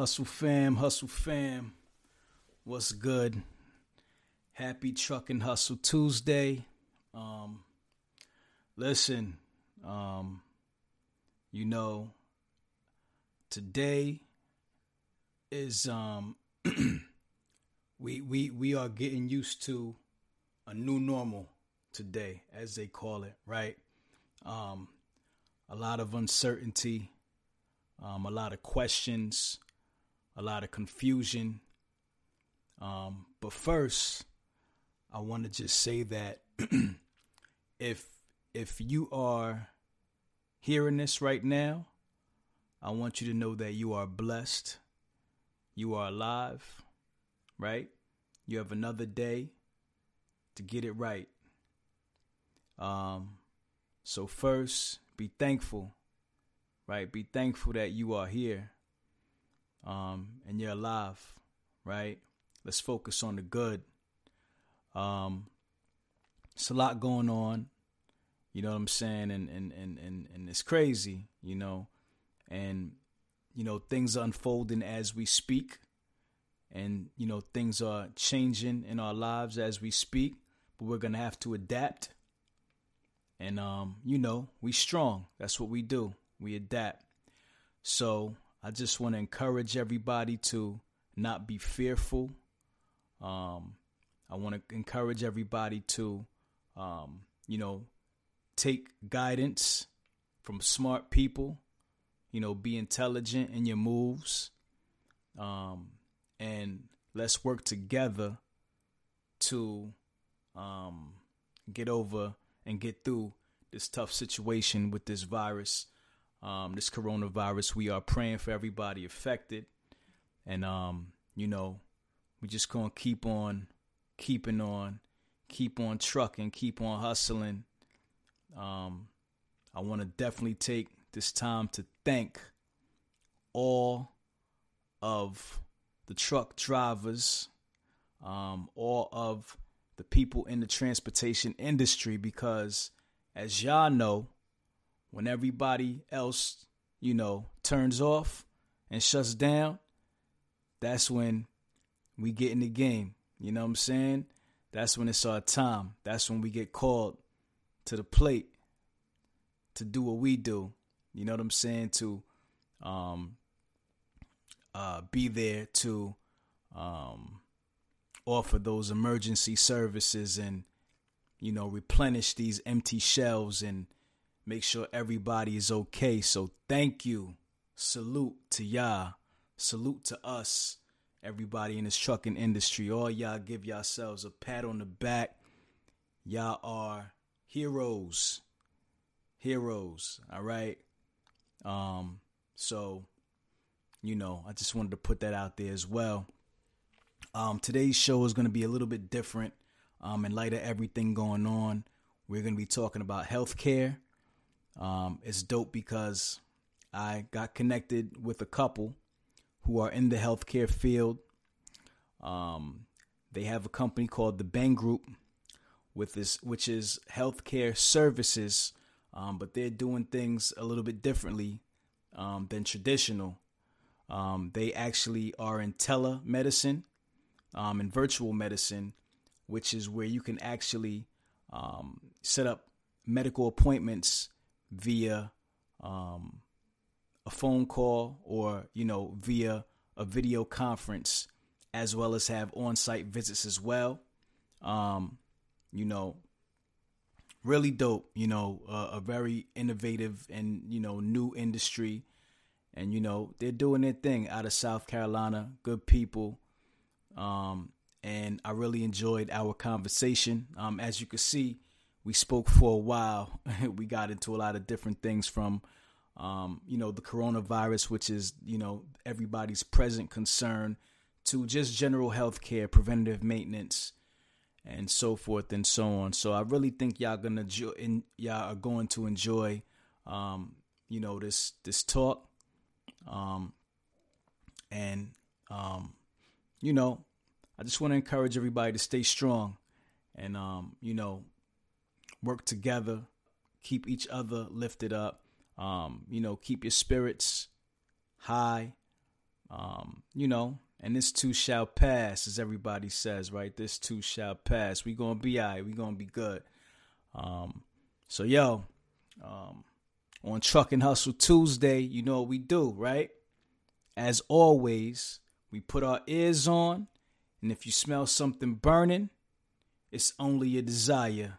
Hustle fam, hustle fam. What's good? Happy Truck and Hustle Tuesday. Um, listen, um, you know, today is um we we we are getting used to a new normal today, as they call it, right? Um, a lot of uncertainty, um, a lot of questions, a lot of confusion. Um, but first, I want to just say that if if you are hearing this right now, I want you to know that you are blessed. You are alive, right? You have another day to get it right. Um, so first, be thankful, right? Be thankful that you are here, um, and you're alive, right? Let's focus on the good. Um, it's a lot going on, you know what I'm saying, and and and and, and it's crazy, you know, and you know things are unfolding as we speak, and you know things are changing in our lives as we speak, but we're gonna have to adapt. And um, you know, we strong. That's what we do. We adapt. So I just want to encourage everybody to not be fearful. Um, I want to encourage everybody to, um, you know, take guidance from smart people. You know, be intelligent in your moves, um, and let's work together to um, get over and get through this tough situation with this virus, um, this coronavirus. We are praying for everybody affected, and um, you know, we just gonna keep on keeping on, keep on trucking, keep on hustling. Um, I want to definitely take this time to thank all of the truck drivers, um, all of the people in the transportation industry, because as y'all know, when everybody else, you know, turns off and shuts down, that's when we get in the game. You know what I'm saying? That's when it's our time. That's when we get called to the plate to do what we do. You know what I'm saying? To um uh be there to um offer those emergency services and you know replenish these empty shelves and make sure everybody is okay. So thank you. Salute to y'all. Salute to us everybody in this trucking industry. All y'all give yourselves a pat on the back. Y'all are heroes. Heroes. All right. Um, so, you know, I just wanted to put that out there as well. Um, today's show is going to be a little bit different. Um, in light of everything going on, we're going to be talking about healthcare. Um, it's dope because I got connected with a couple who are in the healthcare field. Um, they have a company called the Bhang Group, with this, which is healthcare services, um, but they're doing things a little bit differently um, than traditional. Um, they actually are in telemedicine um, and virtual medicine, which is where you can actually um, set up medical appointments via um, a phone call or, you know, via a video conference, as well as have on site visits as well. Um, you know, really dope, you know, uh, a very innovative and, you know, new industry. And, you know, they're doing their thing out of South Carolina. Good people. Um, and I really enjoyed our conversation. Um, as you can see, we spoke for a while. we got into a lot of different things from um, you know, the coronavirus, which is, you know, everybody's present concern, to just general health care, preventative maintenance, and so forth and so on. So I really think y'all gonna enjoy, y'all are going to enjoy, um, you know, this this talk, um, and um, you know, I just want to encourage everybody to stay strong, and um, you know, work together, keep each other lifted up um, you know, keep your spirits high. Um, you know, and this too shall pass, as everybody says, right? This too shall pass. We gonna be alright. We gonna be good. Um, so yo, um, on Truck and Hustle Tuesday, you know what we do, right? As always, we put our ears on, and if you smell something burning, it's only a desire.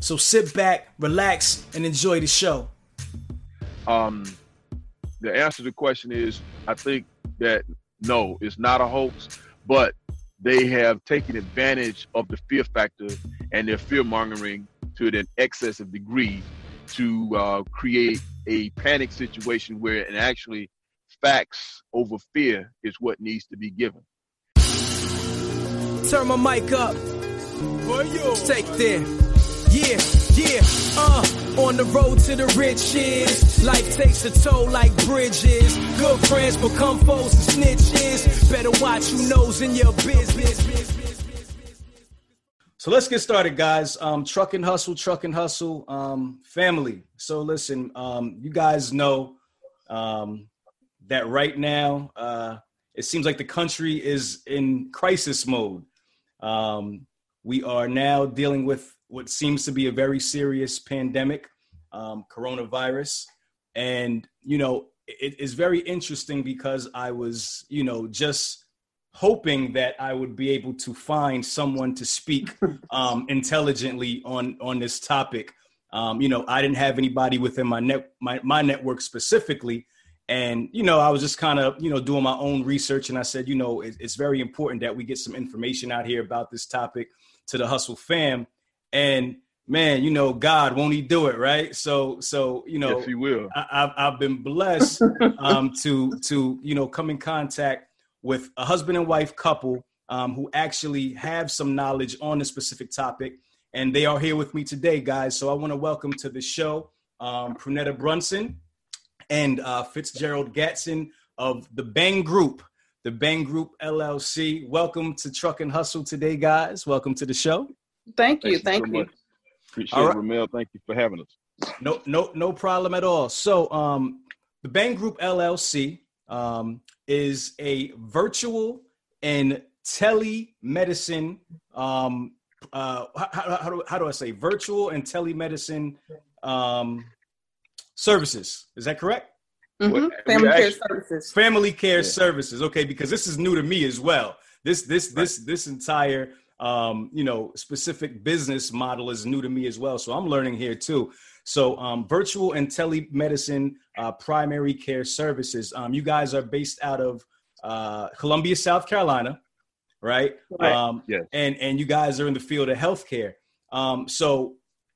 So sit back, relax, and enjoy the show. Um, the answer to the question is I think that no, it's not a hoax, but they have taken advantage of the fear factor and their fear mongering to an excessive degree to uh, create a panic situation where and actually facts over fear is what needs to be given. Turn my mic up. Take there. Yeah, yeah, uh, on the road to the riches. Life takes a toll like bridges. Good friends become foes and snitches. Better watch who knows in your business. So let's get started, guys. Um, truck and hustle, truck and hustle, um, family. So listen, um, you guys know um, that right now uh, it seems like the country is in crisis mode. Um, we are now dealing with what seems to be a very serious pandemic, um, coronavirus, and you know it is very interesting because I was, you know, just hoping that I would be able to find someone to speak um, intelligently on on this topic. Um, you know, I didn't have anybody within my net my, my network specifically, and you know, I was just kind of you know doing my own research, and I said, you know, it, it's very important that we get some information out here about this topic to the Hustle fam, and man, you know, God won't He do it, right? So, so you know, yes, He will. I, have I've been blessed um, to to you know come in contact with a husband and wife couple um, who actually have some knowledge on the specific topic. And they are here with me today, guys. So I want to welcome to the show um, Prunetta Brunson and uh, Fitzgerald Gatson of the Bhang Group, the Bhang Group LLC. Welcome to Truck and Hustle today, guys. Welcome to the show. Thank you. Thank, you. Appreciate right. it, Rahmel. Thank you for having us. No, no, no problem at all. So, um, the Bhang Group LLC um, is a virtual and telemedicine. Um, uh, how, how, do, how do I say virtual and telemedicine um, services? Is that correct? Mm-hmm. Family care services. Family care yeah. services. Okay, because this is new to me as well. This this right. this this entire um, you know specific business model is new to me as well. So I'm learning here too. So, um, virtual and telemedicine uh, primary care services. Um, you guys are based out of uh, Columbia, South Carolina, right? right. Um, yes. And and you guys are in the field of healthcare. Um, so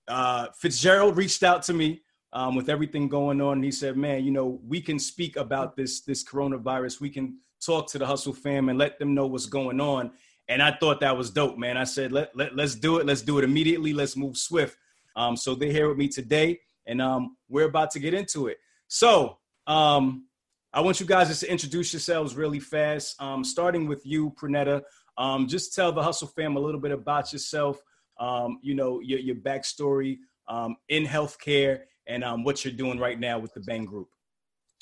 uh, Fitzgerald reached out to me um, with everything going on, and he said, "Man, you know, we can speak about this this coronavirus. We can talk to the Hustle fam and let them know what's going on." And I thought that was dope, man. I said, "Let, let let's do it. Let's do it immediately. Let's move swift." Um, so they're here with me today, and um, we're about to get into it. So um, I want you guys just to introduce yourselves really fast, um, starting with you, Prunetta. Um, just tell the Hustle fam a little bit about yourself, um, you know, your, your backstory in healthcare and what you're doing right now with the Bhang Group.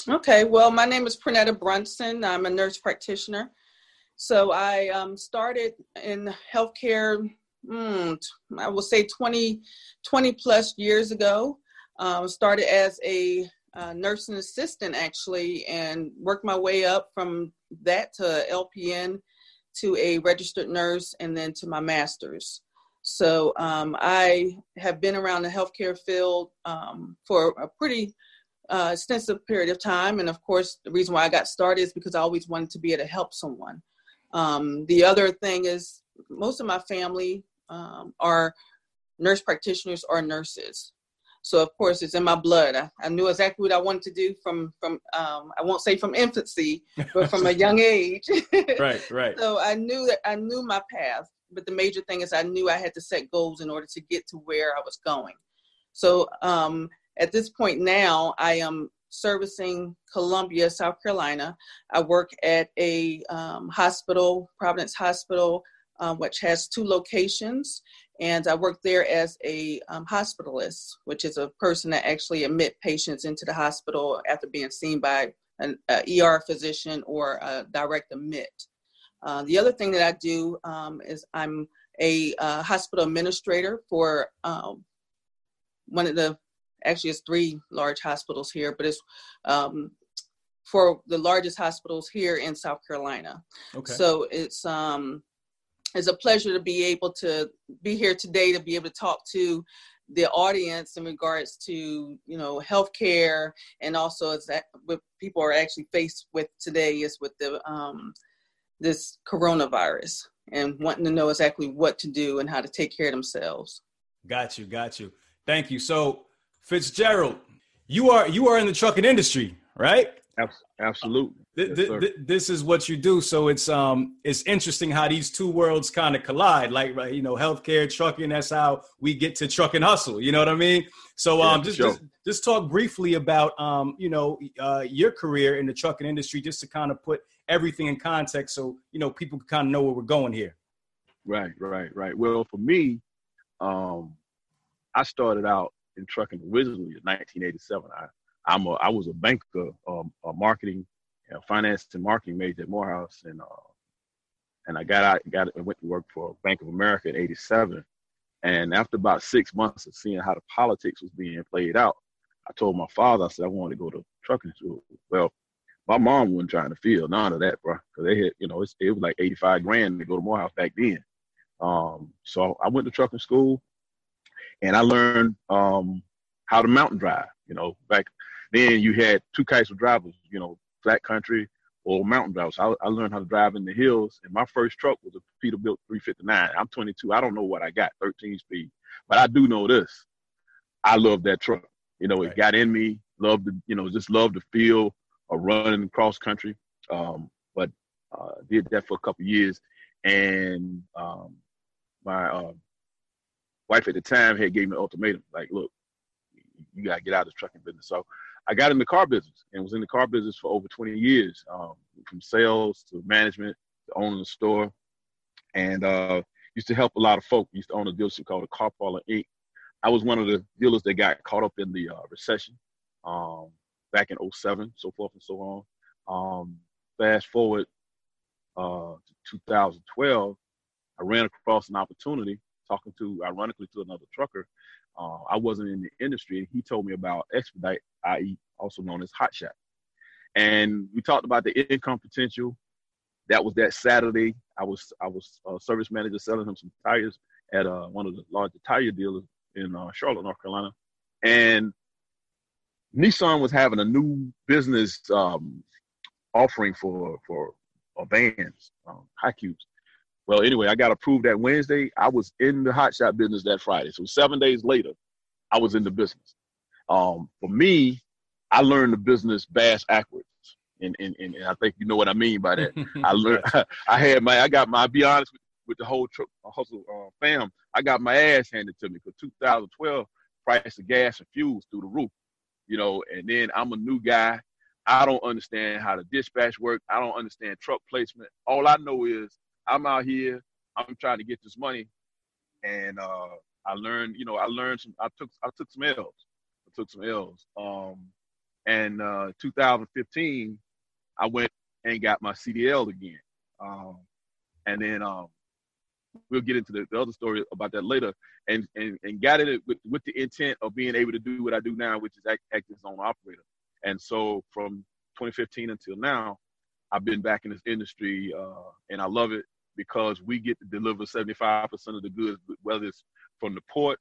Okay, well, my name is Prunetta Brunson. I'm a nurse practitioner. So I um, started in healthcare mm, I will say 20, 20 plus years ago. Um, started as a uh, nursing assistant actually, and worked my way up from that to LPN to a registered nurse and then to my master's. So um, I have been around the healthcare field um, for a pretty uh, extensive period of time. And of course, the reason why I got started is because I always wanted to be able to help someone. Um, the other thing is, most of my family um, are nurse practitioners or nurses. So of course it's in my blood. I, I knew exactly what I wanted to do from from um, I won't say from infancy, but from a young age. right, right. So I knew that I knew my path. But the major thing is I knew I had to set goals in order to get to where I was going. So um, at this point now, I am servicing Columbia, South Carolina. I work at a um, hospital, Providence Hospital, um, which has two locations. And I work there as a um, hospitalist, which is a person that actually admit patients into the hospital after being seen by an ER physician or a direct admit. Uh, the other thing that I do um, is I'm a uh, hospital administrator for um, one of the actually it's three large hospitals here, but it's um, for the largest hospitals here in South Carolina. Okay. So it's um, it's a pleasure to be able to be here today to be able to talk to the audience in regards to you know healthcare and also as that what people are actually faced with today is with the um, this coronavirus and wanting to know exactly what to do and how to take care of themselves. Got you, got you. Thank you. So Fitzgerald, you are you are in the trucking industry, right? Absolutely. Th- th- th- this is what you do. So it's um it's interesting how these two worlds kind of collide. Like right, you know, healthcare, trucking. That's how we get to truck and hustle. You know what I mean? So um, yeah, just, sure. just just talk briefly about um you know uh, your career in the trucking industry, just to kind of put everything in context, so you know people can kind of know where we're going here. Right, right, right. Well, for me, um, I started out in trucking originally in 1987. I I'm a I was a banker, um, a marketing, you know, finance and marketing major at Morehouse, and uh, and I got out, got I went to work for Bank of America in '87. And after about six months of seeing how the politics was being played out, I told my father, I said I wanted to go to trucking school. Well, my mom wasn't trying to feel none of that, bro, because they had, you know, it was like 85 grand to go to Morehouse back then. Um, so I went to trucking school and I learned um, how to mountain drive. You know, back then you had two kinds of drivers. You know, flat country or mountain drivers. I, I learned how to drive in the hills, and my first truck was a Peterbilt 359. I'm 22. I don't know what I got, 13 speed, but I do know this. I love that truck. You know, it got in me. Loved the, you know, just loved the feel of running cross country. Um, but uh, did that for a couple years, and um, my uh, wife at the time had gave me an ultimatum, like, look, you gotta get out of this trucking business. So I got in the car business and was in the car business for over 20 years, um, from sales to management to owning the store, and uh, used to help a lot of folk. Used to own a dealership called the Car Parlor Inc. I was one of the dealers that got caught up in the uh, recession um, back in 07, so forth and so on. Um, fast forward uh, to 2012, I ran across an opportunity talking to, ironically, to another trucker. Uh, I wasn't in the industry. He told me about Expedite, i.e., also known as Hot Shot. And we talked about the income potential. That was that Saturday. I was I was a service manager selling him some tires at uh, one of the larger tire dealers in uh, Charlotte, North Carolina. And Nissan was having a new business um, offering for for uh, vans, um, Haikyu. Well, anyway, I got approved that Wednesday. I was in the hot shot business that Friday. So seven days later, I was in the business. Um, for me, I learned the business bass backwards. And, and, and, I think you know what I mean by that. I learned, I had my, I got my, I'll be honest with, with the whole tr- uh, hustle uh, fam, I got my ass handed to me because 2012 price of gas and fuels through the roof, you know, and then I'm a new guy. I don't understand how the dispatch work. I don't understand truck placement. All I know is I'm out here. I'm trying to get this money, and uh, I learned. You know, I learned some. I took I took some L's. I took some L's. Um, and uh, 2015, I went and got my CDL again. Um, and then um, we'll get into the, the, other story about that later. And and, and got it with, with the intent of being able to do what I do now, which is act, act as owner operator. And so from 2015 until now, I've been back in this industry, uh, and I love it because we get to deliver 75% of the goods, whether it's from the port,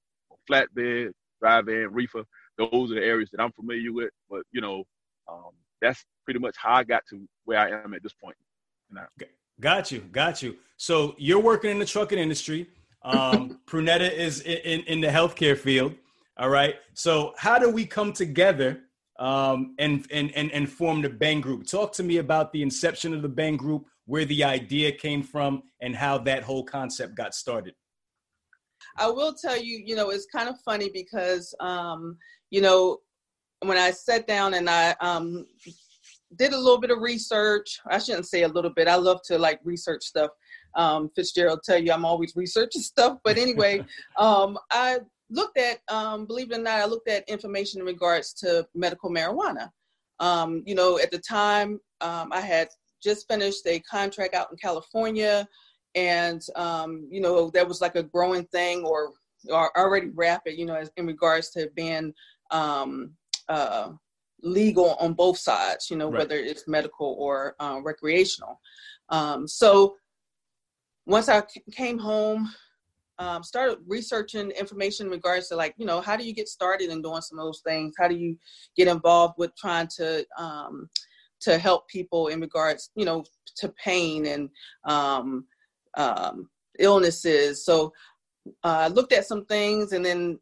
flatbed, dry van, reefer. Those are the areas that I'm familiar with. But you know, um, that's pretty much how I got to where I am at this point. Now. Got you, got you. So you're working in the trucking industry. Um, Prunetta is in, in, in, the healthcare field. All right. So how do we come together um, and, and and and form the Bhang Group? Talk to me about the inception of the Bhang Group, where the idea came from, and how that whole concept got started. I will tell you, you know, it's kind of funny because, um, you know, when I sat down and I um, did a little bit of research, I shouldn't say a little bit. I love to like research stuff. Um, Fitzgerald tell you I'm always researching stuff, but anyway, um, I looked at, um, believe it or not, I looked at information in regards to medical marijuana. Um, you know, at the time, um, I had just finished a contract out in California, and um, you know, that was like a growing thing, or, or already rapid. You know, as, in regards to being um, uh, legal on both sides. You know, right. whether it's medical or uh, recreational. Um, so once I came home um, started researching information in regards to like you know how do you get started in doing some of those things how do you get involved with trying to um, to help people in regards you know to pain and um, um, illnesses. So uh, i looked at some things and then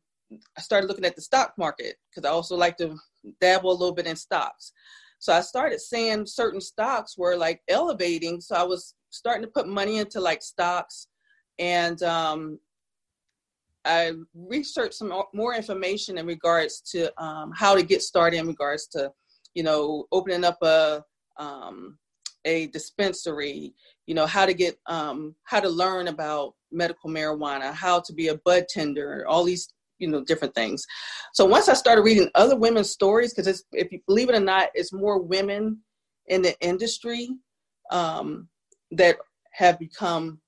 i started looking at the stock market because i also like to dabble a little bit in stocks. So i started seeing certain stocks were like elevating. So i was starting to put money into like stocks and um, I researched some more information in regards to um, how to get started in regards to, you know, opening up a um, a dispensary, you know, how to get um, how to learn about medical marijuana, how to be a bud tender, all these you know different things. So once I started reading other women's stories, because if you believe it or not, it's more women in the industry um, that have become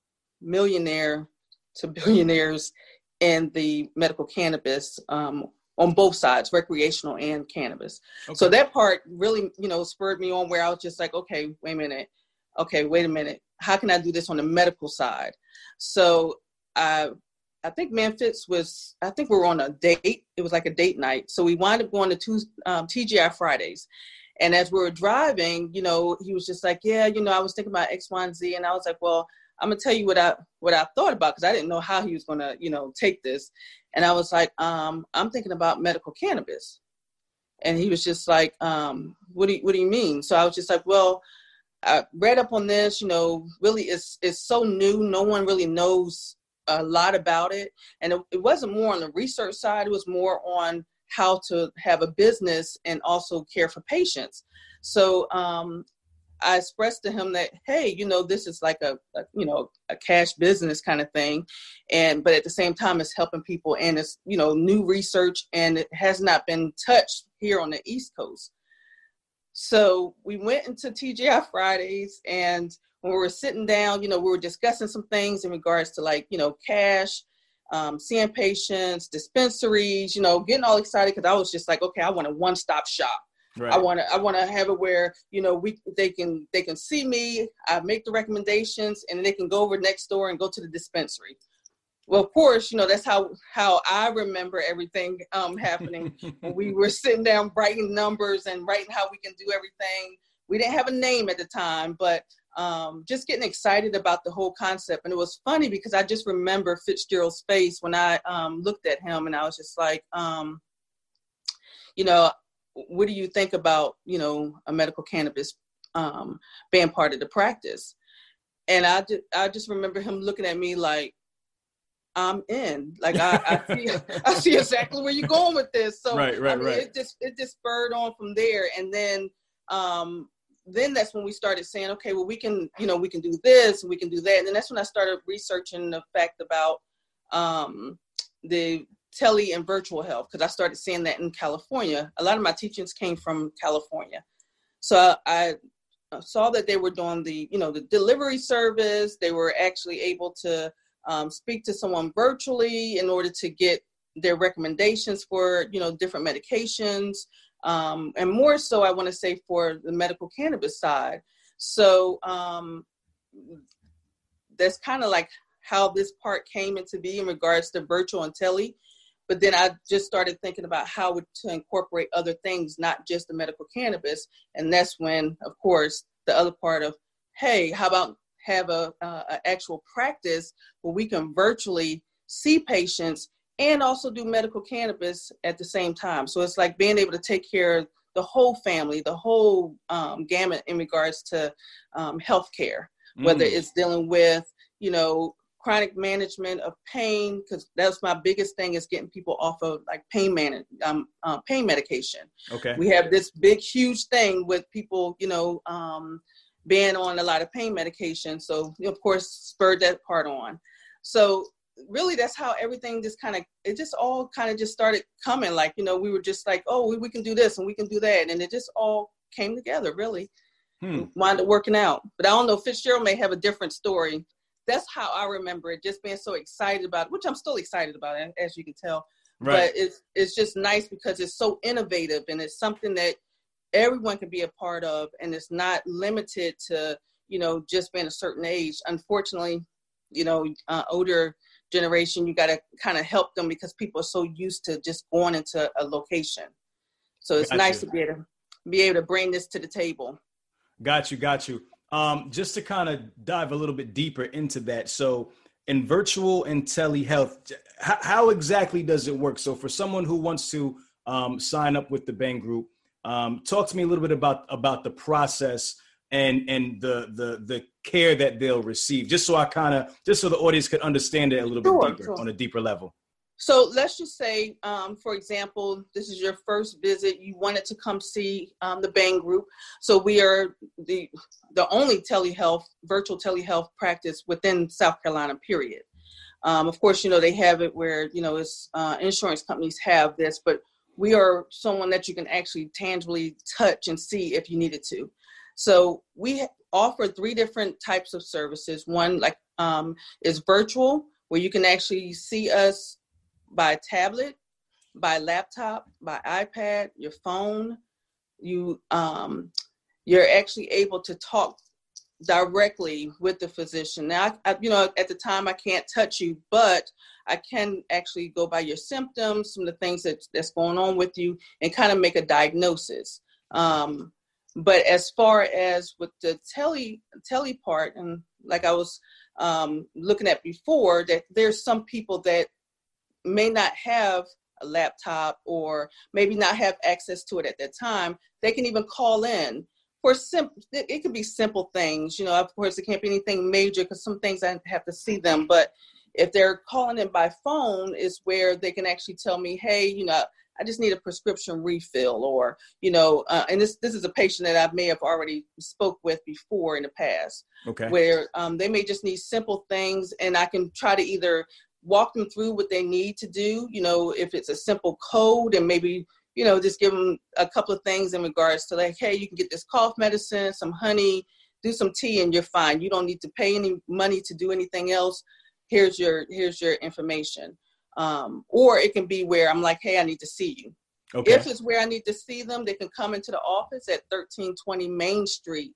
millionaire to billionaires in the medical cannabis um, on both sides, recreational and cannabis. Okay. So that part really, you know, spurred me on where I was just like, okay, wait a minute. Okay, wait a minute. How can I do this on the medical side? So I I think Memphis was, I think we were on a date. It was like a date night. So we wound up going to two um, TGI Fridays. And as we were driving, you know, he was just like, yeah, you know, I was thinking about X, Y, and Z. And I was like, well, I'm gonna tell you what I what I thought about because I didn't know how he was gonna you know take this, and I was like, um, I'm thinking about medical cannabis, and he was just like, um, what do you, what do you mean? So I was just like, well, I read up on this. You know, really, it's it's so new. No one really knows a lot about it, and it, it wasn't more on the research side. It was more on how to have a business and also care for patients. So um, I expressed to him that, hey, you know, this is like a, a, you know a cash business kind of thing, and but at the same time, it's helping people and it's you know new research and it has not been touched here on the East Coast. So we went into TGI Fridays, and when we were sitting down, you know, we were discussing some things in regards to like you know cash, um, seeing patients, dispensaries, you know, getting all excited because I was just like, okay, I want a one-stop shop Right. I want to I want to have it where you know we they can they can see me. I make the recommendations, and they can go over next door and go to the dispensary. Well, of course, you know that's how how I remember everything um, happening. we were sitting down writing numbers and writing how we can do everything. We didn't have a name at the time, but um, just getting excited about the whole concept. And it was funny because I just remember Fitzgerald's face when I um, looked at him, and I was just like, um, you know, what do you think about you know a medical cannabis um, being part of the practice? And i just i just remember him looking at me like i'm in. Like i i see i see exactly where you're going with this. So right right I mean, right. it just it just spurred on from there. And then um then that's when we started saying okay well we can you know we can do this we can do that. And then that's when i started researching the fact about um the tele and virtual health because I started seeing that in California. A lot of my teachings came from California. So I saw that they were doing the, you know, the delivery service. They were actually able to um, speak to someone virtually in order to get their recommendations for, you know, different medications. Um, and more so, I want to say for the medical cannabis side. So um, that's kind of like how this part came into be in regards to virtual and tele but then I just started thinking about how to incorporate other things, not just the medical cannabis. And that's when, of course, the other part of, hey, how about have a, uh, a actual practice where we can virtually see patients and also do medical cannabis at the same time. So it's like being able to take care of the whole family, the whole um, gamut in regards to um, healthcare, mm. whether it's dealing with, you know, chronic management of pain, because that's my biggest thing is getting people off of like pain man, um, uh, pain medication. Okay. We have this big, huge thing with people, you know, um, being on a lot of pain medication. So, of course, spurred that part on. So really that's how everything just kind of it just all kind of just started coming like you know we were just like oh we, we can do this and we can do that and it just all came together really hmm. wound up working out but i don't know fitzgerald may have a different story that's how i remember it just being so excited about it, which i'm still excited about as you can tell right. but it's it's just nice because it's so innovative and it's something that everyone can be a part of and it's not limited to you know just being a certain age unfortunately you know uh, older generation, you got to kind of help them because people are so used to just going into a location. So it's got nice to be able to be able to bring this to the table. Got you, got you. Um, just to kind of dive a little bit deeper into that. So in virtual and telehealth, how, how exactly does it work? So for someone who wants to um, sign up with the Bhang Group, um, talk to me a little bit about about the process and and the the the care that they'll receive just so i kind of just so the audience could understand it a little sure, bit deeper sure. on a deeper level so let's just say um, for example this is your first visit you wanted to come see um, the bhang group. So we are the the only telehealth virtual telehealth practice within south carolina period. Um, of course you know they have it where you know it's uh, insurance companies have this but we are someone that you can actually tangibly touch and see if you needed to. So we offer three different types of services. One like um, is virtual, where you can actually see us by tablet, by laptop, by iPad, your phone. You um, you're actually able to talk directly with the physician. Now, I, you know, at the time I can't touch you, but I can actually go by your symptoms, some of the things that, that's going on with you, and kind of make a diagnosis. Um, but as far as with the tele tele part, and like I was um, looking at before, that there's some people that may not have a laptop or maybe not have access to it at that time. They can even call in for simple. It, it can be simple things, you know. Of course, it can't be anything major because some things I have to see them, but if they're calling in by phone is where they can actually tell me hey you know I just need a prescription refill, or you know, uh, and this this is a patient that I may have already spoke with before in the past, okay, where um, they may just need simple things, and I can try to either walk them through what they need to do. You know, if it's a simple code, and maybe you know just give them a couple of things in regards to like, hey, you can get this cough medicine, some honey, do some tea, and you're fine. You don't need to pay any money to do anything else. Here's your here's your information um, or it can be where I'm like, hey, I need to see you. Okay. If it's where I need to see them, they can come into the office at 1320 Main Street,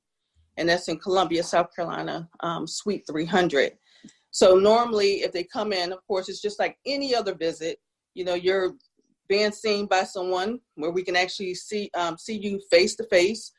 and that's in Columbia, South Carolina, um, Suite 300. So normally, if they come in, of course, it's just like any other visit. You know, you're being seen by someone where we can actually see um, see you face to face,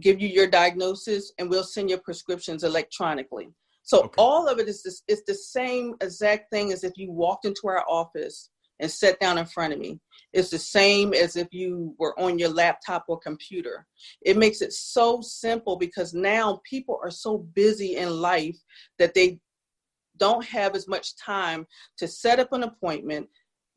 give you your diagnosis, and we'll send your prescriptions electronically. So okay. all of it is this, it's the same exact thing as if you walked into our office and sat down in front of me. It's the same as if you were on your laptop or computer. It makes it so simple because now people are so busy in life that they don't have as much time to set up an appointment,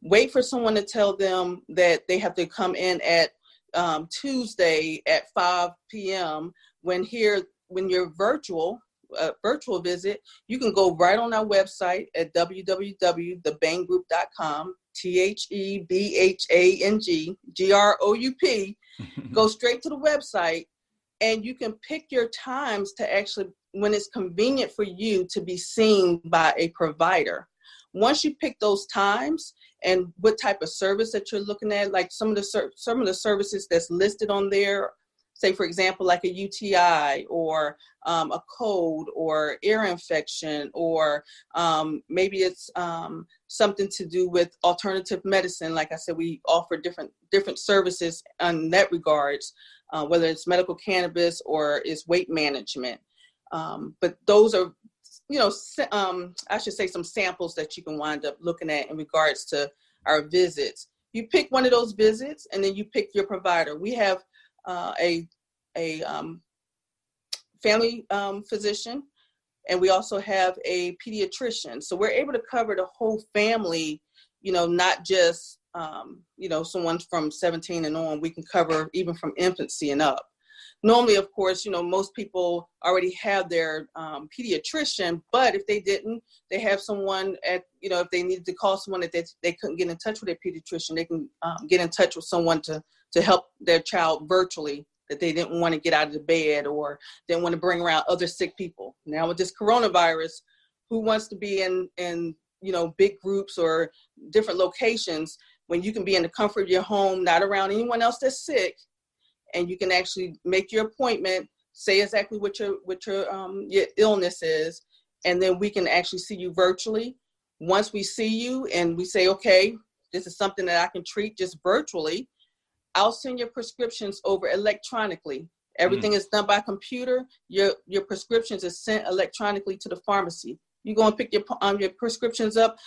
wait for someone to tell them that they have to come in at um, Tuesday at 5 p.m. When here, when you're virtual, virtual visit, you can go right on our website at www.thebhanggroup.com, T H E B H A N G G R O U P. Go straight to the website and you can pick your times to actually, when it's convenient for you to be seen by a provider. Once you pick those times and what type of service that you're looking at, like some of the ser- some of the services that's listed on there say for example like a uti or um, a cold or ear infection or um, maybe it's um, something to do with alternative medicine like i said we offer different different services in that regards uh, whether it's medical cannabis or is weight management um, but those are you know, um, I should say some samples that you can wind up looking at in regards to our visits. You pick one of those visits, and then you pick your provider. We have uh, a a um, family um, physician, and we also have a pediatrician. So we're able to cover the whole family. You know, not just um, you know someone from 17 and on. We can cover even from infancy and up normally of course you know most people already have their um, pediatrician but if they didn't they have someone at you know if they needed to call someone that they, they couldn't get in touch with their pediatrician they can um, get in touch with someone to to help their child virtually that they didn't want to get out of the bed or didn't want to bring around other sick people. Now with this coronavirus who wants to be in in you know big groups or different locations when you can be in the comfort of your home not around anyone else that's sick and you can actually make your appointment, say exactly what your what your um, your illness is, and then we can actually see you virtually. Once we see you and we say, okay, this is something that I can treat just virtually, I'll send your prescriptions over electronically. Everything mm. is done by computer. Your your prescriptions is sent electronically to the pharmacy. You go and pick your um, your prescriptions up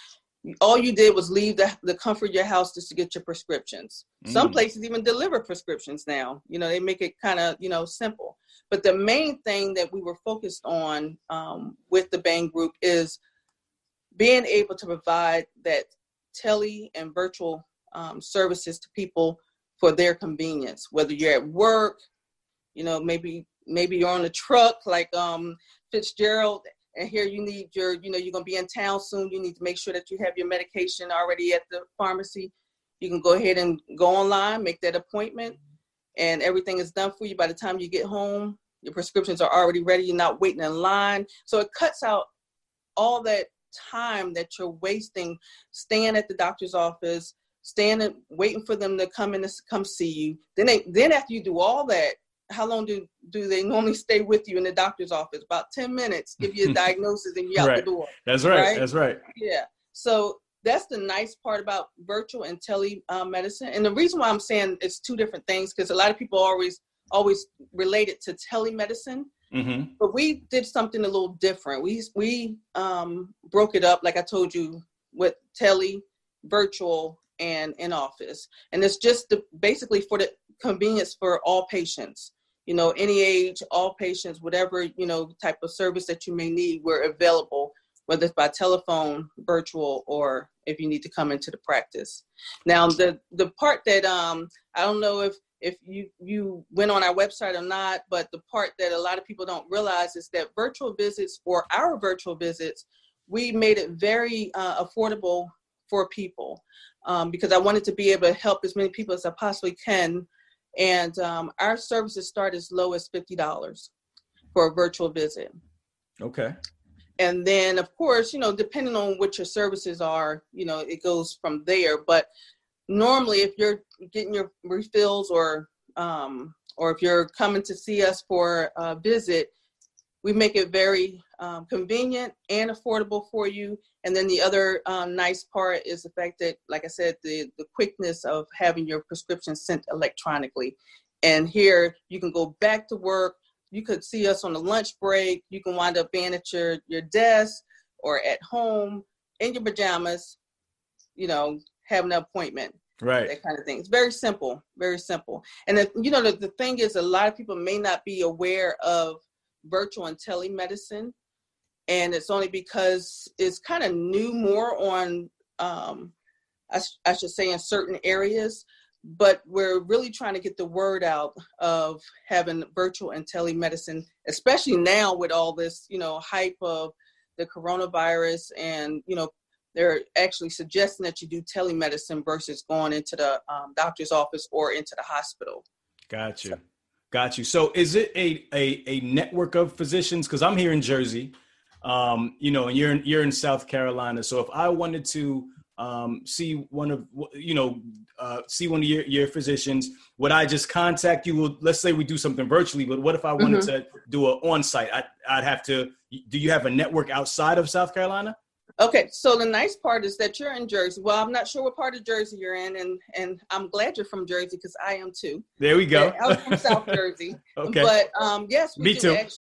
all you did was leave the, the comfort of your house just to get your prescriptions. Mm. Some places even deliver prescriptions now. You know, they make it kind of, you know, simple. But the main thing that we were focused on um, with the Bhang Group is being able to provide that tele and virtual um, services to people for their convenience, whether you're at work, you know, maybe maybe you're on a truck like um, Fitzgerald and here you need your, you know, you're gonna be in town soon. You need to make sure that you have your medication already at the pharmacy. You can go ahead and go online, make that appointment, and everything is done for you. By the time you get home, your prescriptions are already ready. You're not waiting in line. So it cuts out all that time that you're wasting staying at the doctor's office, standing waiting for them to come in to come see you. Then they then after you do all that, how long do do they normally stay with you in the doctor's office? About 10 minutes, give you a diagnosis and you out right. the door. That's right. right. That's right. Yeah. So that's the nice part about virtual and telemedicine. And the reason why I'm saying it's two different things, because a lot of people always always relate it to telemedicine. Mm-hmm. But we did something a little different. We we um, broke it up, like I told you, with tele, virtual, and in office. And it's just the, basically for the convenience for all patients. You know any age all patients whatever you know type of service that you may need we're available whether it's by telephone virtual or if you need to come into the practice. Now the the part that um i don't know if if you you went on our website or not but the part that a lot of people don't realize is that virtual visits or our virtual visits we made it very uh, affordable for people um, because i wanted to be able to help as many people as i possibly can and um, our services start as low as $50 for a virtual visit. Okay. And then, of course, you know, depending on what your services are, you know, it goes from there. But normally, if you're getting your refills or um, or if you're coming to see us for a visit, we make it very um, convenient and affordable for you. And then the other um, nice part is the fact that, like I said, the, the quickness of having your prescription sent electronically. And here you can go back to work. You could see us on the lunch break. You can wind up being at your, your desk or at home in your pajamas, you know, having an appointment. Right. That kind of thing. It's very simple, very simple. And, the, you know, the, the thing is, a lot of people may not be aware of virtual and telemedicine and it's only because it's kind of new more on um, I, I, should say in certain areas but we're really trying to get the word out of having virtual and telemedicine especially now with all this you know hype of the coronavirus and you know they're actually suggesting that you do telemedicine versus going into the um, doctor's office or into the hospital Gotcha. so, got you so is it a a, a network of physicians because i'm here in jersey um, you know, and you're in, you're in South Carolina. So if I wanted to um, see one of you know uh, see one of your, your physicians, would I just contact you? Well, let's say we do something virtually, but what if I wanted mm-hmm. to do an on-site? I, I'd have to. Do you have a network outside of South Carolina? Okay, so the nice part is that you're in Jersey. Well, I'm not sure what part of Jersey you're in, and and I'm glad you're from Jersey because I am too. There we go. I'm from South Jersey. okay. But um, yes, me too. Actually,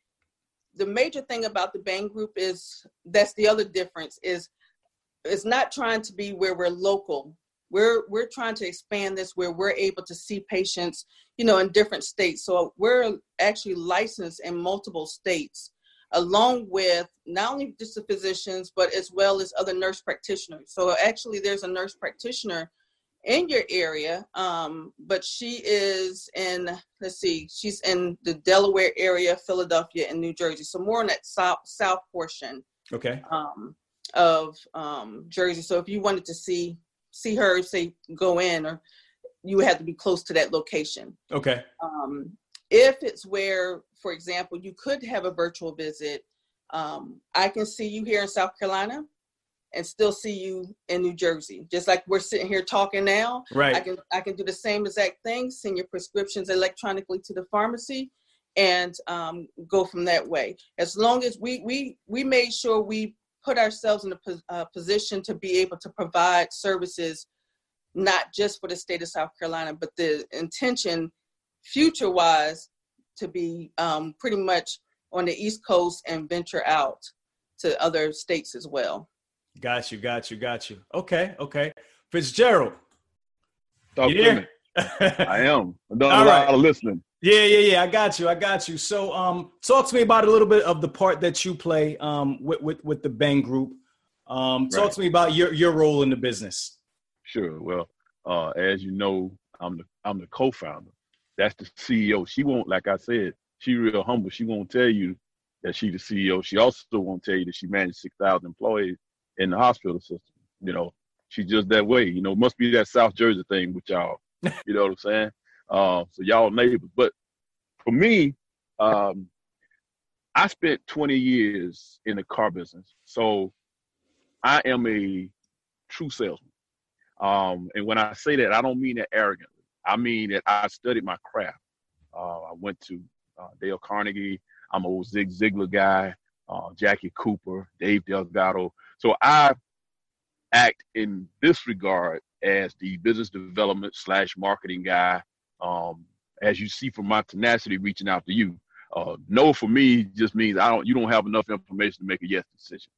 the major thing about the Bhang Group is that's the other difference is it's not trying to be where we're local. We're we're trying to expand this where we're able to see patients, you know, in different states. So we're actually licensed in multiple states, along with not only just the physicians, but as well as other nurse practitioners. So actually, there's a nurse practitioner in your area, um, but she is in, let's see, she's in the Delaware area, Philadelphia, and New Jersey. So more on that south south portion. Okay. Um, of um, Jersey. So if you wanted to see see her, say go in, or you would have to be close to that location. Okay. Um, if it's where, for example, you could have a virtual visit, um, I can see you here in South Carolina and still see you in New Jersey. Just like we're sitting here talking now. Right. I can I can do the same exact thing, send your prescriptions electronically to the pharmacy and um, go from that way. As long as we we we made sure we put ourselves in a uh, position to be able to provide services not just for the state of South Carolina, but the intention future wise to be um, pretty much on the East Coast and venture out to other states as well. Got you, got you, got you. Okay, okay. Fitzgerald. Talk me. I am. I'm doing All a lot of listening. Yeah, yeah, yeah. I got you. I got you. So, um, talk to me about a little bit of the part that you play, um, with with, with the Bhang Group. Um, talk Right. to me about your your role in the business. Sure. Well, uh, as you know, I'm the I'm the co-founder. That's the CEO. She won't, like I said, she real humble. She won't tell you that she the CEO. She also won't tell you that she managed six thousand employees in the hospital system. You know, she's just that way. You know, must be that South Jersey thing with y'all. you know what I'm saying? Uh, so y'all neighbors. But for me, um, I spent 20 years in the car business, so I am a true salesman. Um, and when I say that, I don't mean that arrogantly. I mean that I studied my craft. Uh, I went to uh, Dale Carnegie. I'm an old Zig Ziglar guy, uh, Jackie Cooper, Dave Delgado. So I act in this regard as the business development slash marketing guy. Um, as you see from my tenacity reaching out to you, uh, no for me just means I don't. You don't have enough information to make a yes decision.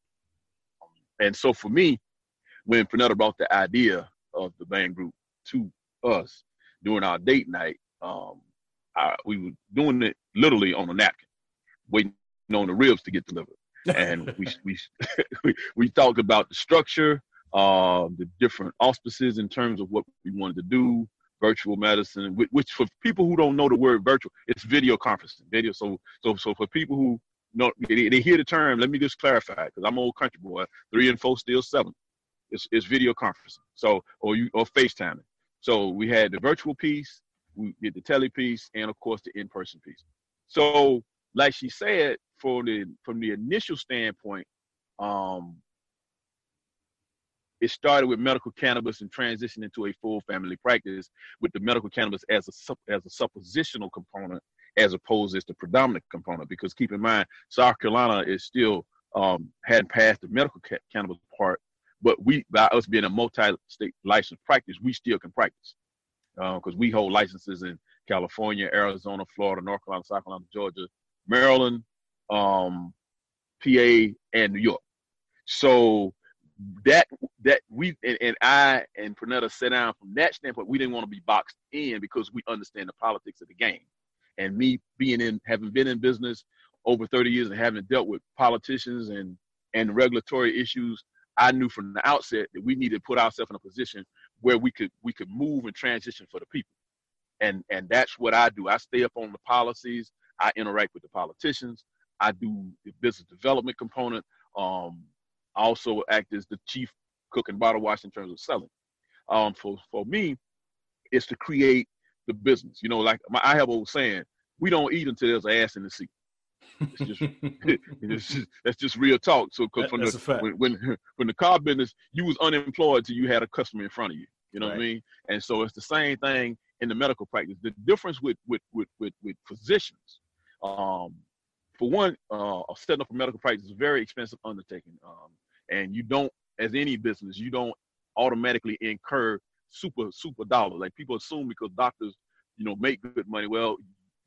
And so for me, when Pernetta brought the idea of the bhang group to us during our date night, um, I, we were doing it literally on a napkin, waiting on the ribs to get delivered. And we, we we talked about the structure, uh, the different auspices in terms of what we wanted to do, virtual medicine, which, which for people who don't know the word virtual, it's video conferencing. Video. So so so for people who know they, they hear the term, let me just clarify because I'm an old country boy. Three and four still seven. It's, it's video conferencing. So or you or FaceTiming. So we had the virtual piece, we did the tele piece, and of course the in-person piece. So like she said, for the from the initial standpoint, um, it started with medical cannabis and transitioned into a full family practice with the medical cannabis as a as a suppositional component as opposed as the predominant component. Because keep in mind, South Carolina is still um, hadn't passed the medical ca- cannabis part, but we by us being a multi-state licensed practice, we still can practice because we hold licenses in California, Arizona, Florida, North Carolina, South Carolina, Georgia, Maryland, um, PA, and New York. So that that we and, and I and Pernetta sat down from that standpoint. We didn't want to be boxed in because we understand the politics of the game. And me being in, having been in business over 30 years and having dealt with politicians and and regulatory issues, I knew from the outset that we needed to put ourselves in a position where we could we could move and transition for the people. And and that's what I do. I stay up on the policies. I interact with the politicians. I do the business development component. Um, I also act as the chief cook and bottle wash in terms of selling. Um, for for me, it's to create the business. You know, like my, I have old saying: we don't eat until there's an ass in the seat. It's just, it's just that's just real talk. So from the when, when when the car business, you was unemployed till you had a customer in front of you. You know right. what I mean? And so it's the same thing in the medical practice. The difference with with with with, with physicians, um, for one, uh, setting up a medical practice is a very expensive undertaking, um, and you don't, as any business, you don't automatically incur super super dollars. Like people assume because doctors, you know, make good money. Well,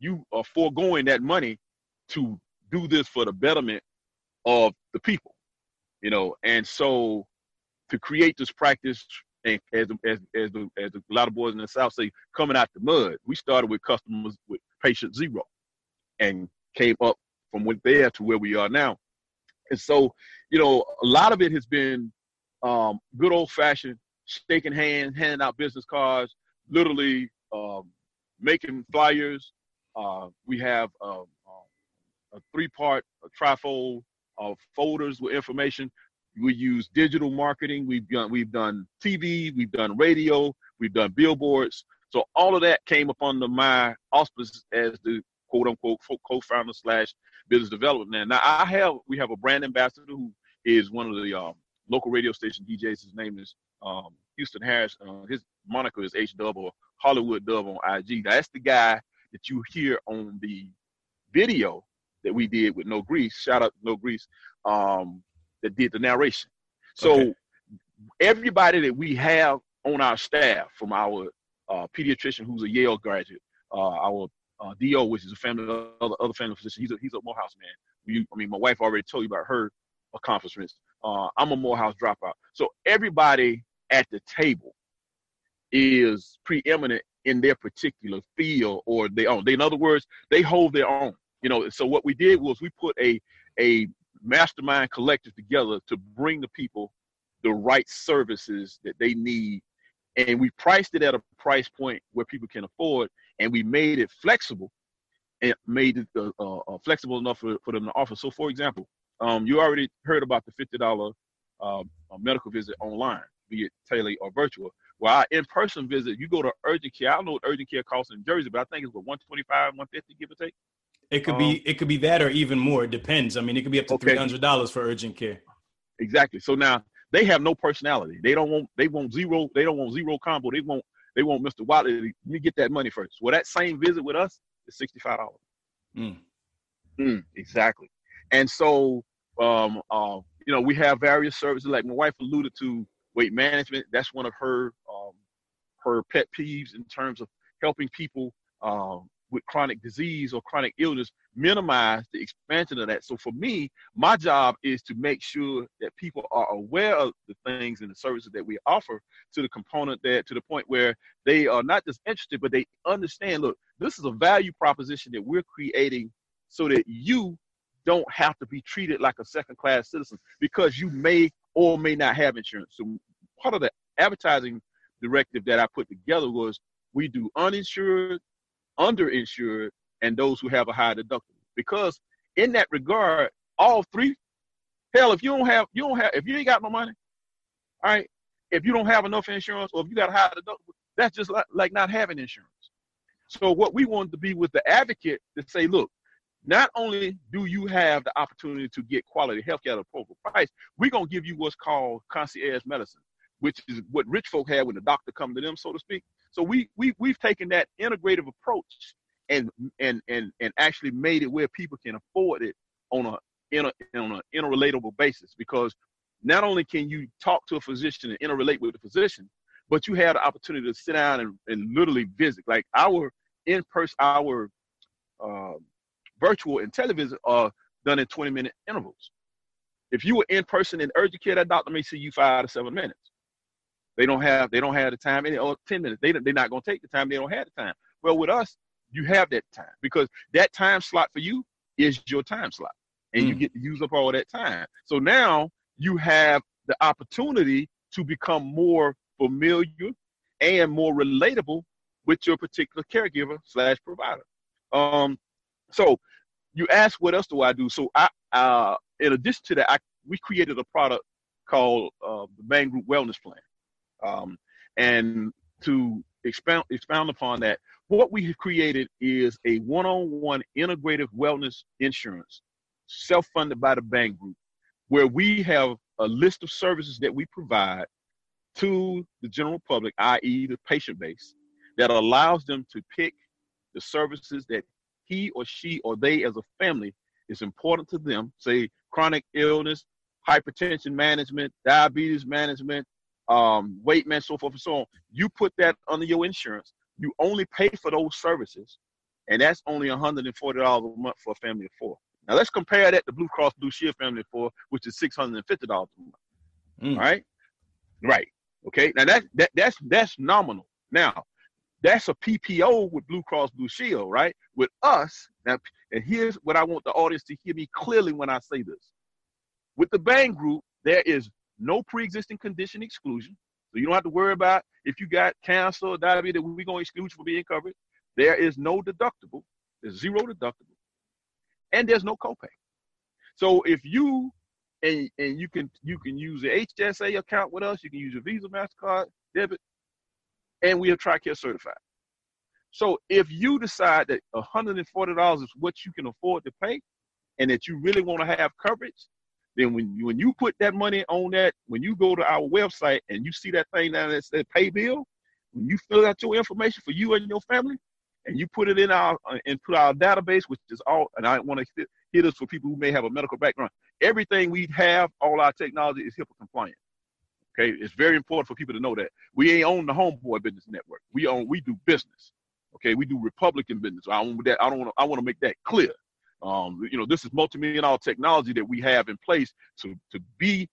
you are foregoing that money to do this for the betterment of the people, you know. And so, to create this practice, and as as as, the, as a lot of boys in the South say, coming out the mud, we started with customers with patient zero, and came up from went there to where we are now. And so, you know, a lot of it has been um, good old fashioned shaking hands, handing out business cards, literally um, making flyers. Uh, we have uh, a three part a trifold of folders with information. We use digital marketing. We've done we've done TV. We've done radio. We've done billboards. So all of that came up under my auspices as the quote unquote co-founder slash business development. Now I have we have a brand ambassador who is one of the um, local radio station DJs. His name is um, Houston Harris. Uh, his moniker is H Dub or Hollywood Dub on IG. That's the guy that you hear on the video that we did with No Grease. Shout out No Grease. Um, that did the narration. So okay. everybody that we have on our staff, from our uh, pediatrician who's a Yale graduate, uh, our uh, DO, which is a family other, other family physician, he's a he's a Morehouse man. I mean, my wife already told you about her accomplishments. Uh, I'm a Morehouse dropout. So everybody at the table is preeminent in their particular field or they own. They, in other words, they hold their own. You know, so what we did was we put a a mastermind collective together to bring the people the right services that they need, and we priced it at a price point where people can afford, and we made it flexible and made it uh, uh, uh flexible enough for, for them to offer. So, for example, um, you already heard about the fifty dollar um, medical visit online, be it tele or virtual. Well, our in-person visit, you go to urgent care. I don't know what urgent care costs in Jersey, but I think it's what 125, 150, give or take. It could um, be it could be that or even more. It depends. I mean, it could be up to three hundred dollars for urgent care. Exactly. So now they have no personality. They don't want they want zero. They don't want zero combo. They want they want Mr. Wiley. Let me get that money first. Well, that same visit with us is sixty five dollars. Mm. Mm, exactly. And so um, uh, you know we have various services like my wife alluded to weight management. That's one of her um, her pet peeves in terms of helping people um, with chronic disease or chronic illness minimize the expansion of that. So for me, my job is to make sure that people are aware of the things and the services that we offer to the component that to the point where they are not just interested, but they understand, look, this is a value proposition that we're creating so that you don't have to be treated like a second class citizen because you may or may not have insurance. So part of the advertising directive that I put together was we do uninsured underinsured and those who have a high deductible. Because in that regard, all three, hell, if you don't have, you don't have, if you ain't got no money, all right, if you don't have enough insurance or if you got a high deductible, that's just like, like not having insurance. So what we wanted to be with the advocate to say, look, not only do you have the opportunity to get quality health care at a appropriate price, we're gonna give you what's called concierge medicine, which is what rich folk had when the doctor come to them, so to speak. So we we we've taken that integrative approach and and and and actually made it where people can afford it on a in a on an interrelatable basis because not only can you talk to a physician and interrelate with the physician, but you have the opportunity to sit down and, and literally visit. Like our in-person, our uh, virtual and television are done in 20 minute intervals. If you were in person in urgent care, that doctor may see you five to seven minutes. They don't have they don't have the time any or oh, 10 minutes. They they're not gonna take the time, they don't have the time. Well, with us, you have that time because that time slot for you is your time slot. And mm. you get to use up all that time. So now you have the opportunity to become more familiar and more relatable with your particular caregiver slash provider. Um, so you ask what else do I do? So I, uh, in addition to that, I, we created a product called uh, the Bhang Group Wellness Plan. Um, and to expound, expound upon that, what we have created is a one-on-one integrative wellness insurance, self-funded by the bhang group, where we have a list of services that we provide to the general public, i.e., the patient base, that allows them to pick the services that he or she or they as a family is important to them, say chronic illness, hypertension management, diabetes management, um, weight management, so forth and so on. You put that under your insurance. You only pay for those services, and that's only $140 a month for a family of four. Now let's compare that to Blue Cross Blue Shield family of four, which is $650 a month. Mm. All right, right. Okay. Now that that that's that's nominal. Now that's a PPO with Blue Cross Blue Shield, right? With us, now, and here's what I want the audience to hear me clearly when I say this. With the bhang group, there is no pre-existing condition exclusion. So you don't have to worry about if you got cancer or diabetes, we're going to exclude you from being covered. There is no deductible. There's zero deductible. And there's no copay. So if you and and you can you can use the HSA account with us, you can use your Visa, MasterCard, debit, and we are TRICARE certified. So if you decide that $140 is what you can afford to pay and that you really want to have coverage, then when you, when you put that money on that, when you go to our website and you see that thing down that says pay bill, when you fill out your information for you and your family, and you put it in our uh, and put our database, which is all, and I want to hit this for people who may have a medical background. Everything we have, all our technology is HIPAA compliant. Okay, it's very important for people to know that we ain't own the Homeboy Business Network. We own, we do business. Okay, we do Republican business. I want that. I don't want. I want to make that clear. Um, you know, this is multi-million dollar technology that we have in place to to be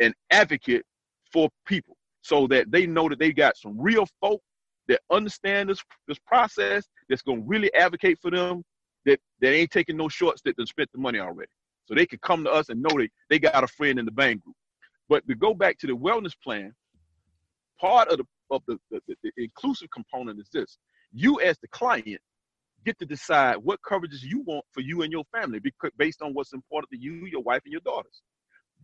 an advocate for people, so that they know that they got some real folk that understand this this process that's to really advocate for them. That that ain't taking no shorts that they spent the money already. So they can come to us and know that they got a friend in the bhang group. But to go back to the wellness plan, part of the of the, the, the inclusive component is this: you as the client get to decide what coverages you want for you and your family because based on what's important to you, your wife, and your daughters.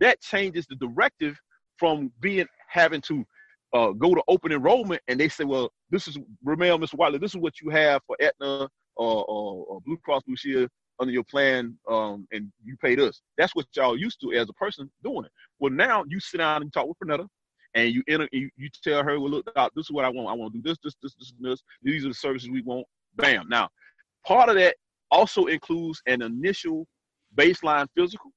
That changes the directive from being having to uh, go to open enrollment and they say, well, this is Rahmel, Mr. Wiley, this is what you have for Aetna or, or, or Blue Cross Blue Shield under your plan, um, and you paid us. That's what y'all used to as a person doing it. Well, now you sit down and talk with Pernetta, and you enter, you, you tell her, well, look, this is what I want. I want to do this, this, this, this, this. These are the services we want. Bam. Now, part of that also includes an initial baseline physical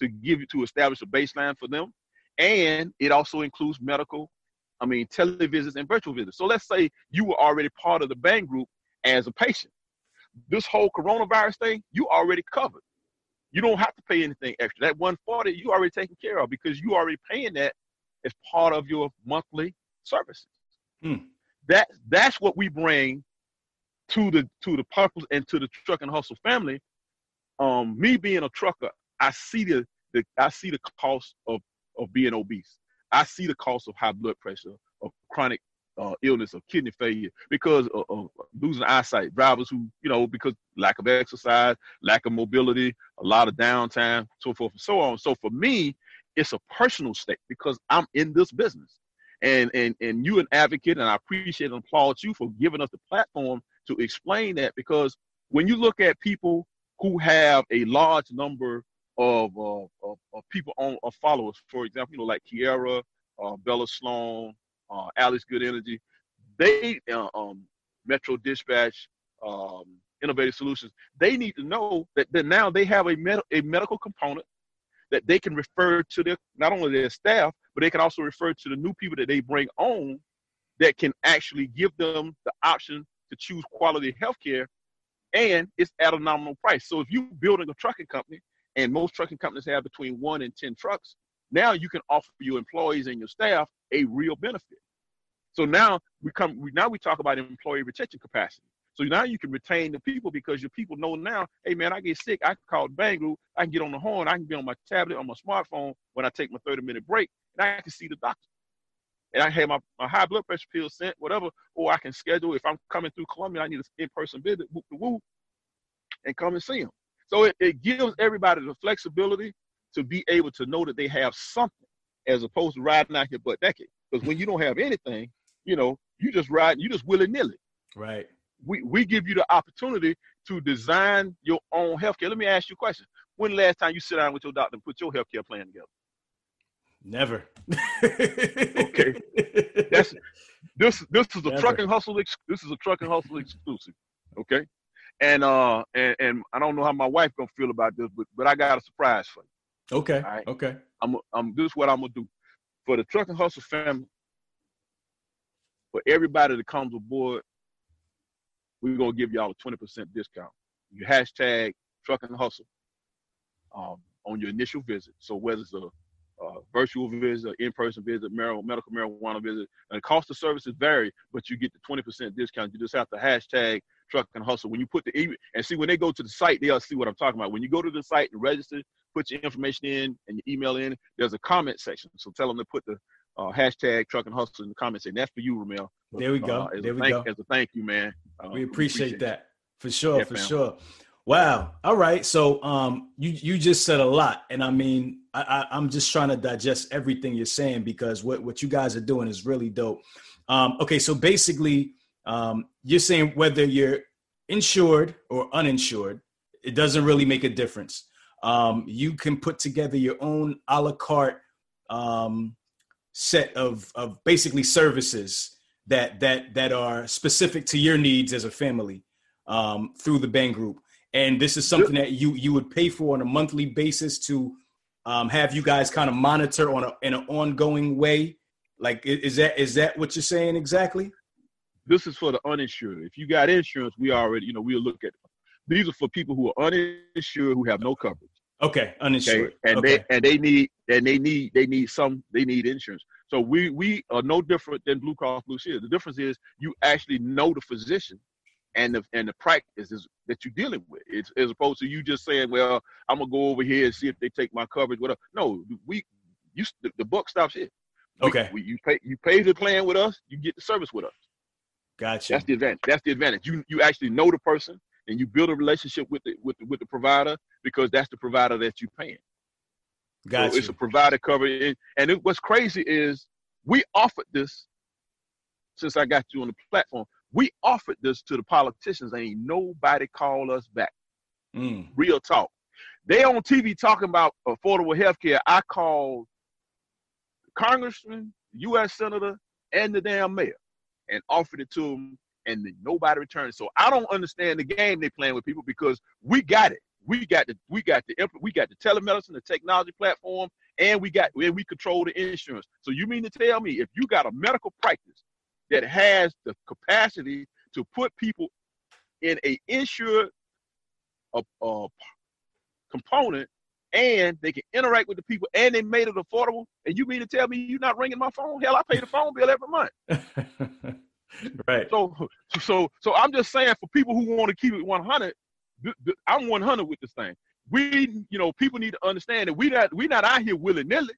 to give you to establish a baseline for them, and it also includes medical. I mean, televisits and virtual visits. So let's say you were already part of the bhang group as a patient this whole coronavirus thing, you already covered. You don't have to pay anything extra. That 140 you already taken care of because you already paying that as part of your monthly services. Hmm. That that's what we bring to the to the purpose and to the truck and hustle family. Um, me being a trucker, I see the, the I see the cost of of being obese. I see the cost of high blood pressure, of chronic uh, illness or kidney failure because of, of, losing eyesight. Drivers who, you know, because lack of exercise, lack of mobility, a lot of downtime, so forth and so on. So for me, it's a personal stake because I'm in this business. And and and you an advocate, and I appreciate and applaud you for giving us the platform to explain that because when you look at people who have a large number of, uh, of, of people on of followers, for example, you know, like Kiera, uh, Bella Sloan, uh, Alex Good Energy. They, uh, um, Metro Dispatch, um, Innovative Solutions, they need to know that, that now they have a, med- a medical component that they can refer to their not only their staff, but they can also refer to the new people that they bring on that can actually give them the option to choose quality healthcare and it's at a nominal price. So if you're building a trucking company and most trucking companies have between one and 10 trucks, now you can offer your employees and your staff a real benefit. So now we come, now we talk about employee retention capacity. So now you can retain the people because your people know now, hey man, I get sick, I can call Bangor, I can get on the horn, I can be on my tablet, on my smartphone when I take my 30 minute break, and I can see the doctor. And I have my, my high blood pressure pill sent, whatever, or I can schedule if I'm coming through Columbia, I need an in-person visit, whoop the whoop, and come and see them. So it, it gives everybody the flexibility to be able to know that they have something as opposed to riding out here butt naked. Because when you don't have anything, you know, you just ride, you just willy nilly. Right. we, we give you the opportunity to design your own healthcare. Let me ask you a question. When last time you sit down with your doctor and put your healthcare plan together? Never. okay. That's this this is a Never. trucking hustle ex, this is a trucking hustle exclusive. Okay. And uh and, and I don't know how my wife gonna feel about this, but but I got a surprise for you. Okay. Right? Okay. I'm I'm this is what I'm gonna do. For the trucking hustle family, for everybody that comes aboard, we're gonna give y'all a 20% discount. You hashtag trucking hustle um, on your initial visit. So whether it's a virtual visit, in-person visit, medical marijuana visit, and the cost of services vary, but you get the 20% discount. You just have to hashtag truck and hustle. When you put the email and see when they go to the site, they'll see what I'm talking about. When you go to the site and register, put your information in and your email in, there's a comment section. So tell them to put the uh, hashtag truck and hustle in the comments. And that's for you, Rahmel. There we go. Uh, there we thank, go. As a thank you, man. Uh, we, appreciate appreciate that for sure. Yeah, for fam. sure. Wow. All right. So um, you you just said a lot, and I mean, I, I, am just trying to digest everything you're saying because what what you guys are doing is really dope. Um, okay. So basically, um, you're saying whether you're insured or uninsured, it doesn't really make a difference. Um, you can put together your own a la carte um, set of of basically services that that that are specific to your needs as a family um, through the Bhang Group. And this is something that you you would pay for on a monthly basis to um, have you guys kind of monitor on a in an ongoing way. Like, is that is that what you're saying exactly? This is for the uninsured. If you got insurance, we already you know we'll look at. These are for people who are uninsured who have no coverage. Okay, uninsured. Okay? And okay. they and they need and they need they need some they need insurance. So we we are no different than Blue Cross Blue Shield. The difference is you actually know the physician and the and the practices that you're dealing with. It's as opposed to you just saying, "Well, I'm gonna go over here and see if they take my coverage." Whatever. No, we you the, the buck stops here. We, okay. We, you pay you pay the plan with us, you get the service with us. Gotcha. That's the advantage. That's the advantage. You you actually know the person and you build a relationship with the with the, with the provider because that's the provider that you're paying. Gotcha. So it's a provider coverage. And it, what's crazy is we offered this since I got you on the platform. We offered this to the politicians. Ain't nobody call us back. Mm. Real talk. They on TV talking about affordable health care. I called congressman, U.S. senator, and the damn mayor, and offered it to them, and nobody returned. So I don't understand the game they playing with people because we got it. We got the we got the we got the telemedicine, the technology platform, and we got and we control the insurance. So you mean to tell me if you got a medical practice that has the capacity to put people in a insured a, a component and they can interact with the people and they made it affordable. And you mean to tell me you're not ringing my phone? Hell i pay the phone bill every month. Right. So so so i'm just saying for people who want to keep it 100 i'm 100 with this thing. We you know people need to understand that we not we not out here willy-nilly.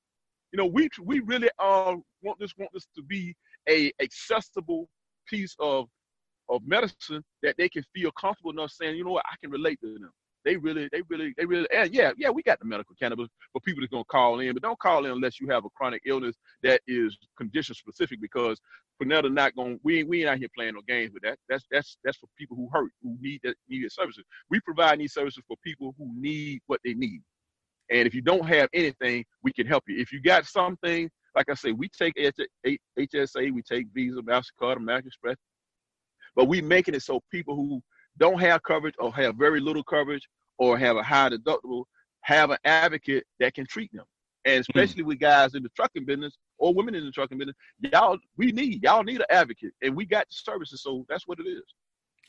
You know we we really uh want this want this to be a accessible piece of of medicine that they can feel comfortable enough saying, you know what, I can relate to them. They really, they really, they really, and yeah, yeah, we got the medical cannabis for people that's gonna call in, but don't call in unless you have a chronic illness that is condition specific because Pernetta not gonna we we ain't out here playing no games with that. That's that's that's for people who hurt, who need that needed services. We provide these services for people who need what they need. And if you don't have anything, we can help you. If you got something like I say, we take HSA, we take Visa, MasterCard, American Express, but we making it so people who don't have coverage or have very little coverage or have a high deductible have an advocate that can treat them. And hmm. especially mm. with guys in the trucking business or women in the trucking business, y'all we need y'all need an advocate, and we got the services, so that's what it is.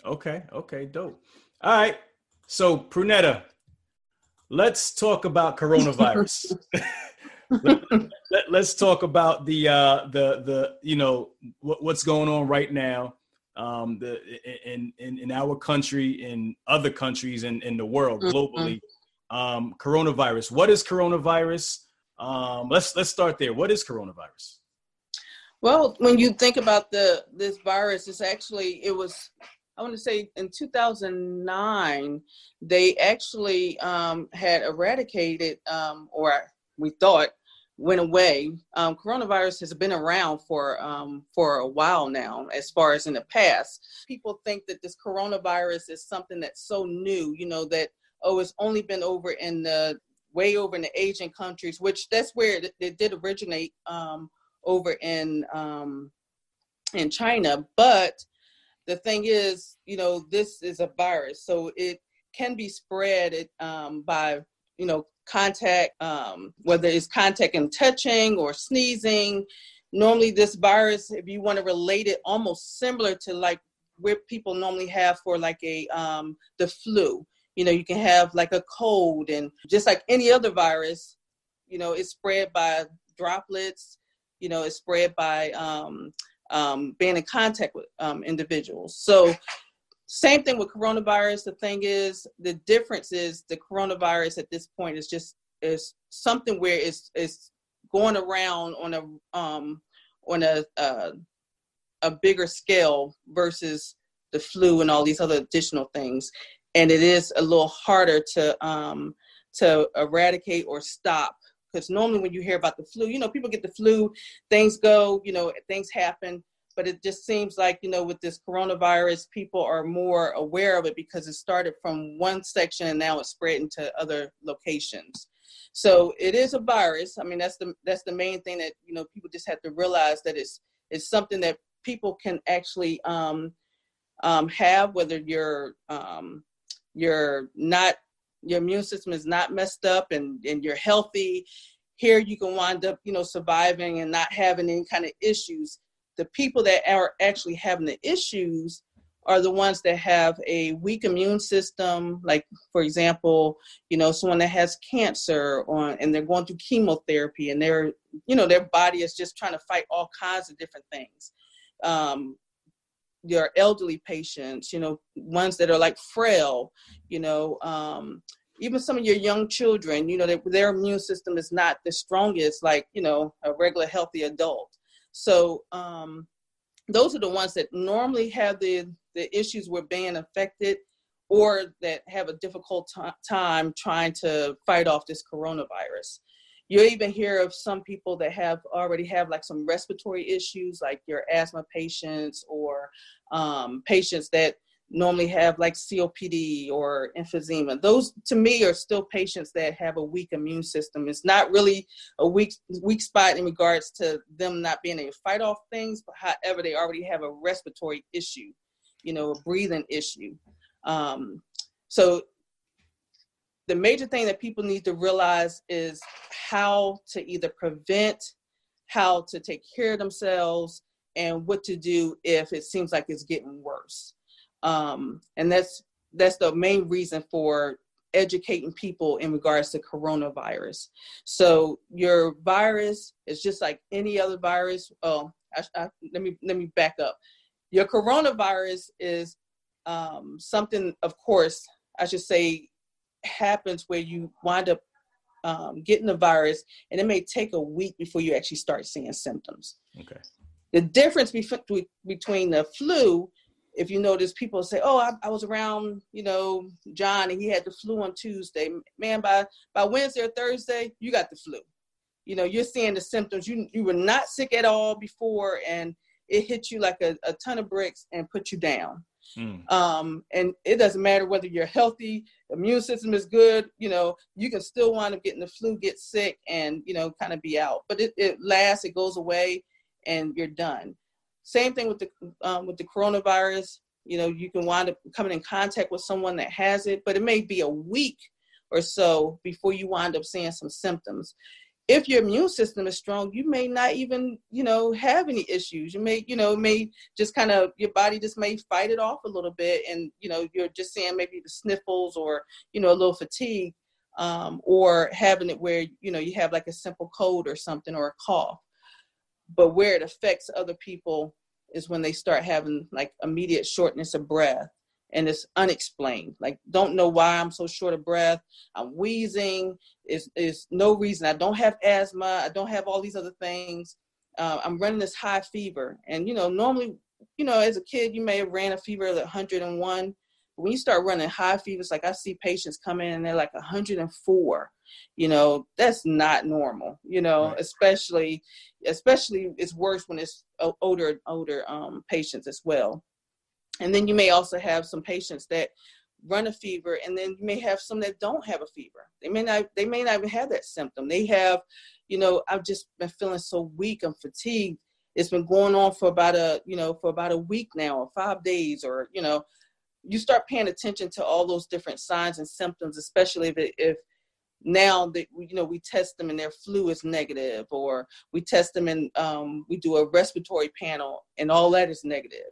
Okay, okay, dope. All right, so Pernetta, let's talk about coronavirus. let, us talk about the uh, the the you know what, what's going on right now um, the in, in in our country in other countries and in, in the world mm-hmm. globally. Um, coronavirus. What is coronavirus? Um, let's let's start there. What is coronavirus? Well when you think about the this virus it's actually it was I want to say in 2009, they actually um, had eradicated, um, or we thought went away. Um, coronavirus has been around for um, for a while now, as far as in the past. People think that this coronavirus is something that's so new, you know, that oh, it's only been over in the way over in the Asian countries, which that's where it, it did originate um, over in um, in China. But the thing is, you know, this is a virus, so it can be spread um, by you know contact, um, whether it's contact and touching or sneezing. Normally, this virus, if you want to relate it, almost similar to like where people normally have for like a um, the flu. You know, you can have like a cold, and just like any other virus, you know, it's spread by droplets. You know, it's spread by um, um, being in contact with um, individuals. So same thing with coronavirus. The thing is, the difference is the coronavirus at this point is just is something where it's it's going around on a um on a uh, a bigger scale versus the flu and all these other additional things, and it is a little harder to um to eradicate or stop. Because normally when you hear about the flu, you know, people get the flu, things go, you know, things happen, but it just seems like you know with this coronavirus people are more aware of it because it started from one section and now it's spreading to other locations. So it is a virus. I mean that's the that's the main thing that you know people just have to realize that it's it's something that people can actually um, um, have whether you're um, you're not your immune system is not messed up and and you're healthy here you can wind up you know surviving and not having any kind of issues the people that are actually having the issues are the ones that have a weak immune system. Like for example you know someone that has cancer on and they're going through chemotherapy and their you know their body is just trying to fight all kinds of different things. Um, your elderly patients you know ones that are like frail you know um, even some of your young children you know they, their immune system is not the strongest like you know a regular healthy adult so um, those are the ones that normally have the, the issues with being affected or that have a difficult t- time trying to fight off this coronavirus. You even hear of some people that have already have like some respiratory issues, like your asthma patients or um, patients that normally have like COPD or emphysema. Those to me are still patients that have a weak immune system. It's not really a weak weak spot in regards to them not being able to fight off things, but however they already have a respiratory issue, you know, a breathing issue. Um, so the major thing that people need to realize is how to either prevent, how to take care of themselves, and what to do if it seems like it's getting worse um, and that's that's the main reason for educating people in regards to coronavirus. So your virus is just like any other virus. Oh, I, I, let me let me back up. Your coronavirus is um, something, of course, I should say, happens where you wind up um, getting the virus, and it may take a week before you actually start seeing symptoms. Okay. The difference between between the flu if you notice people say oh I, I, was around you know john and he had the flu on tuesday. Man by by wednesday or thursday you got the flu. You know you're seeing the symptoms. You you were not sick at all before and it hit you like a, a ton of bricks and put you down. Mm. um, and it doesn't matter whether you're healthy immune system is good you know you can still wind up getting the flu get sick and you know kind of be out. But it, it lasts it goes away and you're done same thing with the um, with the coronavirus. You know, you can wind up coming in contact with someone that has it, but it may be a week or so before you wind up seeing some symptoms. If your immune system is strong, you may not even, you know, have any issues. You may, you know, may just kind of your body just may fight it off a little bit, and you know, you're just seeing maybe the sniffles or you know a little fatigue, um, or having it where you know you have like a simple cold or something or a cough but where it affects other people is when they start having like immediate shortness of breath and it's unexplained. Like don't know why i'm so short of breath. I'm wheezing. Is is no reason. I don't have asthma. I don't have all these other things. Uh, i'm running this high fever. And you know normally you know as a kid you may have ran a fever of 101 when you start running high fevers, like I see patients come in and they're like 104, you know, that's not normal, you know, right. especially, especially it's worse when it's older, older um, patients as well. And then you may also have some patients that run a fever and then you may have some that don't have a fever. They may not, they may not even have that symptom. They have, you know, I've just been feeling so weak and fatigued. It's been going on for about a, you know, for about a week now or five days or, you know, you start paying attention to all those different signs and symptoms, especially if it, if now that you know we test them and their flu is negative, or we test them and um, we do a respiratory panel and all that is negative,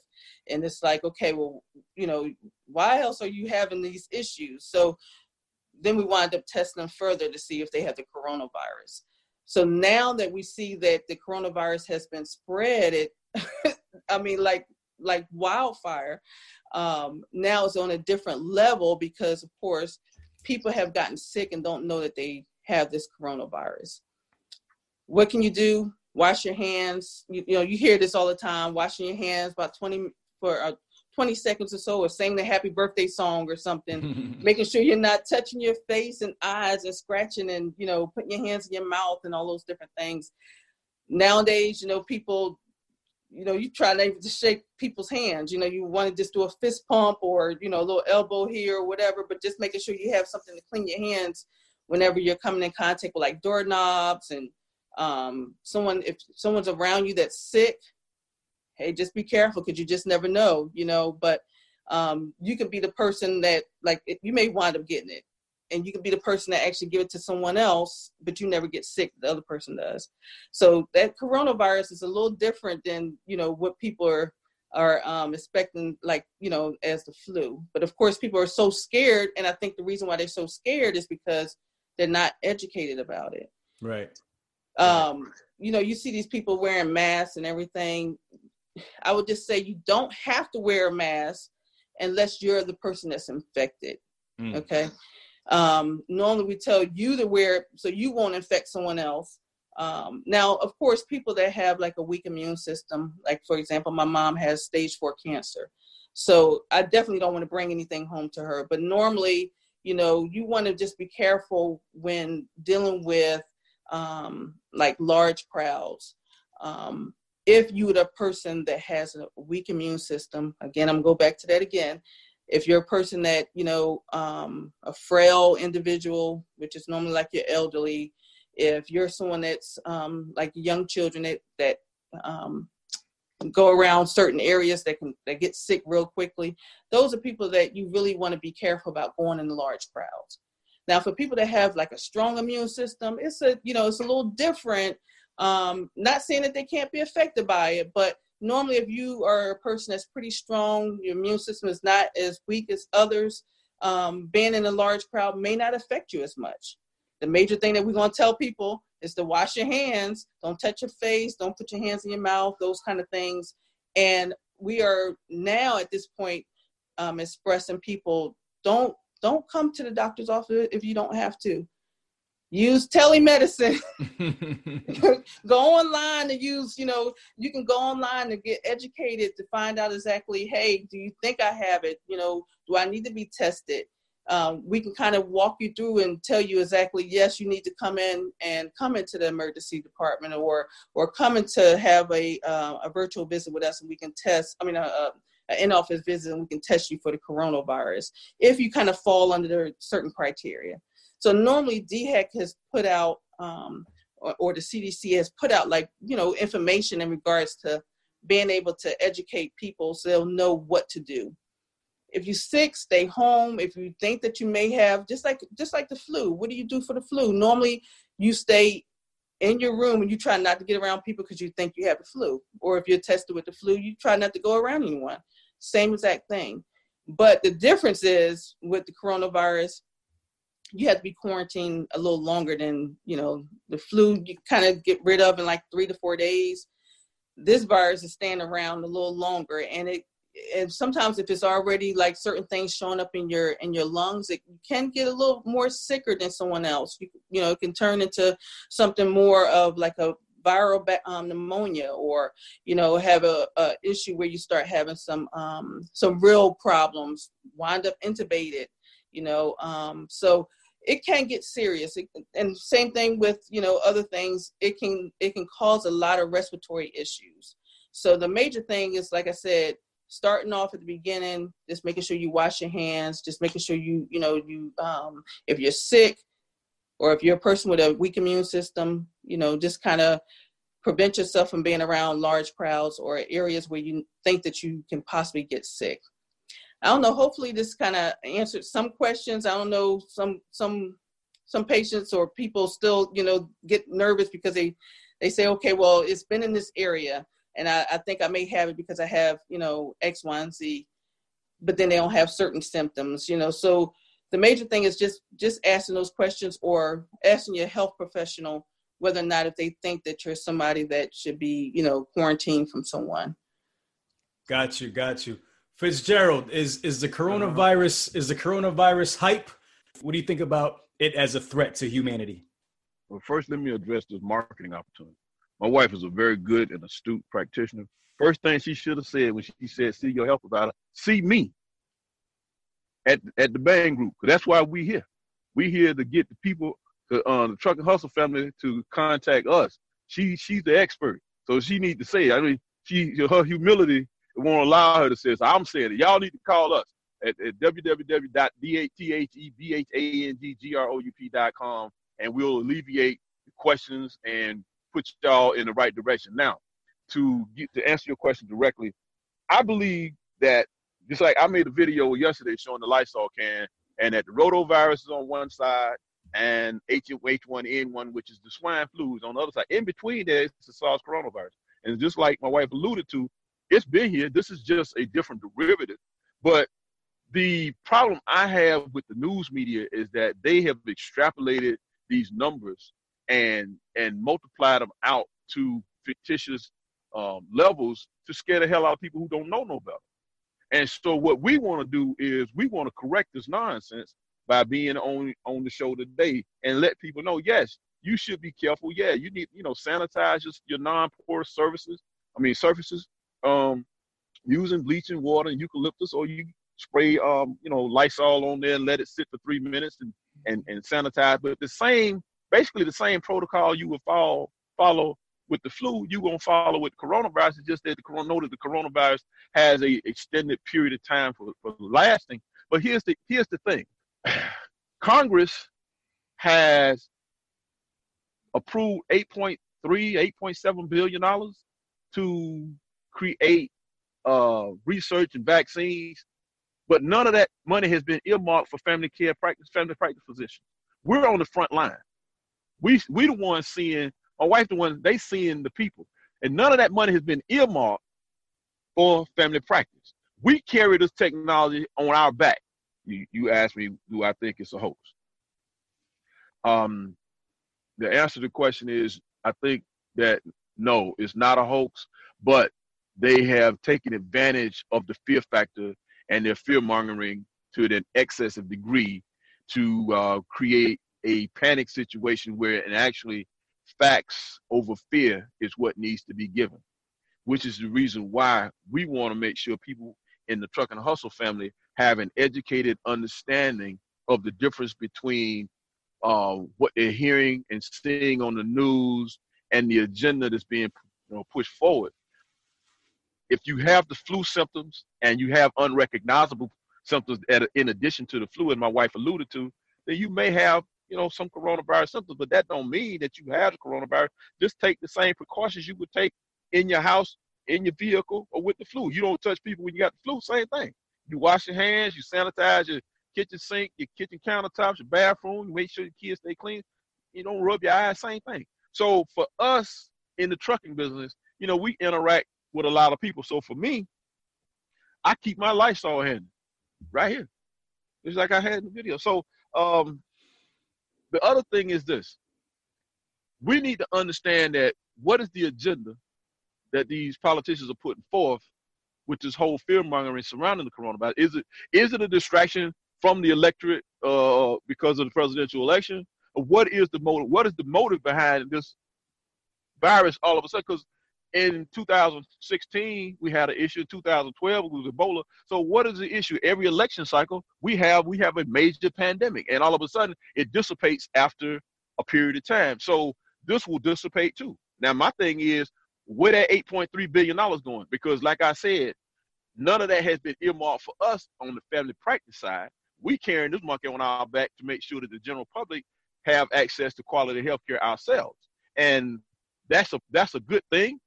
and it's like okay, well, you know, why else are you having these issues? So then we wind up testing them further to see if they have the coronavirus. So now that we see that the coronavirus has been spread, it, I mean, like like wildfire um, now it's on a different level because of course people have gotten sick and don't know that they have this coronavirus. What can you do? Wash your hands. You, you know you hear this all the time washing your hands about 20 for uh, 20 seconds or so or saying the happy birthday song or something. Making sure you're not touching your face and eyes and scratching and you know putting your hands in your mouth and all those different things. Nowadays you know people you know, you try to shake people's hands. You know, you want to just do a fist pump or, you know, a little elbow here or whatever, but just making sure you have something to clean your hands whenever you're coming in contact with like doorknobs and um, someone, if someone's around you that's sick, hey, just be careful because you just never know, you know, but um, you can be the person that like, you may wind up getting it and you can be the person that actually give it to someone else, but you never get sick. The other person does. So that coronavirus is a little different than you know what people are are um, expecting, like you know, as the flu. But of course, people are so scared, and I think the reason why they're so scared is because they're not educated about it. Right. Um, you know, you see these people wearing masks and everything. I would just say you don't have to wear a mask unless you're the person that's infected. Mm. Okay. Um, normally, we tell you to wear it so you won't infect someone else. Um, now, of course, people that have like a weak immune system, like for example, my mom has stage four cancer. So I definitely don't want to bring anything home to her. But normally, you know, you want to just be careful when dealing with um, like large crowds. Um, if you're a person that has a weak immune system, again, I'm going to go back to that again if you're a person that you know um, a frail individual which is normally like your elderly if you're someone that's um, like young children that that um, go around certain areas that can that get sick real quickly those are people that you really want to be careful about going in large crowds. Now for people that have like a strong immune system it's a you know it's a little different um, not saying that they can't be affected by it but normally if you are a person that's pretty strong your immune system is not as weak as others um, being in a large crowd may not affect you as much. The major thing that we're going to tell people is to wash your hands don't touch your face don't put your hands in your mouth those kind of things. And we are now at this point um, expressing people don't don't come to the doctor's office if you don't have to use telemedicine. Go online and use you know you can go online to get educated to find out exactly hey do you think i have it? You know do i need to be tested? Um, we can kind of walk you through and tell you exactly yes you need to come in and come into the emergency department or or come in to have a uh, a virtual visit with us and we can test i mean a, a an in-office visit and we can test you for the coronavirus if you kind of fall under certain criteria so normally DHEC has put out, um, or, or, the CDC has put out like, you know, information in regards to being able to educate people so they'll know what to do. If you're sick, stay home. If you think that you may have, just like just like the flu, what do you do for the flu? Normally, you stay in your room and you try not to get around people because you think you have the flu. Or if you're tested with the flu, you try not to go around anyone. Same exact thing. But the difference is with the coronavirus, you have to be quarantined a little longer than you know the flu you kind of get rid of in like three to four days. This virus is staying around a little longer and it and sometimes if it's already like certain things showing up in your in your lungs it can get a little more sicker than someone else. You, you know it can turn into something more of like a viral um, pneumonia or you know have a, a, issue where you start having some um, some real problems wind up intubated you know um, so it can get serious. It, and same thing with you know other things. It can it can cause a lot of respiratory issues. So the major thing is like i said starting off at the beginning just making sure you wash your hands just making sure you you know you um, if you're sick or if you're a person with a weak immune system, you know, just kind of prevent yourself from being around large crowds or areas where you think that you can possibly get sick. I don't know. Hopefully, this kind of answered some questions. I don't know. Some some some patients or people still, you know, get nervous because they they say, okay, well, it's been in this area, and I, I think I may have it because I have, you know, X, Y, and Z, but then they don't have certain symptoms, you know. So the major thing is just just asking those questions or asking your health professional whether or not if they think that you're somebody that should be you know quarantined from someone got you got you fitzgerald is is the coronavirus is the coronavirus hype what do you think about it as a threat to humanity well first let me address this marketing opportunity my wife is a very good and astute practitioner first thing she should have said when she said see your health provider see me at at the Bhang Group. That's why we here. We here to get the people, to, uh, the Truck and Hustle family, to contact us. She she's the expert, so she needs to say. I mean, she her humility won't allow her to say. It. I'm saying it. Y'all need to call us at, at www.thebhanggroup.com, and we'll alleviate questions and put y'all in the right direction. Now, to get, to answer your question directly, I believe that just like I made a video yesterday showing the Lysol can, and that the rotavirus is on one side and H1N1, which is the swine flu, is on the other side. In between there is the SARS coronavirus. And just like my wife alluded to, it's been here. This is just a different derivative. But the problem I have with the news media is that they have extrapolated these numbers and and multiplied them out to fictitious um, levels to scare the hell out of people who don't know no better. And so what we want to do is we want to correct this nonsense by being on on the show today and let people know, yes, you should be careful. Yeah, you need, you know, sanitize your, your non-porous surfaces. I mean surfaces. Um, using bleaching water and eucalyptus, or you spray um, you know, Lysol on there and let it sit for three minutes and and, and sanitize. But the same, basically the same protocol you would follow follow with the flu, you're gonna follow with coronavirus. It's just that the corona know that the coronavirus has a extended period of time for, for lasting. But here's the here's the thing. Congress has approved 8.3, 8.7 billion dollars to create uh, research and vaccines, but none of that money has been earmarked for family care practice, family practice physicians. We're on the front line. We we the ones seeing my wife the one they seeing the people, and none of that money has been earmarked for family practice. We carry this technology on our back. You you ask me, do I think it's a hoax? Um, the answer to the question is, I think that no, it's not a hoax, but they have taken advantage of the fear factor and their fear mongering to an excessive degree to uh, create a panic situation where and actually facts over fear is what needs to be given, which is the reason why we want to make sure people in the truck and hustle family have an educated understanding of the difference between uh, what they're hearing and seeing on the news and the agenda that's being you know, pushed forward. If you have the flu symptoms and you have unrecognizable symptoms at, in addition to the flu, as my wife alluded to, then you may have you know, some coronavirus symptoms, but that don't mean that you have the coronavirus. Just take the same precautions you would take in your house, in your vehicle, or with the flu. You don't touch people when you got the flu, same thing. You wash your hands, you sanitize your kitchen sink, your kitchen countertops, your bathroom, you make sure your kids stay clean. You don't rub your eyes, same thing. So for us in the trucking business, you know, we interact with a lot of people. So for me, I keep my Lysol handy right here. Just like I had in the video. So um, the other thing is this we need to understand that what is the agenda that these politicians are putting forth with this whole fear mongering surrounding the coronavirus? Is it is it a distraction from the electorate uh, because of the presidential election? Or what is the motive? What is the motive behind this virus all of a sudden because in 2016 we had an issue. In 2012 it was ebola. So what is the issue? Every election cycle we have we have a major pandemic. And all of a sudden it dissipates after a period of time. So this will dissipate too. Now my thing is where that 8.3 billion dollars going? Because like i said none of that has been earmarked for us on the family practice side. We carrying this monkey on our back to make sure that the general public have access to quality health care ourselves. And that's a that's a good thing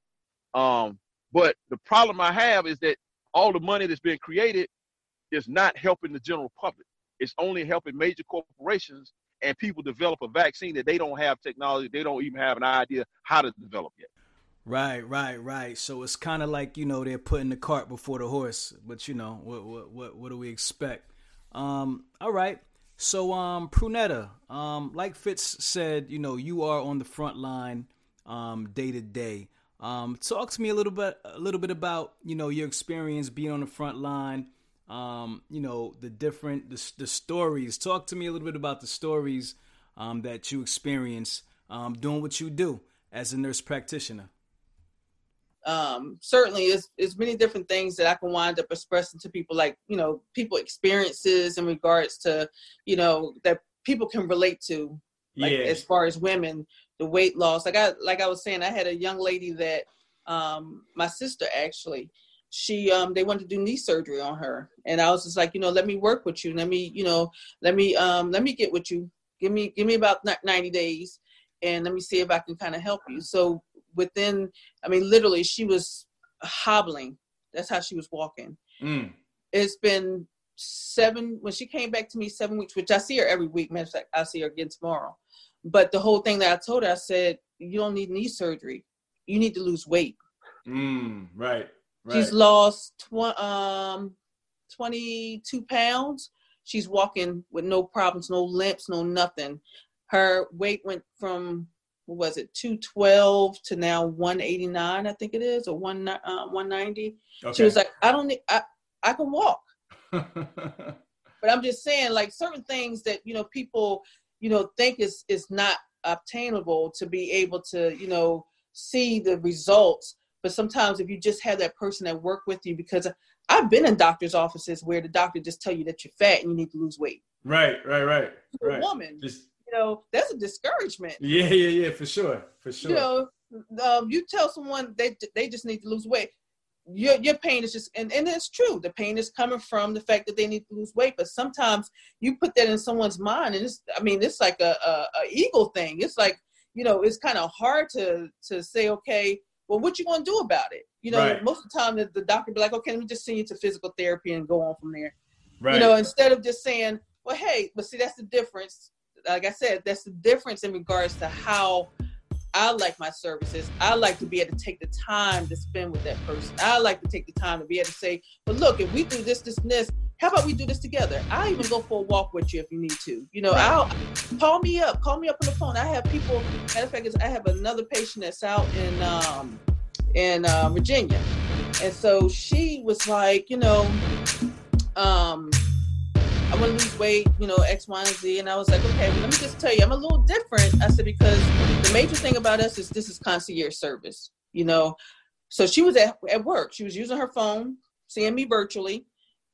um, but the problem I have is that all the money that's being created is not helping the general public. It's only helping major corporations and people develop a vaccine that they don't have technology, they don't even have an idea how to develop yet. Right, right, right. So it's kind of like you know they're putting the cart before the horse, but you know what what what, what do we expect? Um, all right. So um, Pernetta, um, like Fitz said, you know you are on the front line um, day to day. Um, talk to me a little bit, a little bit about you know your experience being on the front line. Um, you know the different the, the stories. Talk to me a little bit about the stories um, that you experience um, doing what you do as a nurse practitioner. Um, certainly, it's, it's many different things that I can wind up expressing to people, like you know, people experiences in regards to you know that people can relate to, like yeah. as far as women the weight loss. Like I like I was saying, I had a young lady that um, my sister actually she um they wanted to do knee surgery on her. And i was just like you know let me work with you. Let me you know let me um let me get with you. Give me give me about 90 days and let me see if i can kind of help you. So within i mean literally she was hobbling. That's how she was walking. Mm. it's been seven when she came back to me seven weeks which i see her every week. Matter of fact i see her again tomorrow but the whole thing that I told her, I said, you don't need knee surgery. You need to lose weight. Mm, right, right. She's lost tw- um, 22 pounds. She's walking with no problems, no limps, no nothing. Her weight went from what was it 212 to now 189 i think it is or 1 uh, 190 okay. she was like i don't need i i can walk but i'm just saying like certain things that you know people you know think is is not obtainable to be able to you know see the results. But sometimes if you just have that person that work with you because i've been in doctors offices where the doctor just tell you that you're fat and you need to lose weight. Right right right a right. woman just, you know that's a discouragement. Yeah yeah yeah for sure for sure. you know um, you tell someone they they just need to lose weight your your pain is just and, and it's true. The pain is coming from the fact that they need to lose weight but sometimes you put that in someone's mind and it's i mean it's like a, a, a ego thing. It's like you know it's kind of hard to to say okay well what you going to do about it? You know right. most of the time the, the doctor be like okay let me just send you to physical therapy and go on from there. Right. you know instead of just saying well hey but see that's the difference. Like i said that's the difference in regards to how I like my services. I like to be able to take the time to spend with that person. I like to take the time to be able to say, but look, if we do this, this, and this, how about we do this together? I'll even go for a walk with you if you need to. You know, I'll call me up, call me up on the phone. I have people, matter of fact, I have another patient that's out in um in uh, Virginia. And so she was like, you know, um, I want to lose weight, you know, X, Y, and Z. And I was like, okay, well, let me just tell you, I'm a little different. I said, because the major thing about us is this is concierge service, you know. So she was at, at work. She was using her phone, seeing me virtually.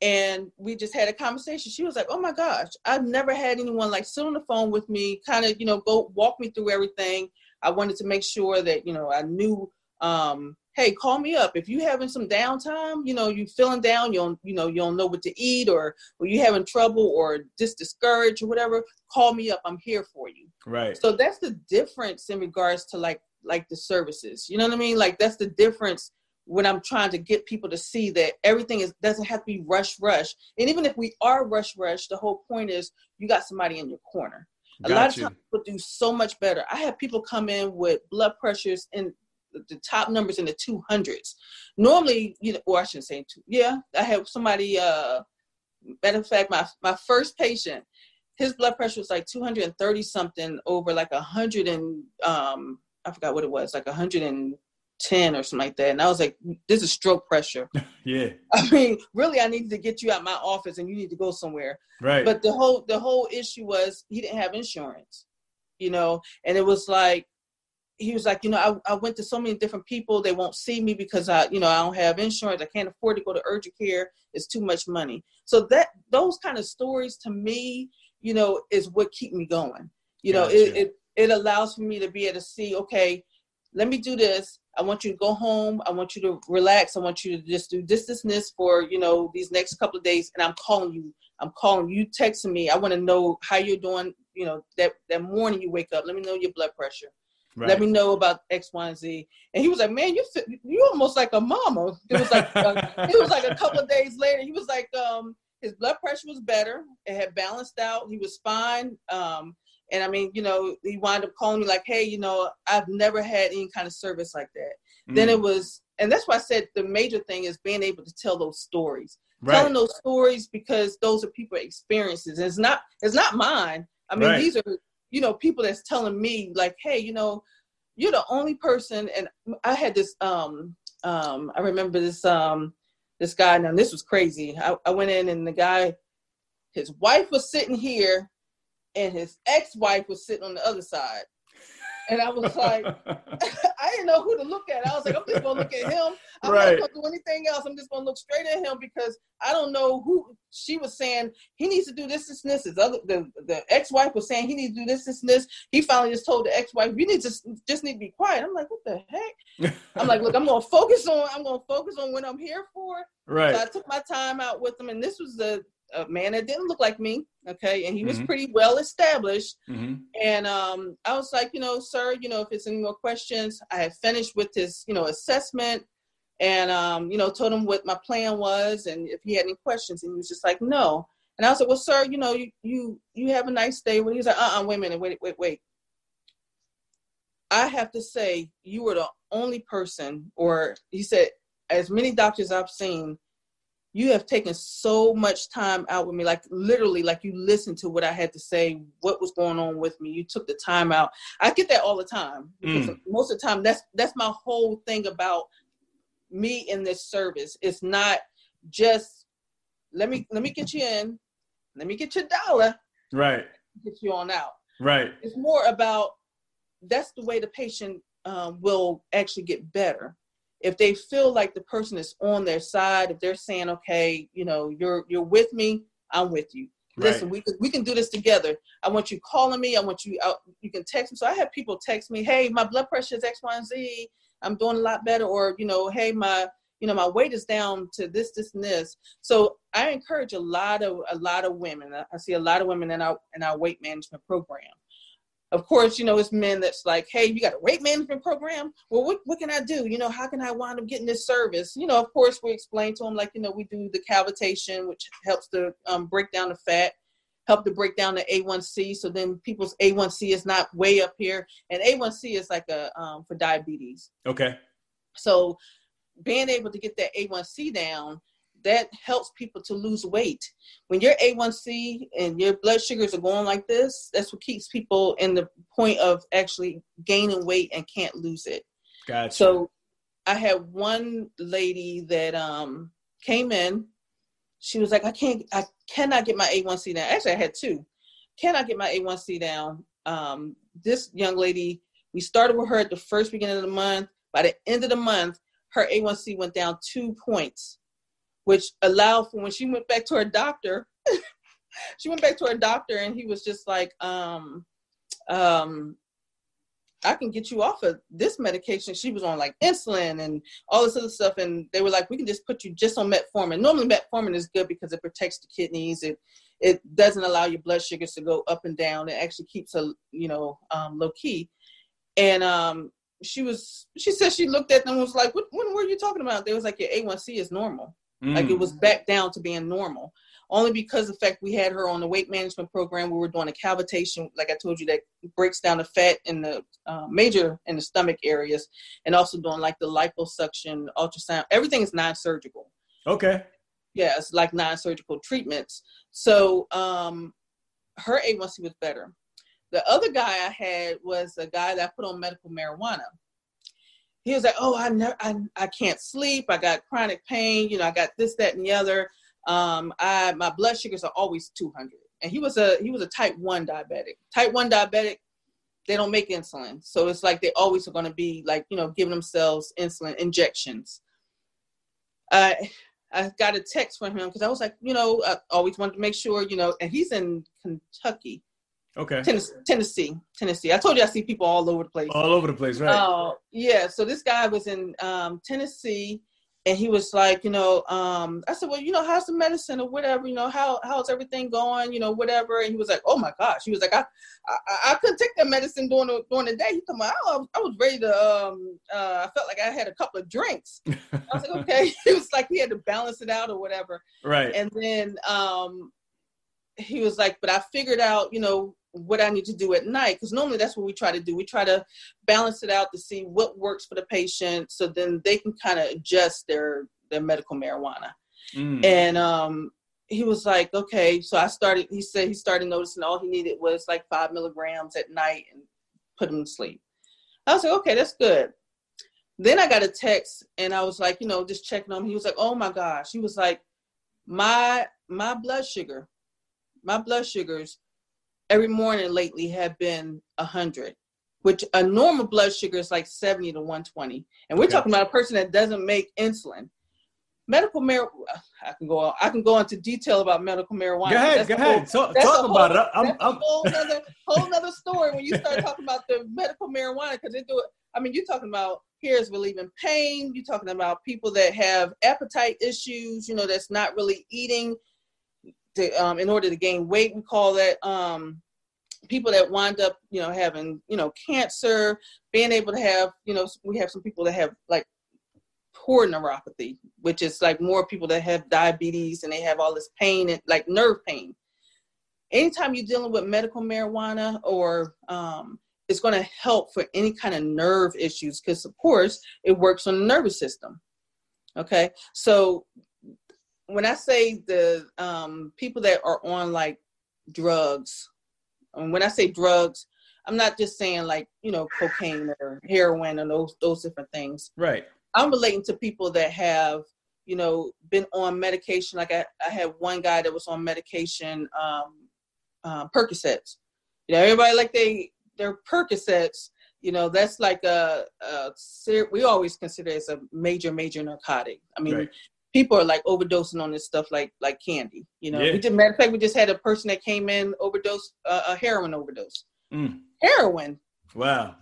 And we just had a conversation. She was like, oh my gosh, I've never had anyone like sit on the phone with me, kind of, you know, go walk me through everything. I wanted to make sure that, you know, I knew um, hey, call me up if you're having some downtime. You know, you feeling down, you don't, you know, you don't know what to eat, or or you having trouble, or just discouraged, or whatever. Call me up. I'm here for you. Right. So that's the difference in regards to like like the services. You know what I mean? Like that's the difference when I'm trying to get people to see that everything is doesn't have to be rush rush. And even if we are rush rush, the whole point is you got somebody in your corner. A lot of times people do so much better. I have people come in with blood pressures in the top numbers in the 200s. Normally, you know, or I shouldn't say two. Yeah, I have somebody. Uh, matter of fact, my my first patient, his blood pressure was like 230 something over like a hundred and um, I forgot what it was, like 110 or something like that. And I was like, this is stroke pressure. yeah. I mean, really, I needed to get you out my office and you need to go somewhere. Right. But the whole the whole issue was he didn't have insurance, you know, and it was like he was like, you know, I, I went to so many different people. They won't see me because I, you know, I don't have insurance. I can't afford to go to urgent care. It's too much money. So that those kind of stories to me, you know, is what keep me going. You gotcha. know, it, it it allows for me to be able to see, okay, let me do this. I want you to go home. I want you to relax. I want you to just do this, this, and this for, you know, these next couple of days. And I'm calling you. I'm calling you, texting me. I want to know how you're doing, you know, that, that morning you wake up. Let me know your blood pressure. Right. Let me know about X, Y, and Z. And he was like, "Man, you you almost like a mama." It was like uh, it was like a couple of days later. He was like, um, his blood pressure was better. It had balanced out. He was fine. Um, and I mean, you know, he wound up calling me like, "Hey, you know, I've never had any kind of service like that." Mm. Then it was, and that's why I said the major thing is being able to tell those stories, right. telling those stories because those are people experiences. And it's not, it's not mine. I mean, right. these are you know, people that's telling me like, hey, you know, you're the only person. And I had this, um, um, I remember this, um, this guy. Now this was crazy. I, I went in and the guy, his wife was sitting here, and his ex-wife was sitting on the other side. And I was like, I didn't know who to look at. I was like, I'm just gonna look at him. I'm right. not gonna do anything else. I'm just gonna look straight at him because I don't know who she was saying he needs to do this, this, and this. His other the, the ex-wife was saying he needs to do this, this, and this. He finally just told the ex-wife, you need to just need to be quiet. I'm like, what the heck? I'm like, look, I'm gonna focus on I'm gonna focus on what I'm here for. Right. So I took my time out with him, and this was the a man that didn't look like me, okay, and he was mm-hmm. pretty well established. Mm-hmm. And um, I was like, you know, sir, you know, if it's any more questions, I had finished with his, you know, assessment, and um, you know, told him what my plan was, and if he had any questions, and he was just like, no. And I was like, well, sir, you know, you you you have a nice day. When he's was like, uh, uh wait a minute, wait, wait, wait. I have to say, you were the only person, or he said, as many doctors I've seen you have taken so much time out with me like literally like you listened to what i had to say what was going on with me. You took the time out. I get that all the time because mm. most of the time that's that's my whole thing about me in this service. It's not just let me let me get you in let me get your dollar right. get you on out. Right. It's more about that's the way the patient um, will actually get better if they feel like the person is on their side, if they're saying, okay, you know, you're you're with me, I'm with you. Right. Listen, we can we can do this together. I want you calling me. I want you out. You can text me. So I have people text me, hey, my blood pressure is X, Y, and Z. I'm doing a lot better. Or you know, hey, my you know my weight is down to this, this, and this. So I encourage a lot of a lot of women. I see a lot of women in our in our weight management program of course, you know, it's men that's like, hey, you got a weight management program? Well, what, what can I do? You know, how can I wind up getting this service? You know, of course, we explain to them, like, you know, we do the cavitation, which helps to um, break down the fat, help to break down the A1C. So then people's A1C is not way up here. And A1C is like a um, for diabetes. Okay. So being able to get that A1C down that helps people to lose weight. When your A1C and your blood sugars are going like this, that's what keeps people in the point of actually gaining weight and can't lose it. Gotcha. So I had one lady that um came in. She was like, I can't, I cannot get my A1C down. Actually, I had two. Cannot get my A1C down. Um, this young lady, we started with her at the first beginning of the month. By the end of the month, her A1C went down two points which allowed for when she went back to her doctor. she went back to her doctor, and he was just like, um, um, I can get you off of this medication. She was on like insulin and all this other stuff, and they were like, we can just put you just on metformin. Normally, metformin is good because it protects the kidneys. It it doesn't allow your blood sugars to go up and down. It actually keeps a you know um, low key. And um, she was she said she looked at them and was like, what, what were you talking about? They was like, your A1C is normal. Mm. Like it was back down to being normal. Only because the fact we had her on the weight management program, we were doing a cavitation, like I told you, that breaks down the fat in the uh, major in the stomach areas, and also doing like the liposuction, ultrasound. Everything is non-surgical. Okay. Yeah, it's like non-surgical treatments. So um, her A1C was better. The other guy I had was a guy that I put on medical marijuana he was like, "Oh, I never, I, I can't sleep. I got chronic pain. You know, I got this, that, and the other. Um, I my blood sugars are always 200." And he was a he was a type one diabetic. Type one diabetic, they don't make insulin. So it's like they always are going to be like, you know, giving themselves insulin injections. I I got a text from him because I was like, you know, I always wanted to make sure, you know, and he's in Kentucky. Okay. Tennessee, Tennessee, Tennessee. I told you I see people all over the place. All over the place, right? Uh, yeah. So this guy was in um, Tennessee, and he was like, you know, um, I said, well, you know, how's the medicine or whatever, you know, how how's everything going, you know, whatever. And he was like, oh my gosh, he was like, I I, I couldn't take that medicine during the during the day. He told me I was, I was ready to, um, uh, I felt like I had a couple of drinks. I was like, okay. he was like, he had to balance it out or whatever. Right. And then um, he was like, but I figured out, you know, what I need to do at night because normally that's what we try to do. We try to balance it out to see what works for the patient, so then they can kind of adjust their their medical marijuana. Mm. And um, he was like, okay. So I started. He said he started noticing all he needed was like five milligrams at night and put him to sleep. I was like, okay, that's good. Then I got a text and I was like, you know, just checking on him. He was like, oh my gosh. He was like, my my blood sugar, my blood sugars every morning lately have been 100 which a normal blood sugar is like 70 to 120 and we're okay. talking about a person that doesn't make insulin. Medical marijuana i can go i can go into detail about medical marijuana. Go ahead go ahead. whole, talk, whole, about it. I'm, that's I'm, a whole other whole other story when you start talking about the medical marijuana because they do it i mean you're talking about here's relieving pain you're talking about people that have appetite issues you know that's not really eating to, um, in order to gain weight. We call that um, people that wind up, you know, having, you know, cancer, being able to have, you know, we have some people that have like poor neuropathy, which is like more people that have diabetes and they have all this pain and like nerve pain. Anytime you're dealing with medical marijuana or um, it's going to help for any kind of nerve issues because of course it works on the nervous system okay so when I say the um, people that are on like drugs, and when I say drugs, I'm not just saying like you know cocaine or heroin and those those different things. Right. I'm relating to people that have you know been on medication. Like I, I had one guy that was on medication, um, uh, Percocets. You know, everybody like they their Percocets. You know, that's like a, a we always consider it as a major major narcotic. I mean, right people are like overdosing on this stuff like like candy. You know, yeah. we just matter of fact, we just had a person that came in overdose uh, a heroin overdose. Mm. Heroin. Wow.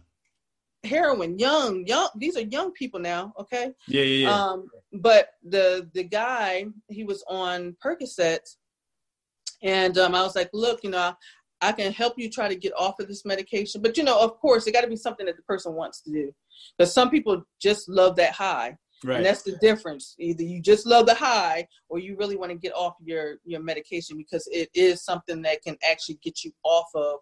Heroin, young, young. These are young people now. Okay. Yeah, yeah, yeah. Um, but the the guy he was on Percocet, and um, I was like, look, you know. I can help you try to get off of this medication, but you know, of course, it got to be something that the person wants to do. Because some people just love that high, Right. And that's the difference. Either you just love the high or you really want to get off your, your medication because it is something that can actually get you off of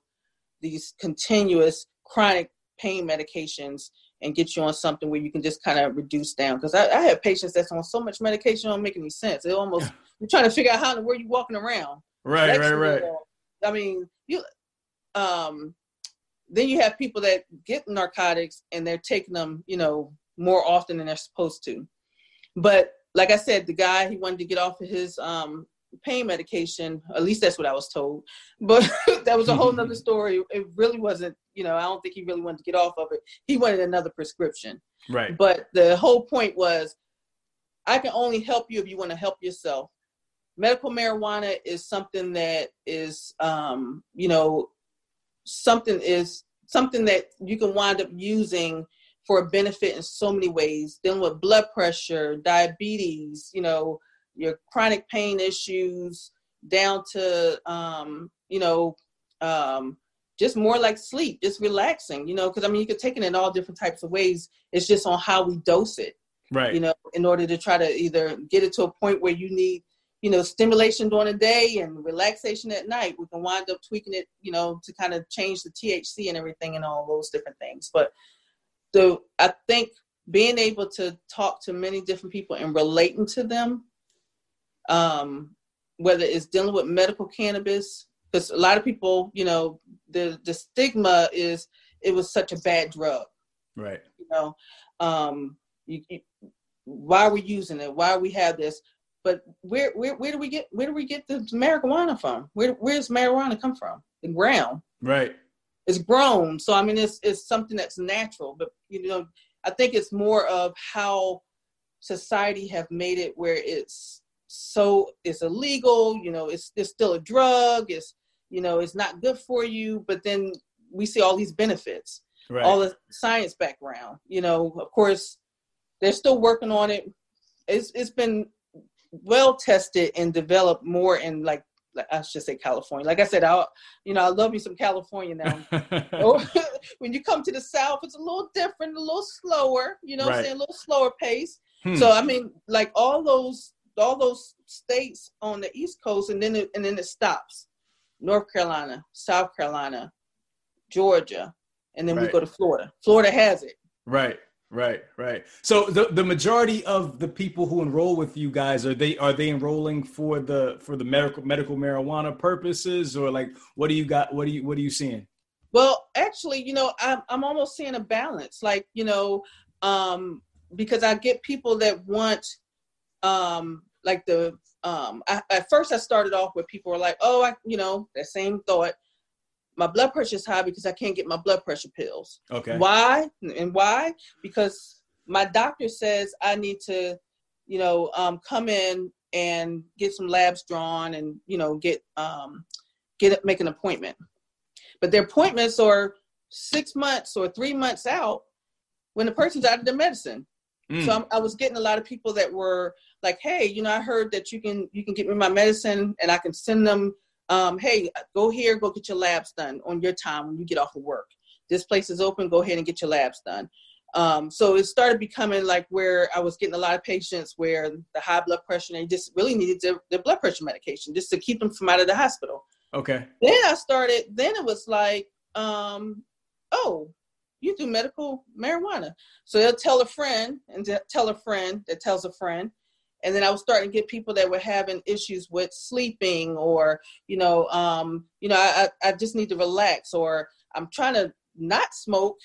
these continuous chronic pain medications and get you on something where you can just kind of reduce down. Because I, I, have patients that's on so much medication, it don't make any sense. It almost you're trying to figure out how where you walking around. Right, right, right. I mean, you um then you have people that get narcotics and they're taking them, you know, more often than they're supposed to. But like I said, the guy he wanted to get off of his um, pain medication. At least that's what I was told. But that was a whole nother story. It really wasn't. You know, I don't think he really wanted to get off of it. He wanted another prescription. Right. But the whole point was, I can only help you if you want to help yourself. Medical marijuana is something that is, um, you know, something is something that you can wind up using for a benefit in so many ways dealing with blood pressure diabetes you know your chronic pain issues down to um, you know um, just more like sleep just relaxing you know because i mean you could take it in all different types of ways. It's just on how we dose it right. you know in order to try to either get it to a point where you need you know stimulation during the day and relaxation at night. We can wind up tweaking it you know to kind of change the thc and everything and all those different things. But so I think being able to talk to many different people and relating to them, um, whether it's dealing with medical cannabis, because a lot of people, you know, the the stigma is it was such a bad drug. Right. You know, um, you, you, why are we using it? Why we have this? But where where where do we get where do we get the marijuana from? Where where's marijuana come from? The ground. Right it's grown. So I mean, it's it's something that's natural. But you know, I think it's more of how society have made it where it's so it's illegal. You know, it's it's still a drug. It's you know, it's not good for you. But then we see all these benefits, right. all the science background. You know, of course, they're still working on it. It's it's been well tested and developed more in like I should say California. Like I said, I you know I love me some California now. when you come to the South, it's a little different, a little slower. You know, right. I'm saying a little slower pace. Hmm. So I mean, like all those all those states on the East Coast, and then it, and then it stops. North Carolina, South Carolina, Georgia, and then right. we go to Florida. Florida has it. Right. Right, right. So the the majority of the people who enroll with you guys are they are they enrolling for the for the medical medical marijuana purposes or like what do you got what do you what are you seeing? Well, actually, you know, I'm I'm almost seeing a balance. Like, you know, um because I get people that want um like the um I, at first I started off with people were like, "Oh, I you know, that same thought my blood pressure is high because I can't get my blood pressure pills. Okay. Why? And why? Because my doctor says I need to, you know, um, come in and get some labs drawn and you know get um, get make an appointment. But their appointments are six months or three months out when the person's out of their medicine. Mm. So I'm, i was getting a lot of people that were like, "Hey, you know, I heard that you can you can get me my medicine and I can send them um, hey, go here, go get your labs done on your time when you get off of work. This place is open, go ahead and get your labs done. Um, so it started becoming like where I was getting a lot of patients where the high blood pressure, they just really needed their, their blood pressure medication just to keep them from out of the hospital. Okay. Then I started, then it was like, um, oh, you do medical marijuana. So they'll tell a friend and tell a friend that tells a friend and then I was starting to get people that were having issues with sleeping, or you know, um, you know, I, I just need to relax, or I'm trying to not smoke,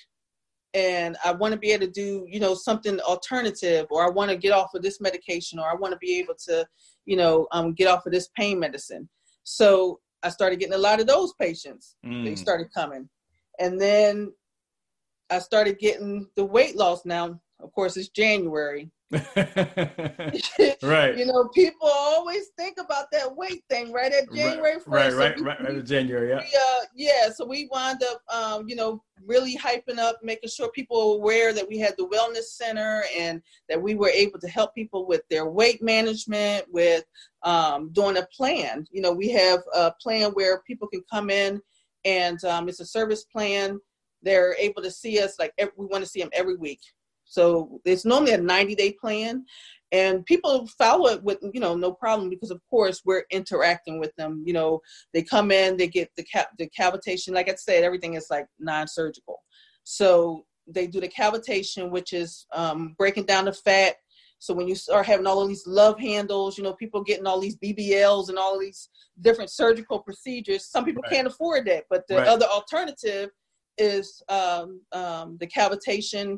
and I want to be able to do, you know, something alternative, or I want to get off of this medication, or I want to be able to, you know, um, get off of this pain medicine. So I started getting a lot of those patients. Mm. They started coming, and then I started getting the weight loss. Now, of course, it's January, right. You know, people always think about that weight thing, right? At January first. Right, right, so right, right, right. January, yeah. We, uh, yeah. So we wound up, um, you know, really hyping up, making sure people were aware that we had the wellness center and that we were able to help people with their weight management, with um, doing a plan. You know, we have a plan where people can come in, and um, it's a service plan. They're able to see us like every, we want to see them every week so it's normally a 90 day plan and people follow it with you know no problem because of course we're interacting with them you know they come in they get the cap the cavitation like i said everything is like non-surgical so they do the cavitation which is um, breaking down the fat so when you start having all of these love handles you know people getting all these bbls and all these different surgical procedures some people right. can't afford that but the right. other alternative is um, um, the cavitation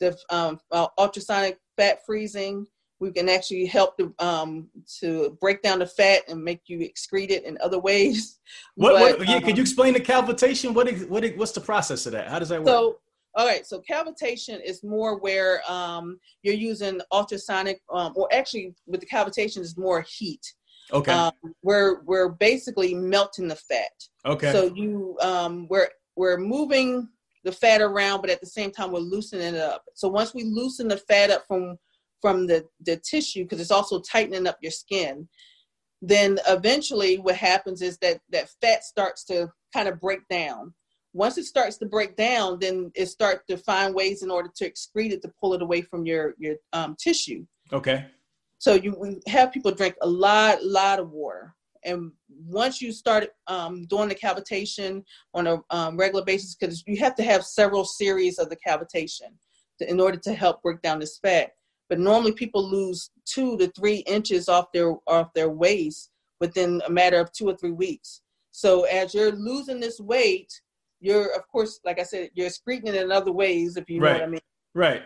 the um, uh, ultrasonic fat freezing. We can actually help to um, to break down the fat and make you excrete it in other ways. What? But, what yeah, um, could you explain the cavitation? What? What? What's the process of that? How does that work? So, all right. So cavitation is more where um, you're using ultrasonic, um, or actually with the cavitation is more heat. Okay. Um, we're we're basically melting the fat. Okay. So you um, we're we're moving the fat around, but at the same time we're loosening it up. So once we loosen the fat up from from the, the tissue, because it's also tightening up your skin, then eventually what happens is that that fat starts to kind of break down. Once it starts to break down, then it starts to find ways in order to excrete it to pull it away from your your um, tissue. Okay. So you we have people drink a lot, lot of water and once you start um, doing the cavitation on a um, regular basis, because you have to have several series of the cavitation to, in order to help break down this fat. But normally people lose two to three inches off their off their waist within a matter of two or three weeks. So as you're losing this weight, you're of course, like I said, you're excreting it in other ways, if you know right. what I mean. Right.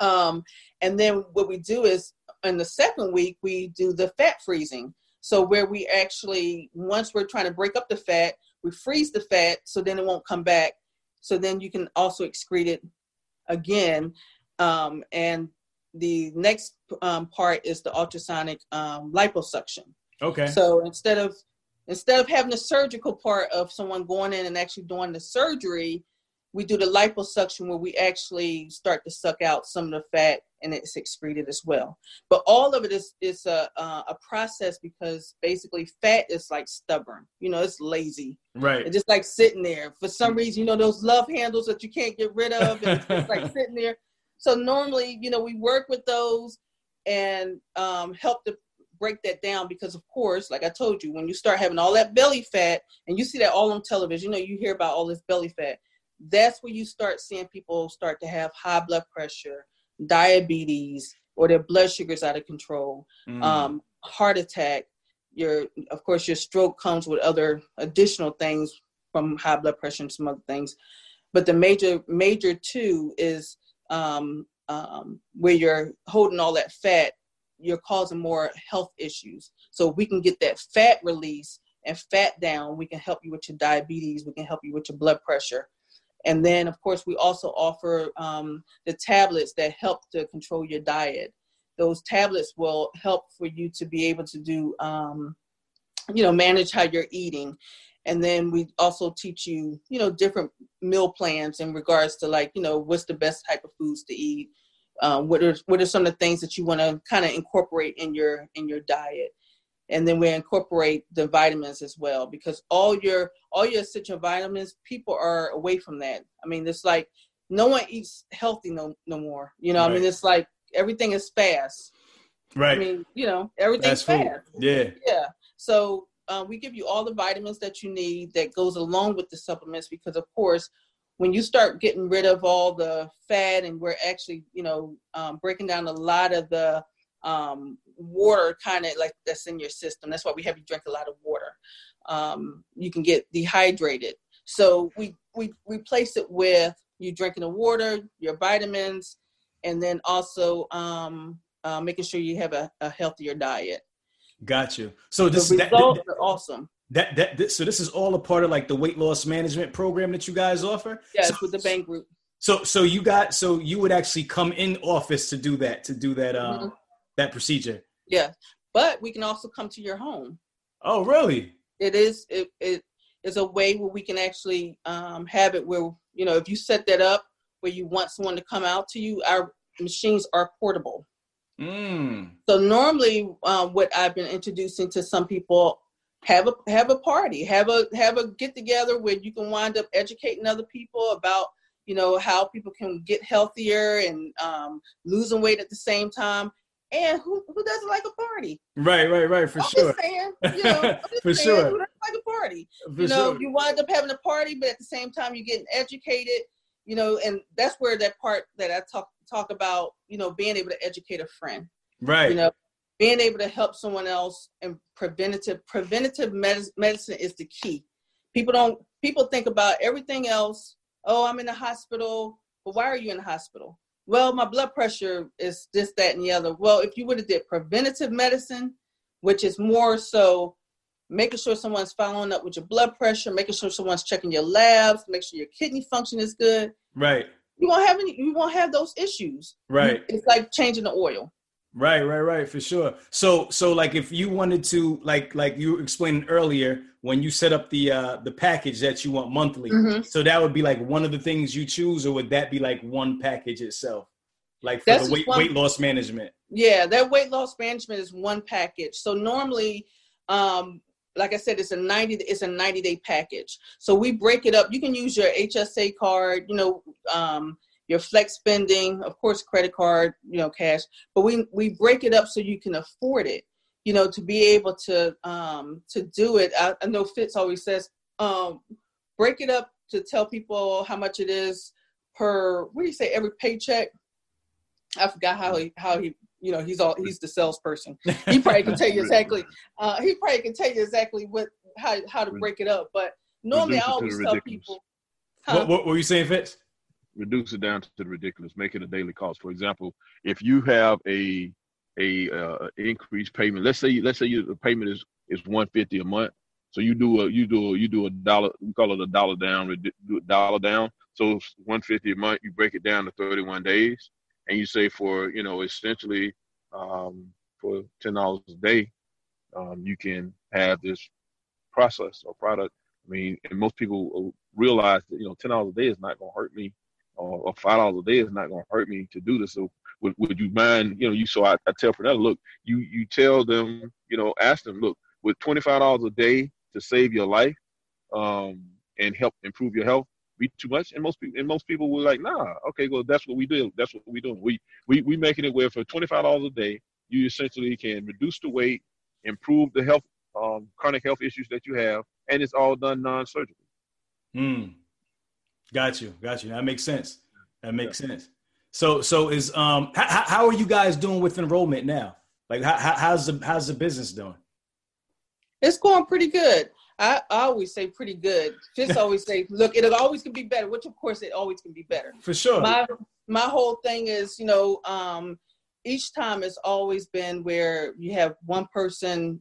Um, and then what we do is in the second week we do the fat freezing. So where we actually, once we're trying to break up the fat, we freeze the fat so then it won't come back. So then you can also excrete it again. Um, and the next um, part is the ultrasonic um, liposuction. Okay. So instead of instead of having the surgical part of someone going in and actually doing the surgery, we do the liposuction where we actually start to suck out some of the fat and it's excreted as well. But all of it is is a uh, a process because basically fat is like stubborn. You know, it's lazy. Right. It's just like sitting there. For some reason, you know, those love handles that you can't get rid of, it's just like sitting there. So normally, you know, we work with those and um, help to break that down because, of course, like I told you, when you start having all that belly fat, and you see that all on television, you know, you hear about all this belly fat. That's where you start seeing people start to have high blood pressure, diabetes, or their blood sugars out of control, mm. um, heart attack. Your, of course, your stroke comes with other additional things from high blood pressure and some other things. But the major, major two is um, um, where you're holding all that fat, you're causing more health issues. So if we can get that fat release and fat down, we can help you with your diabetes, we can help you with your blood pressure. And then, of course, we also offer um, the tablets that help to control your diet. Those tablets will help for you to be able to do, um, you know, manage how you're eating. And then we also teach you, you know, different meal plans in regards to like, you know, what's the best type of foods to eat. Um, what are what are some of the things that you want to kind of incorporate in your in your diet and then we incorporate the vitamins as well because all your all your essential vitamins people are away from that. I mean it's like no one eats healthy no no more you know right. i mean it's like everything is fast. Right. i mean you know everything's fast. Yeah. Yeah. So uh, we give you all the vitamins that you need that goes along with the supplements because of course when you start getting rid of all the fat and we're actually you know um, breaking down a lot of the um, water kind of like that's in your system. That's why we have you drink a lot of water. Um, you can get dehydrated. So we, we replace it with you drinking the water, your vitamins, and then also um, uh, making sure you have a, a, healthier diet. Got you. So this the results that, that, are awesome. That, that that so this is all a part of like the weight loss management program that you guys offer. Yes, so, with the Bhang Group. So so you got so you would actually come in office to do that to do that um mm-hmm. That procedure. Yeah, but we can also come to your home. Oh, really? It is. It, it is a way where we can actually um, have it where you know if you set that up where you want someone to come out to you, our machines are portable. Mm. So normally, um, what I've been introducing to some people have a have a party, have a have a get together where you can wind up educating other people about you know how people can get healthier and um, losing weight at the same time and who who doesn't like a party? Right, right, right, for I'm sure. Just saying, you know, for saying, sure. Who doesn't like a party? For you know, sure. you wind up having a party, but at the same time, you're getting educated. You know, and that's where that part that I talk talk about. You know, being able to educate a friend. Right. You know, being able to help someone else and preventative preventative med- medicine is the key. People don't. People think about everything else. Oh, I'm in the hospital. But why are you in the hospital? Well, my blood pressure is this, that, and the other. Well, if you would have did preventative medicine, which is more so making sure someone's following up with your blood pressure, making sure someone's checking your labs, make sure your kidney function is good. Right. You won't have any. You won't have those issues. Right. It's like changing the oil. Right, right, right, for sure. So, so like if you wanted to, like, like you explained earlier, when you set up the uh the package that you want monthly, mm-hmm. so that would be like one of the things you choose, or would that be like one package itself, like for That's the weight one, weight loss management? Yeah, that weight loss management is one package. So normally, um, like I said, it's a 90 it's a 90 day package. So we break it up. You can use your HSA card, you know, um, your flex spending, of course, credit card, you know, cash. But we we break it up so you can afford it. You know, to be able to um, to do it. I, I know Fitz always says, um, break it up to tell people how much it is per. What do you say? Every paycheck. I forgot how he how he you know he's all he's the salesperson. He probably can tell you exactly. Uh, he probably can tell you exactly what how how to break it up. But normally I always tell people. Huh? What, what were you saying, Fitz? Reduce it down to the ridiculous, make it a daily cost. For example, if you have a a uh, increased payment, let's say let's say the payment is is one fifty a month, so you do a you do a, you do a dollar we call it a dollar down do a dollar down. So 150 a month, you break it down to 31 days, and you say for you know essentially um, for ten dollars a day, um, you can have this process or product. I mean, and most people realize that you know ten dollars a day is not going to hurt me, or, or five dollars a day is not going to hurt me to do this. So would, would you mind, you know, you so I, I tell Pernetta, look, you you tell them, you know, ask them, look, with twenty five dollars a day to save your life, um, and help improve your health, be too much. And most people and most people were like, nah, okay, well that's what we do. That's what we doing. We we we making it where for twenty five dollars a day, you essentially can reduce the weight, improve the health, um, chronic health issues that you have, and it's all done non surgically. Hmm. Got you. Got you. That makes sense. That makes yeah. sense. So so is um how, how are you guys doing with enrollment now? Like how, how's the how's the business doing? It's going pretty good. I, I always say pretty good. Just always say, look, it always can be better, which of course it always can be better. For sure. My my whole thing is, you know, um, each time it's always been where you have one person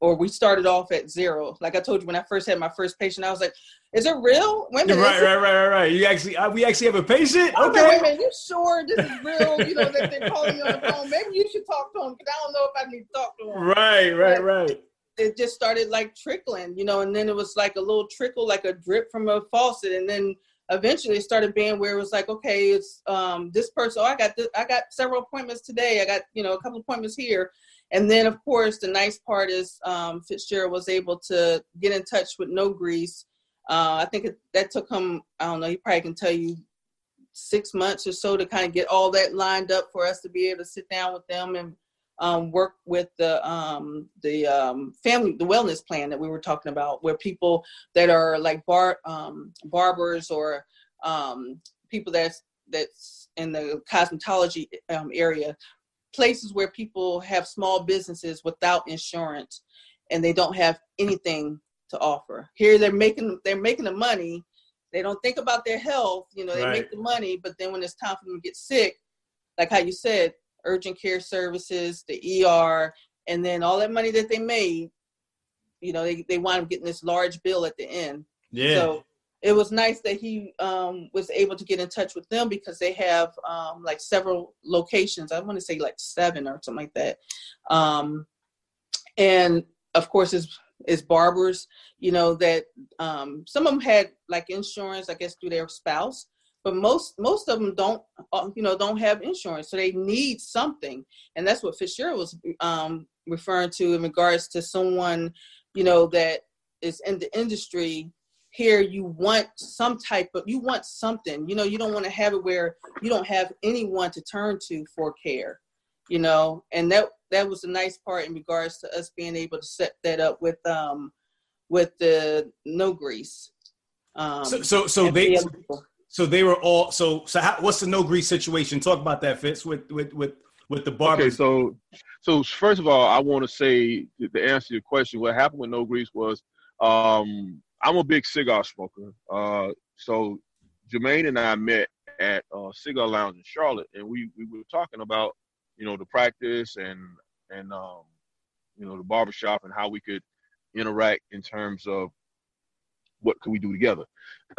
or we started off at zero. Like I told you when I first had my first patient, I was like, "Is it real?" Minute, right, right, right, right, right. You actually, uh, we actually have a patient. Okay, wait a minute. You sure this is real? You know that they're calling me on the phone. Maybe you should talk to him because I don't know if I need to talk to him. Right, right, but right. It just started like trickling, you know, and then it was like a little trickle, like a drip from a faucet, and then eventually it started being where it was like, okay, it's um, this person. Oh, I got this, I got several appointments today. I got you know a couple appointments here and then, of course, the nice part is um, Fitzgerald was able to get in touch with No Grease. Uh, I think it, that took him, I don't know, he probably can tell you six months or so to kind of get all that lined up for us to be able to sit down with them and um, work with the um, the um, family the wellness plan that we were talking about, where people that are like bar um, barbers or um, people that's that's in the cosmetology um, area places where people have small businesses without insurance and they don't have anything to offer. Here they're making they're making the money. They don't think about their health, you know, they right. make the money, but then when it's time for them to get sick, like how you said, urgent care services, the ER, and then all that money that they made, you know, they, they wind up getting this large bill at the end. Yeah. So it was nice that he um, was able to get in touch with them because they have um, like several locations. I want to say like seven or something like that. Um, and of course, is is barbers. You know that um, some of them had like insurance, I guess, through their spouse, but most most of them don't. Uh, you know, don't have insurance, so they need something, and that's what Fitzgerald was um, referring to in regards to someone, you know, that is in the industry here you want some type of you want something. You know you don't want to have it where you don't have anyone to turn to for care you know? And that that was a nice part in regards to us being able to set that up with um with the no grease um so so, so they so they were all so so how, what's the no grease situation? Talk about that fitz with with with with the barber. Okay so so first of all i want to say the answer to your question what happened with no grease was um I'm a big cigar smoker. Uh, so Jermaine and I met at uh, Cigar Lounge in Charlotte, and we, we were talking about you know the practice and and um, you know the barbershop and how we could interact in terms of what could we do together.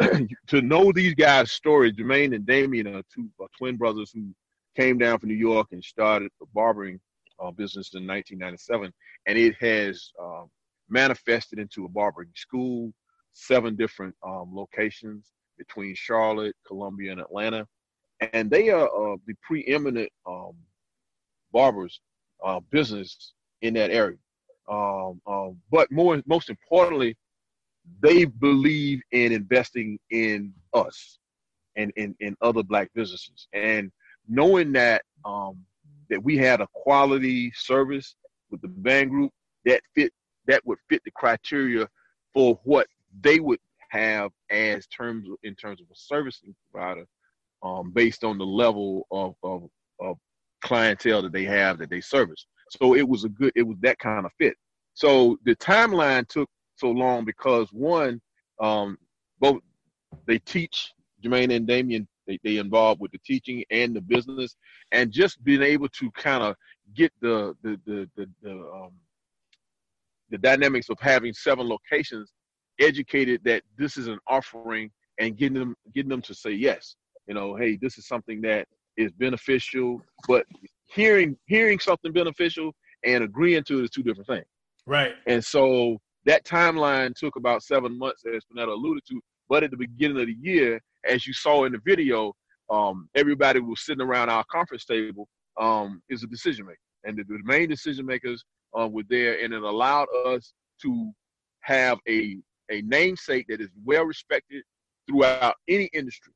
to know these guys' story, Jermaine and Damien are two are twin brothers who came down from New York and started a barbering uh, business in 1997, and it has uh, manifested into a barbering school, seven different um, locations between Charlotte, Columbia, and Atlanta, and they are uh, the preeminent um, barbers uh, business in that area. Um, um, but more, most importantly, they believe in investing in us and in, other black businesses. And knowing that um, that we had a quality service with the Bhang Group that fit that would fit the criteria for what they would have as terms in terms of a service provider um, based on the level of, of, of clientele that they have that they service. So it was a good, it was that kind of fit. So the timeline took so long because one, um, both they teach Jermaine and Damien, they, they involved with the teaching and the business, and just being able to kind of get the the the the, the, um, the dynamics of having seven locations educated that this is an offering and getting them getting them to say yes. You know, hey, this is something that is beneficial, but hearing hearing something beneficial and agreeing to it is two different things. Right. And so that timeline took about seven months, as Pernetta alluded to. But at the beginning of the year, as you saw in the video, um, everybody was sitting around our conference table um, is a decision maker, and the, the main decision makers uh, were there, and it allowed us to have a a namesake that is well respected throughout any industry.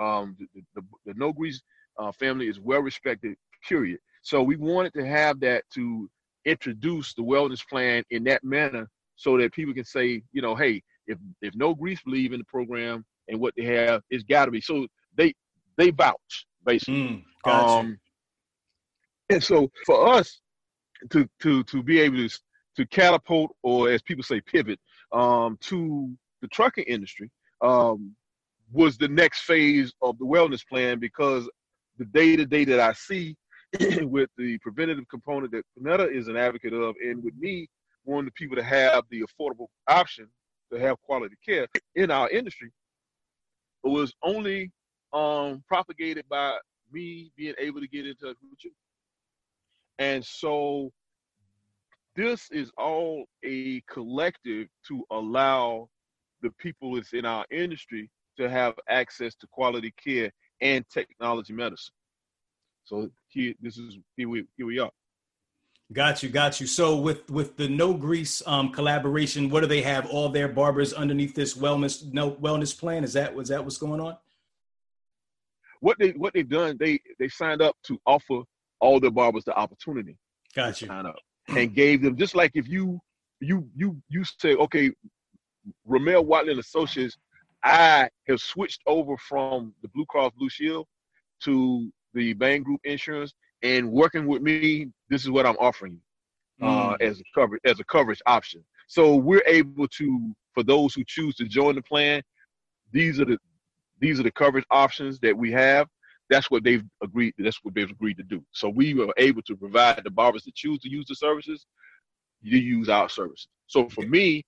Um, the, the, the No Grease uh, family is well respected, period. So we wanted to have that to introduce the wellness plan in that manner so that people can say, you know, hey, if if no grease believe in the program and what they have, it's got to be. So they they vouch basically. Mm, gotcha. um, and so for us to to to be able to to catapult or as people say pivot um, to the trucking industry um, was the next phase of the wellness plan because the day to day that I see with the preventative component that Pernetta is an advocate of, and with me, wanting the people to have the affordable option to have quality care in our industry, it was only um, propagated by me being able to get in touch with you. And so this is all a collective to allow the people that's in our industry to have access to quality care and technology medicine. So here, this is here we here we are. Got you, got you. So with with the No Grease um, collaboration, what do they have? All their barbers underneath this wellness no wellness plan? Is that was that what's going on? What they what they've done, they they signed up to offer all the barbers the opportunity. Got you. Sign up and gave them just like if you you you you say okay, Rahmel Wattley and Associates, I have switched over from the Blue Cross Blue Shield to the Bhang Group Insurance, and working with me, this is what I'm offering you uh, mm. as a coverage as a coverage option. So we're able to, for those who choose to join the plan, these are the these are the coverage options that we have. That's what they've agreed. That's what they've agreed to do. So we were able to provide the barbers that choose to use the services. You use our services. So for me,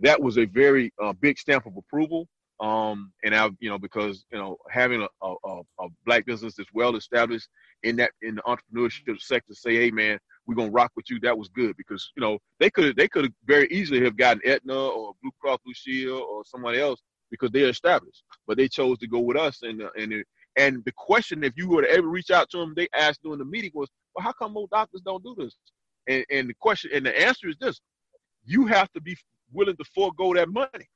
that was a very uh, big stamp of approval. Um, and I, you know, because you know, having a, a, a black business that's well established in that in the entrepreneurship sector, say, hey man, we're gonna rock with you. That was good because you know they could they could have very easily have gotten Aetna or Blue Cross Blue Shield or someone else because they're established, but they chose to go with us. And and it, and the question, if you were to ever reach out to them, they asked during the meeting was, well, how come most doctors don't do this? And and the question and the answer is this: you have to be willing to forego that money.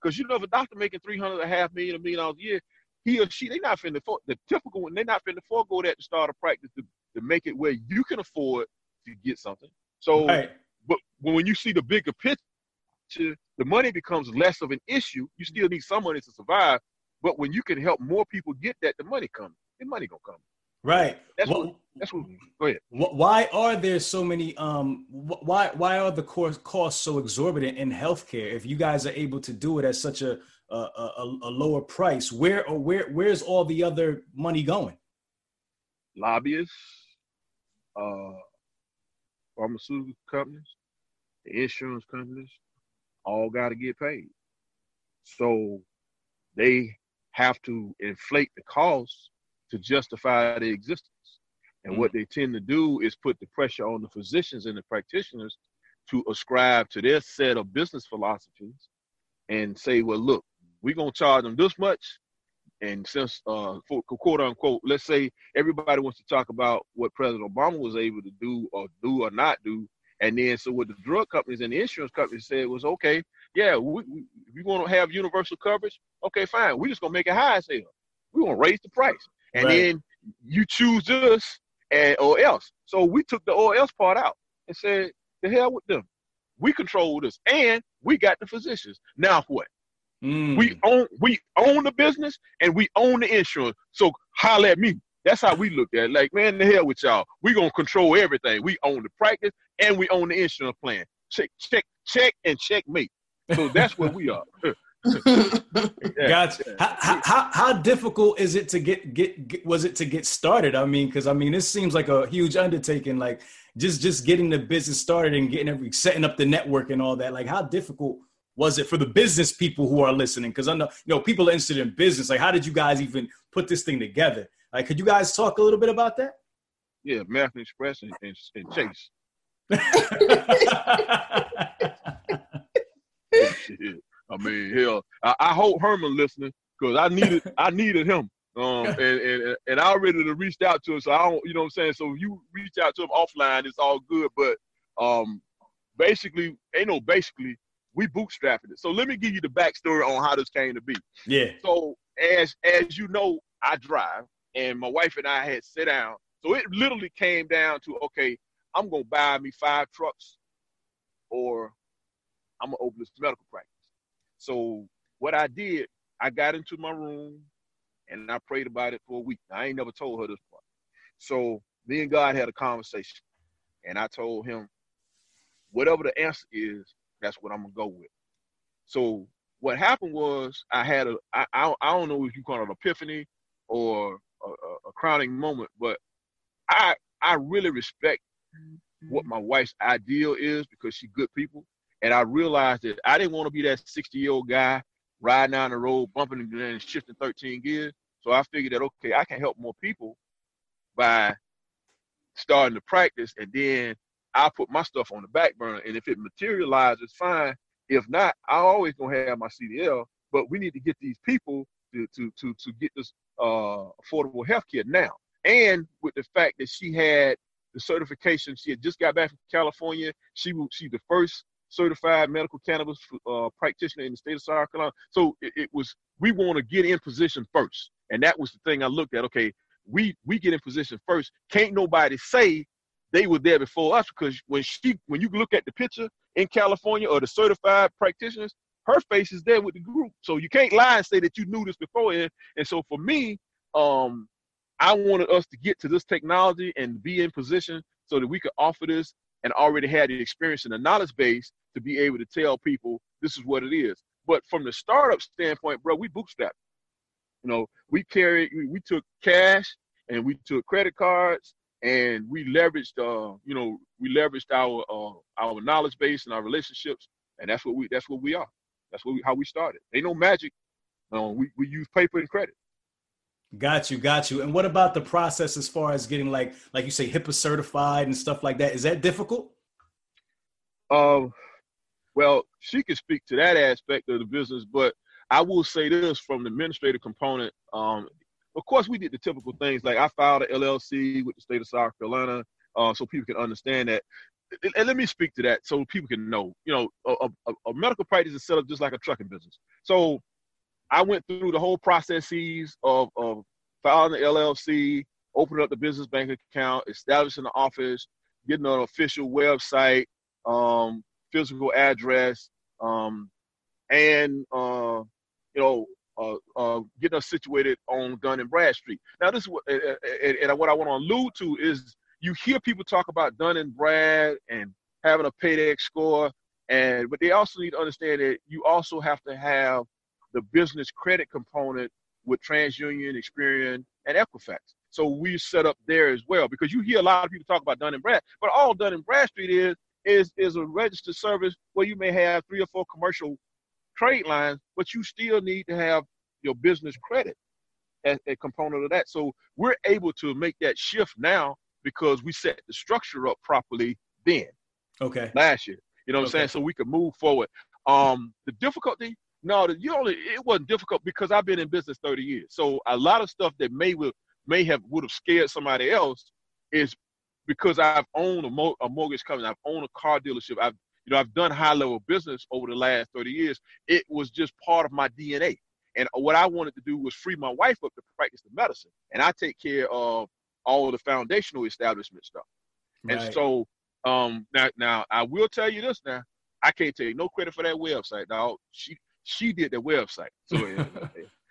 Because you know, if a doctor making three hundred, a half million, a million dollars a year, he or she they not finna for the typical one. They not finna forego that to start a practice to, to make it where you can afford to get something. So, right. but when you see the bigger picture, the money becomes less of an issue. You still need some money to survive, but when you can help more people get that, the money comes. The money gonna come. Right. That's well, what. That's what. Go ahead. Why are there so many? Um. Why Why are the costs so exorbitant in healthcare? If you guys are able to do it at such a a, a, a lower price, where or where Where's all the other money going? Lobbyists, uh, pharmaceutical companies, the insurance companies, all got to get paid. So they have to inflate the cost to justify the existence. And mm what they tend to do is put the pressure on the physicians and the practitioners to ascribe to their set of business philosophies and say, well, look, we're going to charge them this much. And since, uh, for, quote unquote, let's say everybody wants to talk about what President Obama was able to do or do or not do. And then, so what the drug companies and the insurance companies said was, okay, yeah, we, we, we want to have universal coverage. Okay, fine. We're just going to make it high as hell. We're going to raise the price and right. then you choose us and or else. So we took the or else part out and said, the hell with them. We control this, and we got the physicians. Now what? Mm. We own we own the business and we own the insurance. So holler at me. That's how we look at it. Like, man, the hell with y'all. We gonna control everything. We own the practice and we own the insurance plan. Check, check, check, and checkmate. So that's where we are. gotcha. How, how, how difficult is it to get, get, get was it to get started? I mean, because I mean, this seems like a huge undertaking. Like just just getting the business started and getting every setting up the network and all that. Like, how difficult was it for the business people who are listening? Because I know you know people are interested in business. Like, how did you guys even put this thing together? Like, could you guys talk a little bit about that? Yeah, American Express and, and, and Chase. I mean, hell, I, I hope Herman listening because I needed I needed him. Um, and, and and I already reached out to him, so I don't, you know what I'm saying. So if you reach out to him offline, it's all good. But um, basically, ain't no basically, we bootstrapped it. So let me give you the backstory on how this came to be. Yeah. So as as you know, I drive, and my wife and I had sit down. So it literally came down to okay, I'm gonna buy me five trucks, or I'm gonna open this medical practice. So what I did, I got into my room and I prayed about it for a week. I ain't never told her this part. So me and God had a conversation, and I told him, whatever the answer is, that's what I'm gonna go with. So what happened was I had a I I, I don't know if you call it an epiphany or a, a, a crowning moment, but I I really respect mm-hmm. what my wife's ideal is because she's good people. And I realized that I didn't want to be that 60 year old guy riding down the road, bumping and shifting 13 gears. So I figured that, okay, I can help more people by starting to practice and then I'll put my stuff on the back burner. And if it materializes, fine. If not, I always gonna have my CDL. But we need to get these people to to to to get this uh, affordable health care now. And with the fact that she had the certification, she had just got back from California. She she's the first certified medical cannabis uh, practitioner in the state of South Carolina. So it, it was we want to get in position first, and that was the thing I looked at. Okay, we we get in position first. Can't nobody say they were there before us because when she when you look at the picture in California or the certified practitioners, her face is there with the group. So you can't lie and say that you knew this before. And, and so for me, um, I wanted us to get to this technology and be in position so that we could offer this and already had the experience and the knowledge base to be able to tell people this is what it is. But from the startup standpoint, bro, we bootstrapped. You know, we carried, we, took cash and we took credit cards and we leveraged, uh, you know, we leveraged our uh, our knowledge base and our relationships, and that's what we that's what we are. That's what we, how we started. Ain't no magic. Um, we we use paper and credit. Got you, got you. And what about the process as far as getting like, like you say, HIPAA certified and stuff like that? Is that difficult? Um, well, she can speak to that aspect of the business, but I will say this from the administrative component. Um, of course, we did the typical things like I filed an LLC with the state of South Carolina, uh, so people can understand that. And let me speak to that so people can know. You know, a, a, a medical practice is set up just like a trucking business. So I went through the whole processes of, of filing the LLC, opening up the business bank account, establishing the office, getting an official website, um, physical address, um, and uh, you know, uh, uh, getting us situated on Dun and Bradstreet. Now, this is what, and, and what I want to allude to is you hear people talk about Dun and Brad and having a paydex score, and but they also need to understand that you also have to have the business credit component with TransUnion, Experian, and Equifax. So we set up there as well because you hear a lot of people talk about Dun and Brad, but all Dun and Bradstreet is is is a registered service where you may have three or four commercial trade lines, but you still need to have your business credit as a component of that. So we're able to make that shift now because we set the structure up properly then. Okay. Last year. You know what okay. I'm saying? So we could move forward. Um, the difficulty no, you only it wasn't difficult because I've been in business 30 years. So a lot of stuff that may will may have would have scared somebody else is because I've owned a, mo- a mortgage company, I've owned a car dealership, I've you know I've done high level business over the last 30 years. It was just part of my DNA. And what I wanted to do was free my wife up to practice the medicine, and I take care of all the foundational establishment stuff. Right. And so um, now, now I will tell you this. Now I can't take no credit for that website, dog. She she did the website. So uh,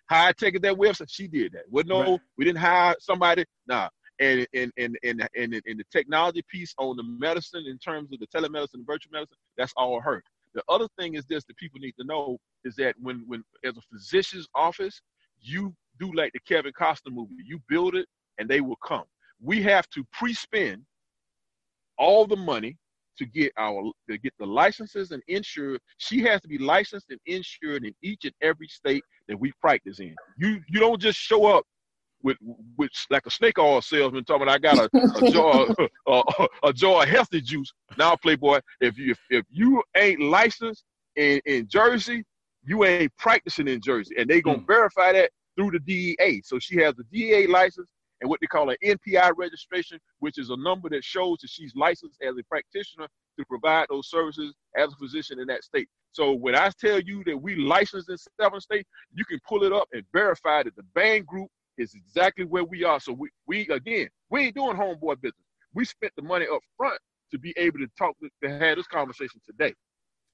how I take it that website, she did that. With no, right. we didn't hire somebody. Nah. And and and and and and the technology piece on the medicine in terms of the telemedicine and virtual medicine, that's all her. The other thing is this that people need to know is that when when as a physician's office, you do like the Kevin Costner movie. You build it and they will come. We have to pre-spend all the money to get our to get the licenses and insured. She has to be licensed and insured in each and every state that we practice in. You you don't just show up with with like a snake oil salesman talking about I got a, a jar a, a, jar of healthy juice. Now, Playboy, if you if, if you ain't licensed in, in Jersey, you ain't practicing in Jersey, and they gonna mm. verify that through the DEA. So she has the DEA license and what they call an NPI registration, which is a number that shows that she's licensed as a practitioner to provide those services as a physician in that state. So when I tell you that we licensed in seven states, you can pull it up and verify that the Bhang Group is exactly where we are. So we, we again, we ain't doing homeboy business. We spent the money up front to be able to talk to have this conversation today.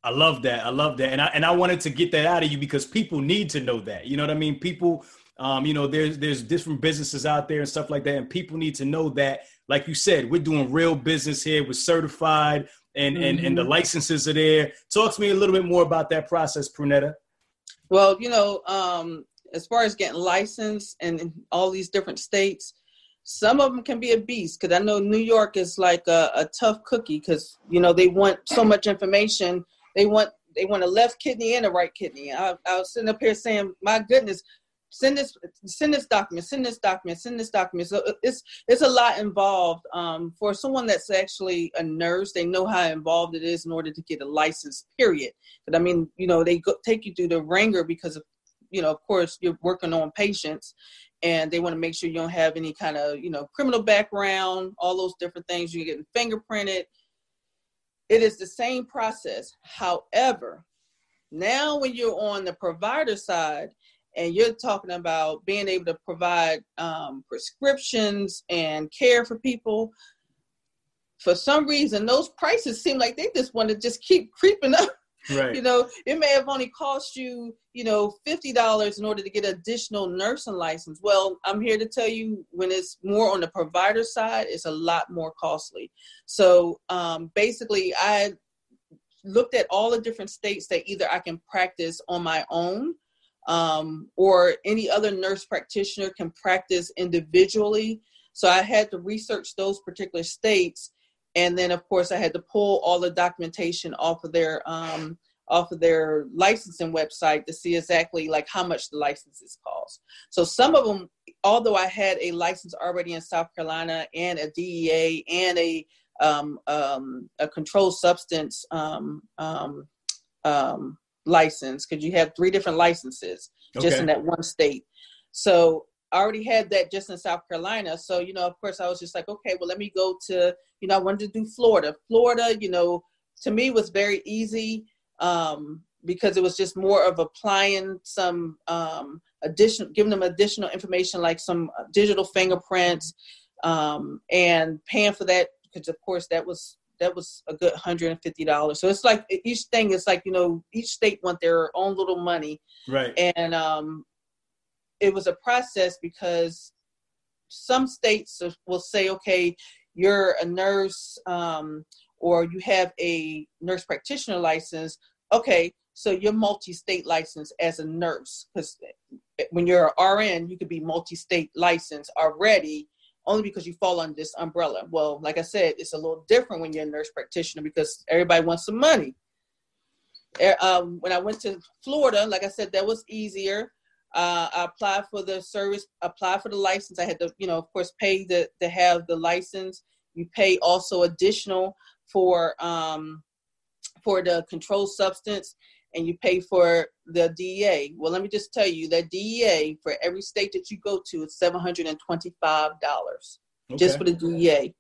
I love that. I love that. And I and I wanted to get that out of you because people need to know that. You know what I mean? People um, you know, there's there's different businesses out there and stuff like that, and people need to know that, like you said, we're doing real business here. We're certified, and mm-hmm. and and the mm-hmm. licenses are there. Talk to me a little bit more about that process, Pernetta. Well, you know, um, as far as getting licensed in all these different states, some of them can be a beast because I know New York is like a, a tough cookie because you know they want so much information. They want they want a left kidney and a right kidney. I, I was sitting up here saying, my goodness, send this send this document send this document send this document. So uh, it's it's a lot involved um, for someone that's actually a nurse they know how involved it is in order to get a license period. But i mean you know they go, take you through the wringer because of you know of course you're working on patients and they want to make sure you don't have any kind of you know criminal background all those different things you're getting fingerprinted. It is the same process. However now when you're on the provider side and you're talking about being able to provide um, prescriptions and care for people. For some reason those prices seem like they just want to just keep creeping up. Right. You know it may have only cost you you know $50 in order to get additional nursing license. Well i'm here to tell you when it's more on the provider side it's a lot more costly. So um, basically i looked at all the different states that either i can practice on my own um, or any other nurse practitioner can practice individually. So I had to research those particular states, and then of course I had to pull all the documentation off of their um, off of their licensing website to see exactly like how much the licenses cost. So some of them, although I had a license already in South Carolina and a DEA and a um, um, a controlled substance um, um, um license because you have three different licenses just okay. in that one state. So I already had that just in South Carolina. So, you know, of course, I was just like, okay, well, let me go to, you know, I wanted to do Florida. Florida, you know, to me was very easy um, because it was just more of applying some um, additional, giving them additional information like some digital fingerprints um, and paying for that because, of course, that was that was a good hundred and fifty dollars. So it's like each thing is like you know each state want their own little money, right? And um, it was a process because some states will say, okay, you're a nurse um, or you have a nurse practitioner license. Okay, so you're multi-state licensed as a nurse because when you're an RN, you could be multi-state licensed already only because you fall under this umbrella. Well, like I said, it's a little different when you're a nurse practitioner because everybody wants some money. Um, when I went to Florida, like I said, that was easier. Uh, I applied for the service, applied for the license. I had to, you know, of course, pay to, to have the license. You pay also additional for um, for the controlled substance and you pay for the DEA. Well, let me just tell you that DEA for every state that you go to is seven hundred and twenty-five dollars okay. just for the DEA.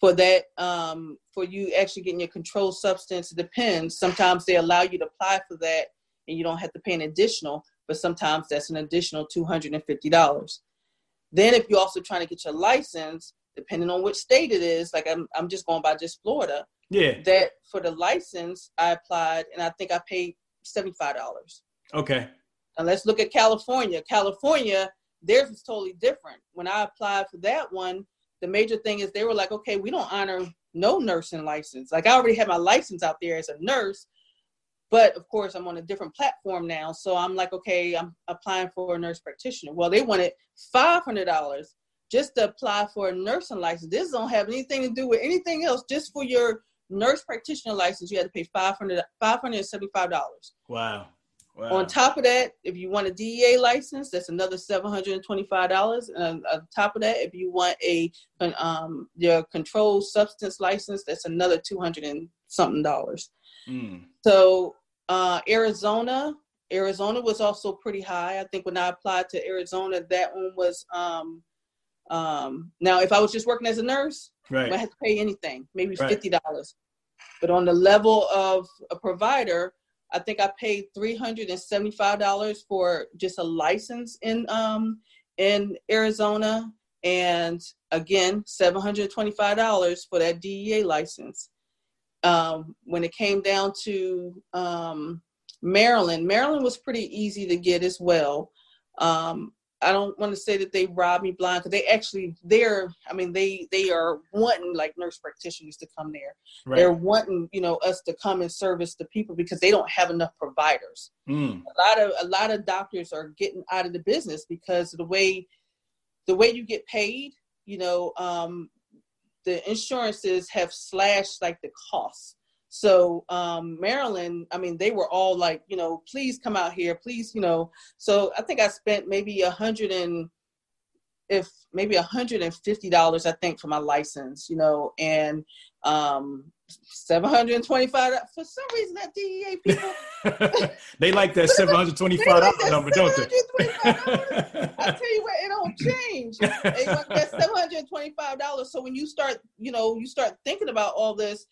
For that, um, for you actually getting your controlled substance, it depends. Sometimes they allow you to apply for that, and you don't have to pay an additional. But sometimes that's an additional two hundred and fifty dollars. Then, if you're also trying to get your license, depending on which state it is, like I'm, I'm just going by just Florida. Yeah. That for the license, I applied, and I think I paid $75. Okay. And let's look at California. California, theirs is totally different. When I applied for that one, the major thing is they were like, okay, we don't honor no nursing license. Like I already had my license out there as a nurse, but of course I'm on a different platform now. So I'm like, okay, I'm applying for a nurse practitioner. Well, they wanted $500 just to apply for a nursing license. This don't have anything to do with anything else, just for your nurse practitioner license, you had to pay 500 $575. Wow. Wow. On top of that, if you want a DEA license, that's another seven hundred and twenty-five dollars. And on top of that, if you want a um your controlled substance license, that's another two hundred and something dollars. Mm. So uh, Arizona, Arizona was also pretty high. I think when I applied to Arizona, that one was um um now if I was just working as a nurse, Right. I have to pay anything, maybe Right. fifty dollars. But on the level of a provider, I think I paid three hundred and seventy-five dollars for just a license in um in Arizona, and again seven hundred twenty-five dollars for that DEA license. Um, when it came down to um, Maryland, Maryland was pretty easy to get as well. Um, I don't want to say that they robbed me blind because they actually they're I mean they they are wanting like nurse practitioners to come there. Right. They're wanting you know us to come and service the people because they don't have enough providers. Mm. A lot of a lot of doctors are getting out of the business because of the way the way you get paid. You know, um, the insurances have slashed like the costs. So um, Maryland, I mean, they were all like, you know, please come out here, please, you know. So I think I spent maybe a hundred and if maybe a hundred and fifty dollars, I think, for my license, you know, and um, seven hundred and twenty-five. For some reason, that DEA people they like that seven hundred twenty-five like dollar number, don't they? I tell you what, it don't change. They want that seven hundred and twenty-five dollars. So when you start, you know, you start thinking about all this,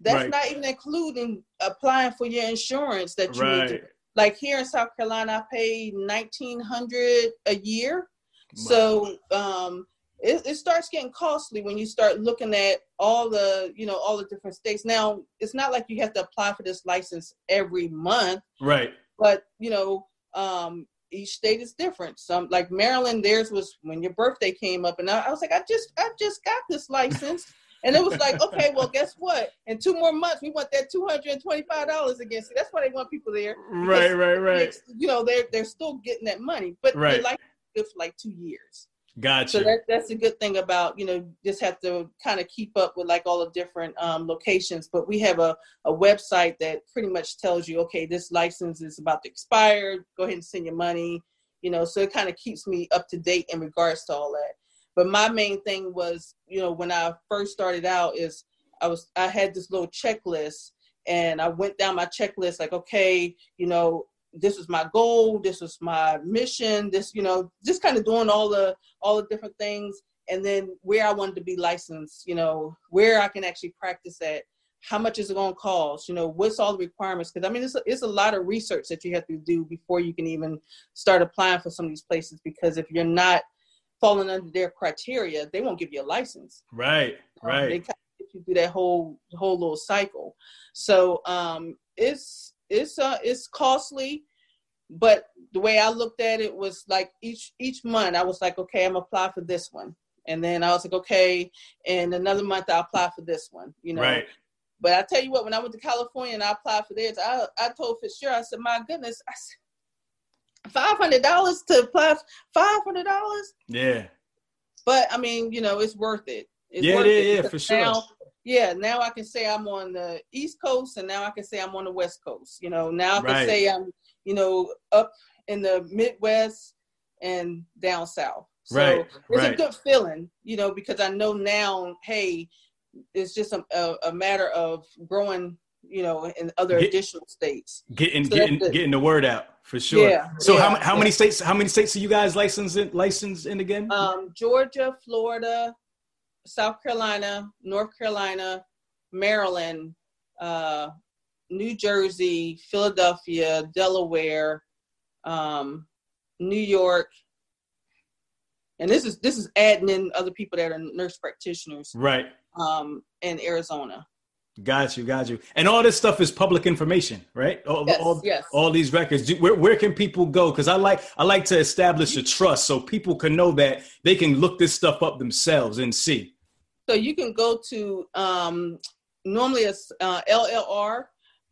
that's right. not even including applying for your insurance that you need to. Like here in South Carolina, I pay nineteen hundred a year. So um, it, it starts getting costly when you start looking at all the, you know, all the different states. Now, it's not like you have to apply for this license every month right. but you know um each state is different some like maryland theirs was when your birthday came up and i, I was like i just i just got this license and it was like okay well guess what in two more months we want that $225 against it that's why they want people there Right, right, right. you know they're they're still getting that money but Right. they like it for like two years Gotcha. so that, that's a good thing about you know just have to kind of keep up with like all the different um, locations but we have a, a website that pretty much tells you okay this license is about to expire go ahead and send your money you know so it kind of keeps me up to date in regards to all that but my main thing was you know when i first started out is i was i had this little checklist and i went down my checklist like okay you know this was my goal this was my mission this you know just kind of doing all the all the different things and then where i wanted to be licensed you know where i can actually practice at how much is it going to cost you know what's all the requirements because i mean it's a, it's a lot of research that you have to do before you can even start applying for some of these places because if you're not falling under their criteria they won't give you a license right. um, Right. They kind of get you through that whole whole little cycle. So um, it's it's uh it's costly, but the way I looked at it was like each each month I was like, okay, I'm apply for this one, and then I was like, okay, and another month I apply for this one, you know. Right. But I tell you what, when I went to California and I applied for theirs, I I told Fitzgerald, I said, my goodness, I said, five hundred dollars to apply, five hundred dollars. Yeah. But I mean, you know, it's worth it. It's Yeah, worth yeah, it yeah, for sure. Yeah, now I can say I'm on the East Coast, and now I can say I'm on the West Coast. You know, now I can Right. say I'm, you know, up in the Midwest and down south. So Right, it's a good feeling, you know, because I know now, hey, it's just a, a, a matter of growing, you know, in other Get- additional states. Getting So getting getting the word out for sure. Yeah, so how how yeah. many states how many states are you guys licensed in licensed in again? Um, Georgia, Florida, South Carolina, North Carolina, Maryland, uh, New Jersey, Philadelphia, Delaware, um, New York, and this is this is adding in other people that are nurse practitioners, right. um, in Arizona. Got you, got you. And all this stuff is public information, right? All, Yes, all, yes. all these records. Do- Where, where can people go? Because I like I like to establish a trust so people can know that they can look this stuff up themselves and see. So you can go to um, normally it's uh, LLR,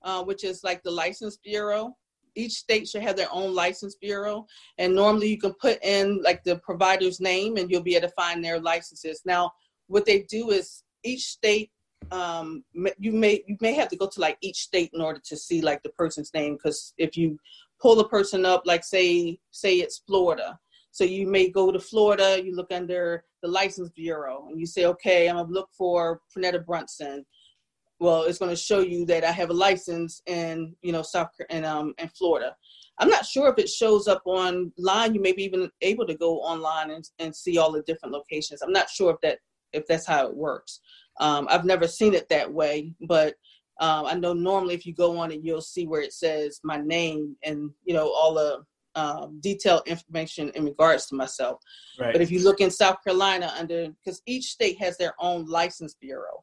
uh, which is like the license bureau. Each state should have their own license bureau, and normally you can put in like the provider's name, and you'll be able to find their licenses. Now, what they do is each state um, you may you may have to go to like each state in order to see like the person's name because if you pull a person up, like say say it's Florida, so you may go to Florida, you look under the license bureau, and you say, okay, I'm gonna look for Pernetta Brunson. Well, it's gonna show you that I have a license in you know South in um in Florida. I'm not sure if it shows up online. You may be even able to go online and, and see all the different locations. I'm not sure if that if that's how it works. Um, I've never seen it that way, but um, I know normally if you go on it, you'll see where it says my name and you know all the um, detailed information in regards to myself. Right. But if you look in South Carolina under because each state has their own license bureau.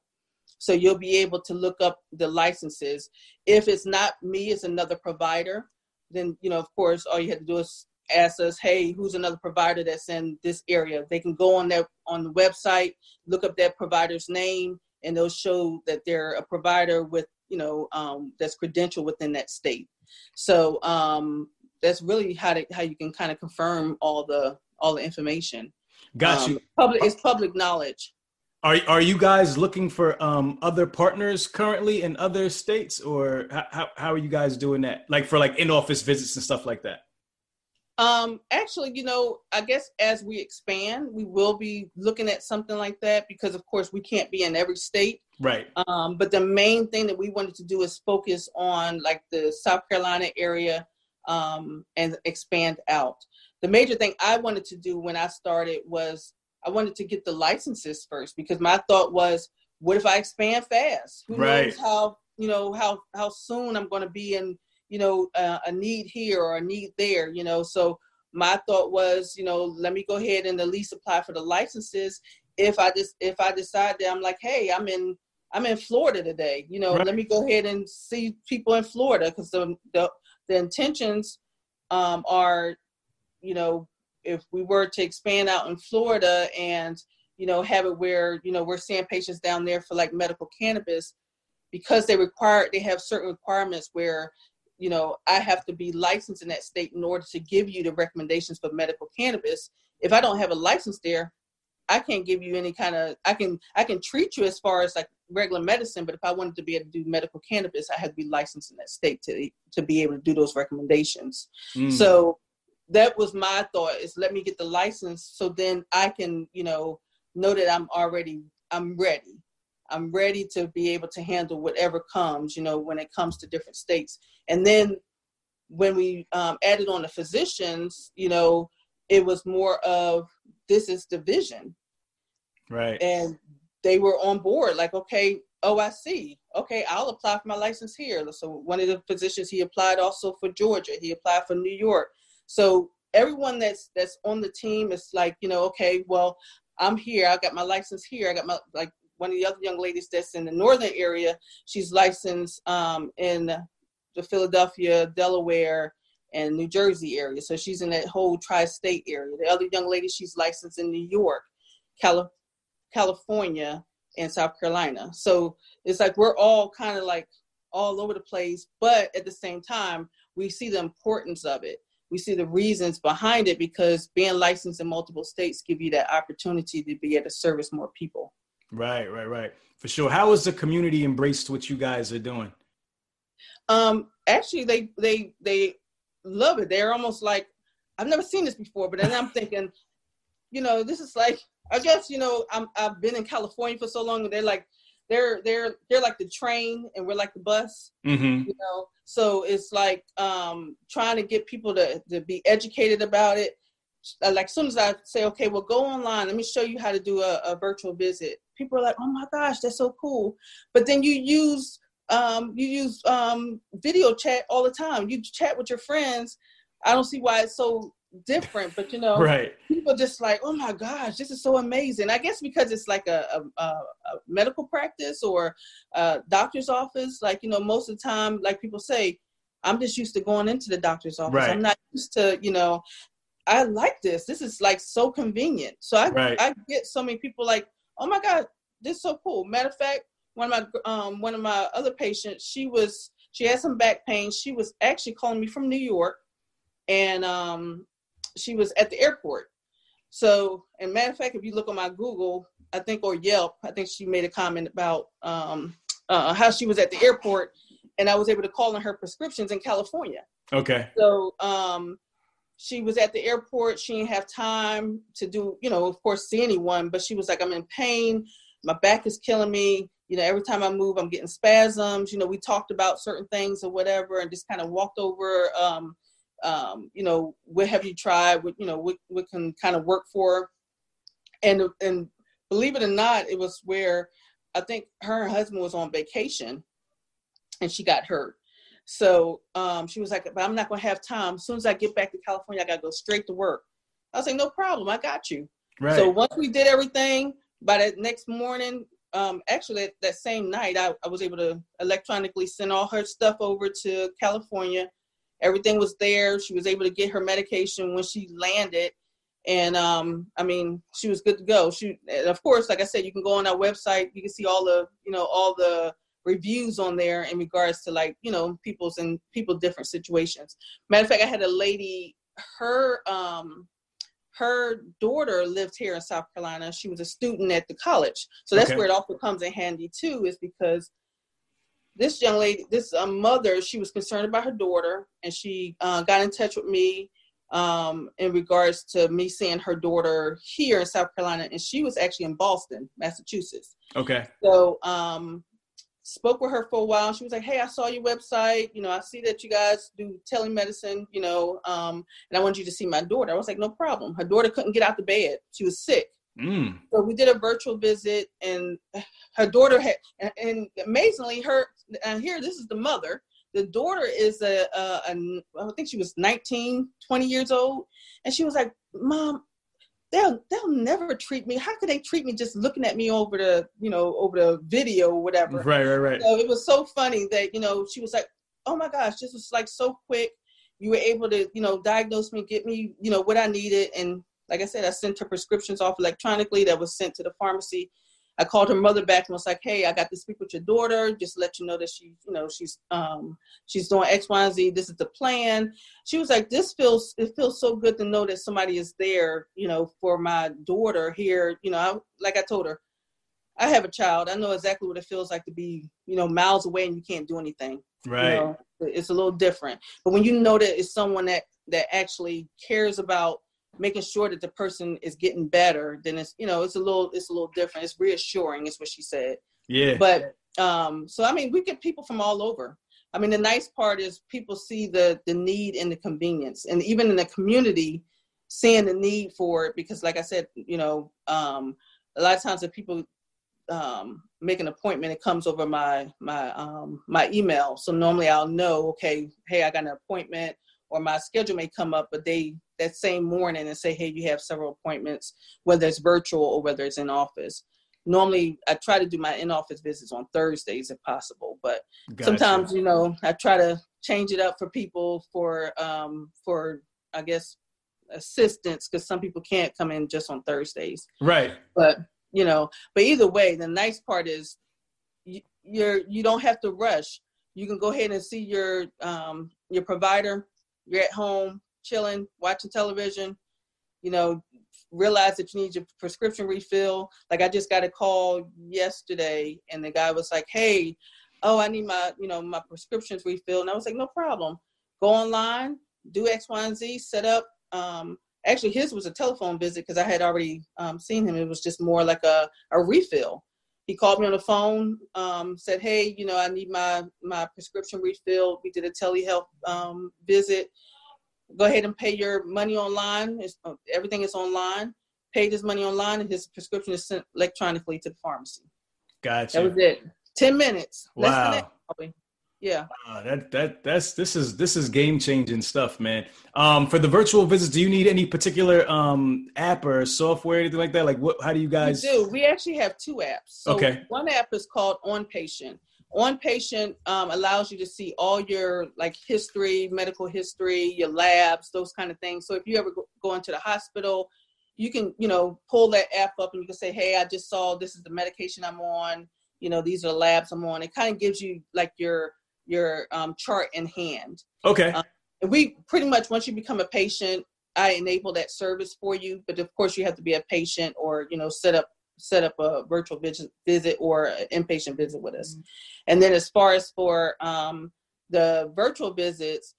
So you'll be able to look up the licenses. If it's not me, it's another provider then you know of course all you have to do is ask us hey who's another provider that's in this area? They can go on their on the website look up that provider's name and they'll show that they're a provider with you know um, that's credential within that state. So um, that's really how to, how you can kind of confirm all the all the information. Got um, you. public it's public knowledge. Are are you guys looking for um, other partners currently in other states, or how how are you guys doing that? Like for like in office visits and stuff like that. Um, actually, you know, I guess as we expand, we will be looking at something like that because, of course, we can't be in every state. Right. Um, but the main thing that we wanted to do is focus on like the South Carolina area um, and expand out. The major thing I wanted to do when I started was I wanted to get the licenses first because my thought was, what if I expand fast? Who right. knows how you know how how soon I'm going to be in you know uh, a need here or a need there. You know, so my thought was, you know, let me go ahead and at least apply for the licenses. If I just if I decide that I'm like, hey, I'm in I'm in Florida today. You know, right. let me go ahead and see people in Florida because the, the the intentions um, are, you know, if we were to expand out in Florida and you know have it where you know we're seeing patients down there for like medical cannabis because they require they have certain requirements where you know I have to be licensed in that state in order to give you the recommendations for medical cannabis. If I don't have a license there, I can't give you any kind of I can I can treat you as far as like regular medicine, but if I wanted to be able to do medical cannabis, I had to be licensed in that state to to be able to do those recommendations. Mm. So that was my thought is let me get the license so then I can, you know, know that I'm already I'm ready. I'm ready to be able to handle whatever comes, you know, when it comes to different states. And then when we um, added on the physicians, you know, it was more of this is the vision. Right. And they were on board, like, okay, oh, I see. Okay, I'll apply for my license here. So one of the physicians, he applied also for Georgia. He applied for New York. So everyone that's that's on the team is like, you know, okay, well, I'm here. I got my license here. I got my like one of the other young ladies that's in the northern area. She's licensed um, in the Philadelphia, Delaware, and New Jersey area. So she's in that whole tri-state area. The other young lady, she's licensed in New York, Cali- California, and South Carolina. So it's like we're all kind of like all over the place, but at the same time, we see the importance of it we see the reasons behind it because being licensed in multiple states give you that opportunity to be able to service more people. Right, right, right. For sure. How has the community embraced what you guys are doing? Um, actually, they they they love it. They're almost like I've never seen this before, but then I'm thinking, you know, this is like I guess you know I'm I've been in California for so long, and they're like they're they're they're like the train and we're like the bus mm-hmm. you know so it's like um trying to get people to to be educated about it like as soon as i say okay well go online let me show you how to do a, a virtual visit people are like oh my gosh that's so cool but then you use um you use um video chat all the time you chat with your friends i don't see why it's so different, but you know, right? People just like, oh my gosh, this is so amazing. I guess because it's like a, a, a medical practice or a doctor's office. Like you know, most of the time, like people say, I'm just used to going into the doctor's office. Right. I'm not used to, you know, I like this. This is like so convenient. So I right. I get so many people like, oh my god, this is so cool. Matter of fact, one of my um one of my other patients, she was she had some back pain. She was actually calling me from New York, and um she was at the airport. So, and matter of fact, if you look on my Google, I think, or Yelp. I think she made a comment about um, uh, how she was at the airport, and I was able to call on her prescriptions in California. Okay. So um, she was at the airport. She didn't have time to do, you know, of course, see anyone. But she was like, "I'm in pain. My back is killing me. You know, every time I move, I'm getting spasms. You know, we talked about certain things or whatever, and just kind of walked over." Um, um, you know, what have you tried? What you know, what what can kind of work for? And and believe it or not, it was where I think her her husband was on vacation, and she got hurt. So um, she was like, "But I'm not gonna have time. As soon as I get back to California, I gotta go straight to work." I was like, "No problem, I got you." Right. So once we did everything, by the next morning, um, actually that, that same night, I, I was able to electronically send all her stuff over to California everything was there. She was able to get her medication when she landed. And um, I mean, she was good to go. She, of course, like I said, you can go on our website. You can see all the, you know, all the reviews on there in regards to like, you know, people's and people different situations. Matter of fact, I had a lady, her, um, her daughter lived here in South Carolina. She was a student at the college, so that's Okay. where it also comes in handy too. Is because this young lady, this uh, mother, she was concerned about her daughter, and she uh, got in touch with me um, in regards to me seeing her daughter here in South Carolina, and she was actually in Boston, Massachusetts. Okay. So um, spoke with her for a while. She was like, "Hey, I saw your website. You know, I see that you guys do telemedicine. You know, um, and I want you to see my daughter." I was like, "No problem." Her daughter couldn't get out the bed; she was sick. Mm. So we did a virtual visit, and her daughter had, and, amazingly, her and here this is the mother. The daughter is a, a, a, I think she was 19, 20 years old, and she was like, "Mom, they'll they'll never treat me. How could they treat me just looking at me over the you know over the video or whatever?" Right. Right. Right. So it was so funny that you know she was like, "Oh my gosh, this was like so quick. You were able to you know diagnose me, get me you know what I needed, and like I said, I sent her prescriptions off electronically. That was sent to the pharmacy. I called her mother back and was like, "Hey, I got to speak with your daughter. Just let you know that she, you know, she's um she's doing X, Y, and Z. This is the plan." She was like, "This feels it feels so good to know that somebody is there, you know, for my daughter here. You know, I, like I told her, I have a child. I know exactly what it feels like to be, you know, miles away and you can't do anything. Right. You know, it's a little different. But when you know that it's someone that that actually cares about making sure that the person is getting better, then it's you know it's a little it's a little different. It's reassuring, is what she said. Yeah. But um, so I mean, we get people from all over. I mean, the nice part is people see the the need and the convenience, and even in the community, seeing the need for it. Because, like I said, you know, um, a lot of times if people um, make an appointment, it comes over my my um, my email. So normally I'll know, okay, hey, I got an appointment, or my schedule may come up, but they that same morning and say, hey, you have several appointments, whether it's virtual or whether it's in office. Normally, I try to do my in-office visits on Thursdays if possible, but Gotcha. sometimes you know I try to change it up for people for um, for I guess assistance because some people can't come in just on Thursdays Right. but you know but either way the nice part is you, you're you don't have to rush you can go ahead and see your um your provider you're at home chilling watching television you know realize that you need your prescription refill like i just got a call yesterday and the guy was like hey oh i need my you know my prescriptions refilled and i was like no problem go online do x y and z set up um actually his was a telephone visit because I had already um, seen him. It was just more like a, a refill. He called me on the phone, um, said, "Hey, you know, I need my my prescription refilled." We did a telehealth um, visit. Go ahead and pay your money online. It's, uh, everything is online. Paid his money online, and his prescription is sent electronically to the pharmacy. Gotcha. That was it. Ten minutes. Less than Wow. that. Yeah. Uh, that that that's this is this is game changing stuff, man. Um, for the virtual visits, do you need any particular um app or software, anything like that? Like, what? How do you guys? We do. We actually have two apps. So Okay. One app is called On Patient. On Patient um, allows you to see all your like history, medical history, your labs, those kind of things. So if you ever go, go into the hospital, you can you know pull that app up and you can say, hey, I just saw this is the medication I'm on. You know, these are the labs I'm on. It kind of gives you like your your um, chart in hand. Okay. And we pretty much once you become a patient, I enable that service for you. But of course, you have to be a patient or you know set up set up a virtual visit, visit or an inpatient visit with us. Mm-hmm. And then as far as for um, the virtual visits,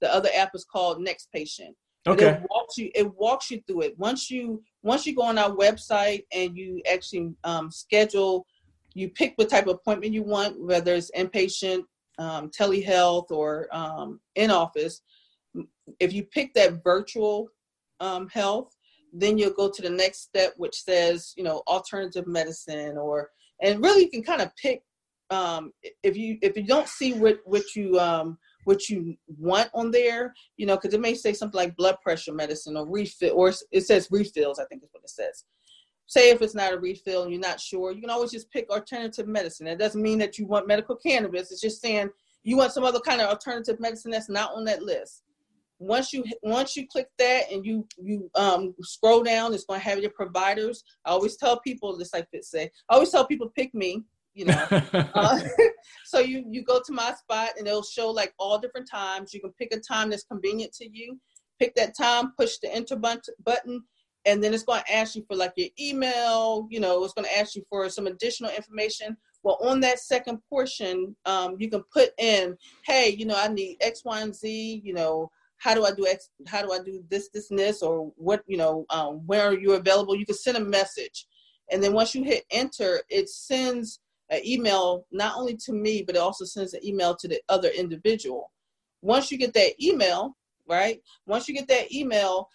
the other app is called Next Patient. Okay. It walks you. It walks you through it. Once you once you go on our website and you actually um, schedule, you pick what type of appointment you want, whether it's inpatient, um, telehealth, or um, in office. If you pick that virtual um, health, then you'll go to the next step, which says you know alternative medicine, or and really you can kind of pick um, if you if you don't see what what you um, what you want on there, you know, because it may say something like blood pressure medicine or refill, or it says refills, I think is what it says. Say if it's not a refill and you're not sure, you can always just pick alternative medicine. It doesn't mean that you want medical cannabis. It's just saying you want some other kind of alternative medicine that's not on that list. Once you once you click that and you you um, scroll down, it's going to have your providers. I always tell people, just like Fitz say, I always tell people pick me you know. uh, so you you go to my spot and it'll show like all different times. You can pick a time that's convenient to you. Pick that time, push the enter button, and then it's going to ask you for like your email. You know, it's going to ask you for some additional information. Well, on that second portion, um, you can put in, hey, you know, I need X, Y, and Z. You know, how do I do X? How do I do this, this, and this? Or what? You know, um, where are you available? You can send a message, and then once you hit enter, it sends an email not only to me, but it also sends an email to the other individual. Once you get that email, right? Once you get that email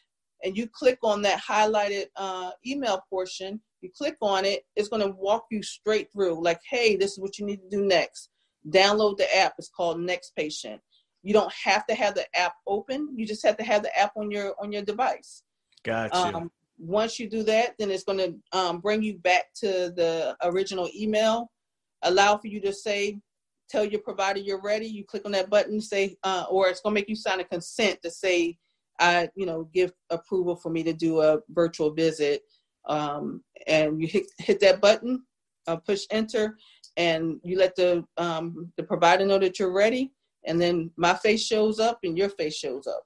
and you click on that highlighted uh, email portion, you click on it, it's going to walk you straight through like, hey, this is what you need to do next. Download the app. It's called Next Patient. You don't have to have the app open. You just have to have the app on your on your device. Gotcha. Um, once you do that, then it's going to um, bring you back to the original email allow for you to say, tell your provider you're ready. You click on that button, say, uh, or it's gonna make you sign a consent to say, I, you know, give approval for me to do a virtual visit. Um, and you hit hit that button, uh, push enter, and you let the um, the provider know that you're ready. And then my face shows up, and your face shows up.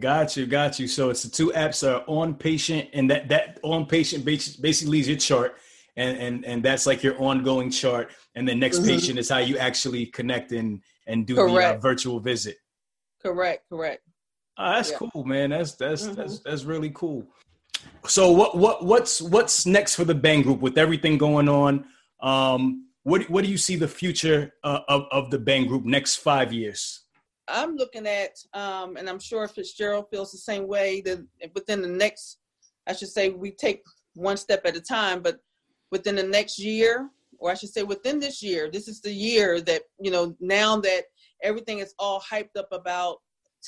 Got you, got you. So it's the two apps are on patient, and that that on patient basically is your chart and and and that's like your ongoing chart and the next mm-hmm. patient is how you actually connect and and do correct. the uh, virtual visit correct correct oh, that's yeah. cool man that's that's mm-hmm. that's that's really cool so what what what's what's next for the bhang group with everything going on um what what do you see the future uh, of of the bhang group next five years? I'm looking at um and i'm sure fitzgerald feels the same way that within the next i should say we take one step at a time but within the next year, or I should say within this year, this is the year that, you know, now that everything is all hyped up about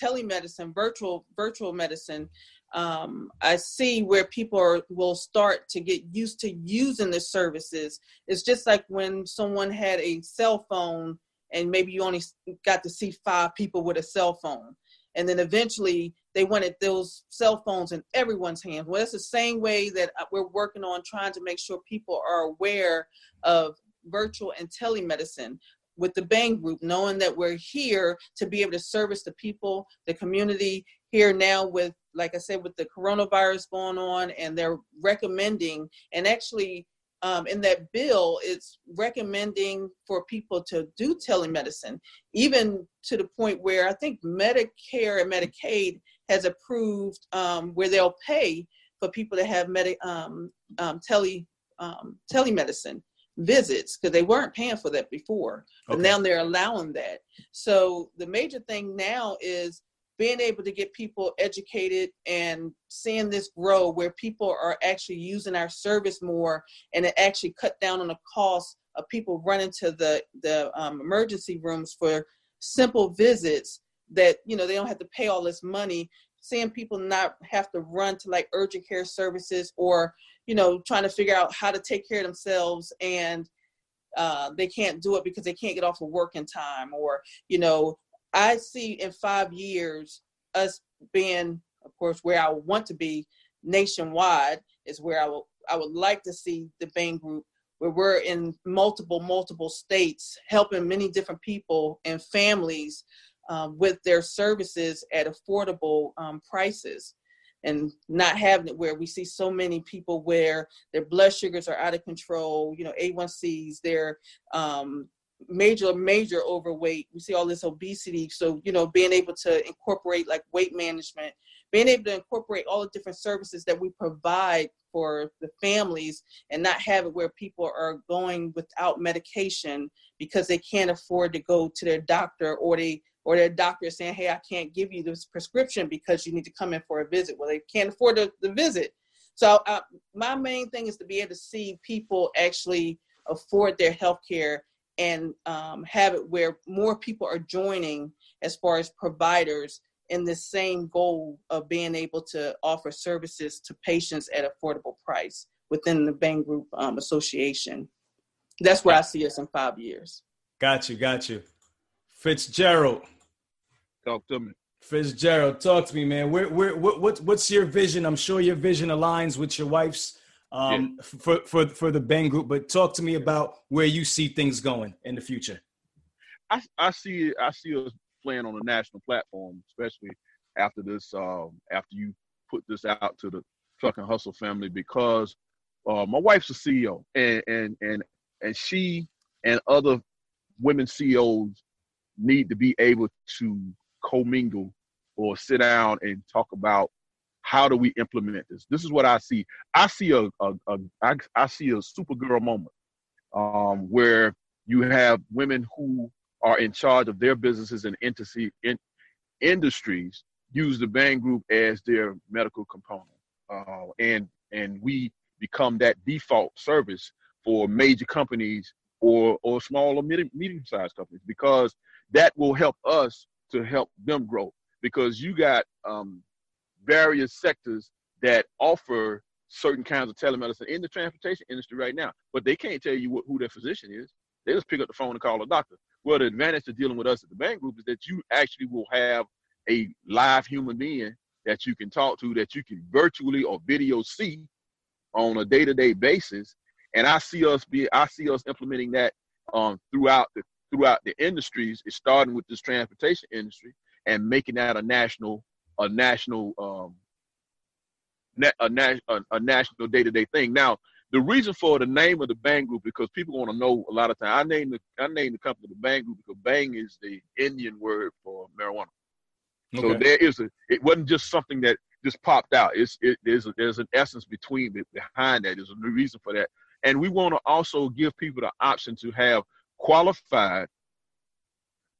telemedicine, virtual virtual medicine, um, I see where people are, will start to get used to using the services. It's just like when someone had a cell phone and maybe you only got to see five people with a cell phone. And then eventually they wanted those cell phones in everyone's hands. Well, it's the same way that uh, we're working on trying to make sure people are aware of virtual and telemedicine with the Bhang Group, knowing that we're here to be able to service the people, the community here now with, like I said, with the coronavirus going on, and they're recommending and actually um, in that bill, it's recommending for people to do telemedicine, even to the point where I think Medicare and Medicaid has approved um, where they'll pay for people to have medi- um, um, tele um, telemedicine visits because they weren't paying for that before, but okay. now they're allowing that. So the major thing now is being able to get people educated and seeing this grow where people are actually using our service more and it actually cut down on the cost of people running to the the um, emergency rooms for simple visits that you know they don't have to pay all this money. Seeing people not have to run to like urgent care services or you know trying to figure out how to take care of themselves and uh, they can't do it because they can't get off of work in time or you know I see in five years us being, of course, where I want to be nationwide is where I will I would like to see the Bhang Group where we're in multiple multiple states helping many different people and families um, with their services at affordable um, prices. and not having it where we see so many people where their blood sugars are out of control you know a1cs they're um, major major overweight. We see all this obesity. So you know being able to incorporate like weight management being able to incorporate all the different services that we provide for the families and not have it where people are going without medication because they can't afford to go to their doctor or they or their doctor saying hey i can't give you this prescription because you need to come in for a visit. Well they can't afford the, the visit. So uh, my main thing is to be able to see people actually afford their health care and um, have it where more people are joining as far as providers in the same goal of being able to offer services to patients at affordable price within the Bhang Group um, Association. That's where I see us in five years. Got you, got you. Fitzgerald. Talk to me. Fitzgerald, talk to me, man. Where, where, what, what, what's your vision? I'm sure your vision aligns with your wife's um, yeah. for, for, for the Bhang Group, but talk to me about where you see things going in the future. I, I see I see us playing on a national platform, especially after this, um, after you put this out to the truck and hustle family, because uh, my wife's a CEO, and and and and she and other women CEOs need to be able to commingle or sit down and talk about how do we implement this. This is what I see. I see a, a, a I, I see a supergirl moment um, where you have women who are in charge of their businesses and entity, in, industries use the Bhang Group as their medical component, uh, and and we become that default service for major companies or or small or medium medium sized companies because that will help us to help them grow because you got um, various sectors that offer certain kinds of telemedicine in the transportation industry right now, but they can't tell you what, who their physician is. They just pick up the phone and call a doctor. Well, the advantage to dealing with us at the Bhang Group is that you actually will have a live human being that you can talk to, that you can virtually or video see on a day-to-day basis. And I see us be, I see us implementing that um, throughout the throughout the industries. It's starting with this transportation industry and making that a national a national um, a, a, a national day-to-day thing. Now, the reason for the name of the Bhang Group because people want to know a lot of time. I named the I named the company the Bhang Group because Bhang is the Indian word for marijuana. Okay. So there is a. It wasn't just something that just popped out. It's it, there's a, there's an essence between behind that. There's a reason for that, and we want to also give people the option to have qualified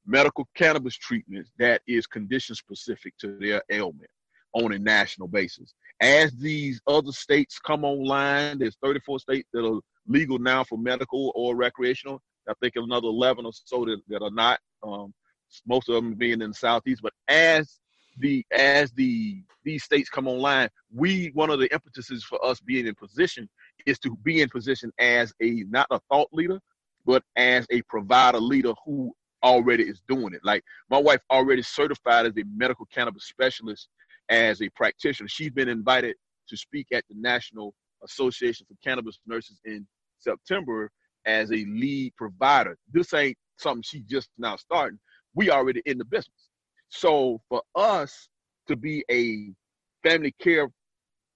medical cannabis treatments that is condition specific to their ailment on a national basis as these other states come online, there's 34 states that are legal now for medical or recreational. I think another 11 or so that, that are not. Um, most of them being in the southeast. But as the as the these states come online, we one of the impetuses for us being in position is to be in position as a not a thought leader, but as a provider leader who already is doing it. Like my wife already certified as a medical cannabis specialist as a practitioner. She's been invited to speak at the National Association for Cannabis Nurses in September as a lead provider. This ain't something she just now starting. We already in the business. So for us to be a family care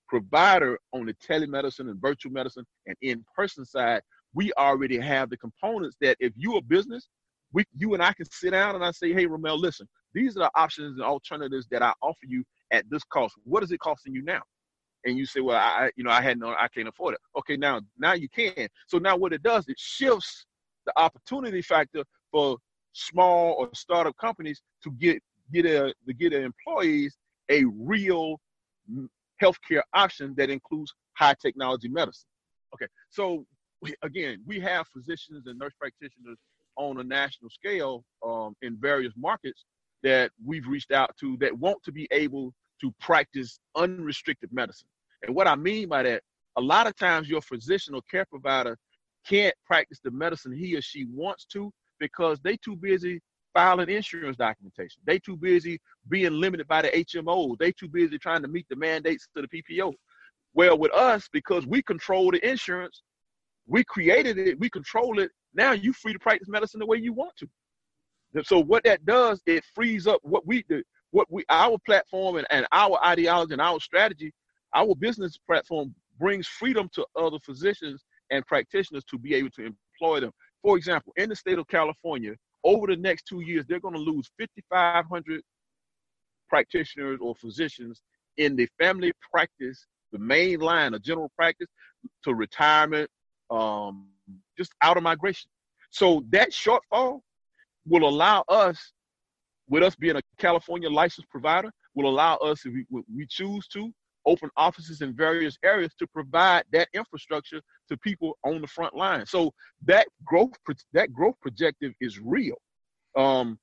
provider on the telemedicine and virtual medicine and in-person side, we already have the components that if you're a business, we you and I can sit down and I say, hey Rahmel, listen, these are the options and alternatives that I offer you at this cost. What is it costing you now? And you say, well, I, you know, I had no, I can't afford it. Okay, now, now you can. So now what it does, it shifts the opportunity factor for small or startup companies to get get a to get their employees a real mm, healthcare option that includes high technology medicine. Okay, so again, we have physicians and nurse practitioners on a national scale um, in various markets that we've reached out to that want to be able to practice unrestricted medicine. And what I mean by that, a lot of times your physician or care provider can't practice the medicine he or she wants to because they too busy filing insurance documentation. They too busy being limited by the HMOs. They too busy trying to meet the mandates to the PPO. Well, with us, because we control the insurance, we created it, we control it. Now you free to practice medicine the way you want to. So what that does, it frees up what we do what we our platform and, and our ideology and our strategy, our business platform brings freedom to other physicians and practitioners to be able to employ them. For example, in the state of California, over the next two years, they're going to lose 5,500 practitioners or physicians in the family practice, the main line of general practice, to retirement, um, just out of migration. So that shortfall will allow us, with us being a California licensed provider, will allow us, if we, we choose to, open offices in various areas to provide that infrastructure to people on the front line. So that growth, that growth projective is real. Um,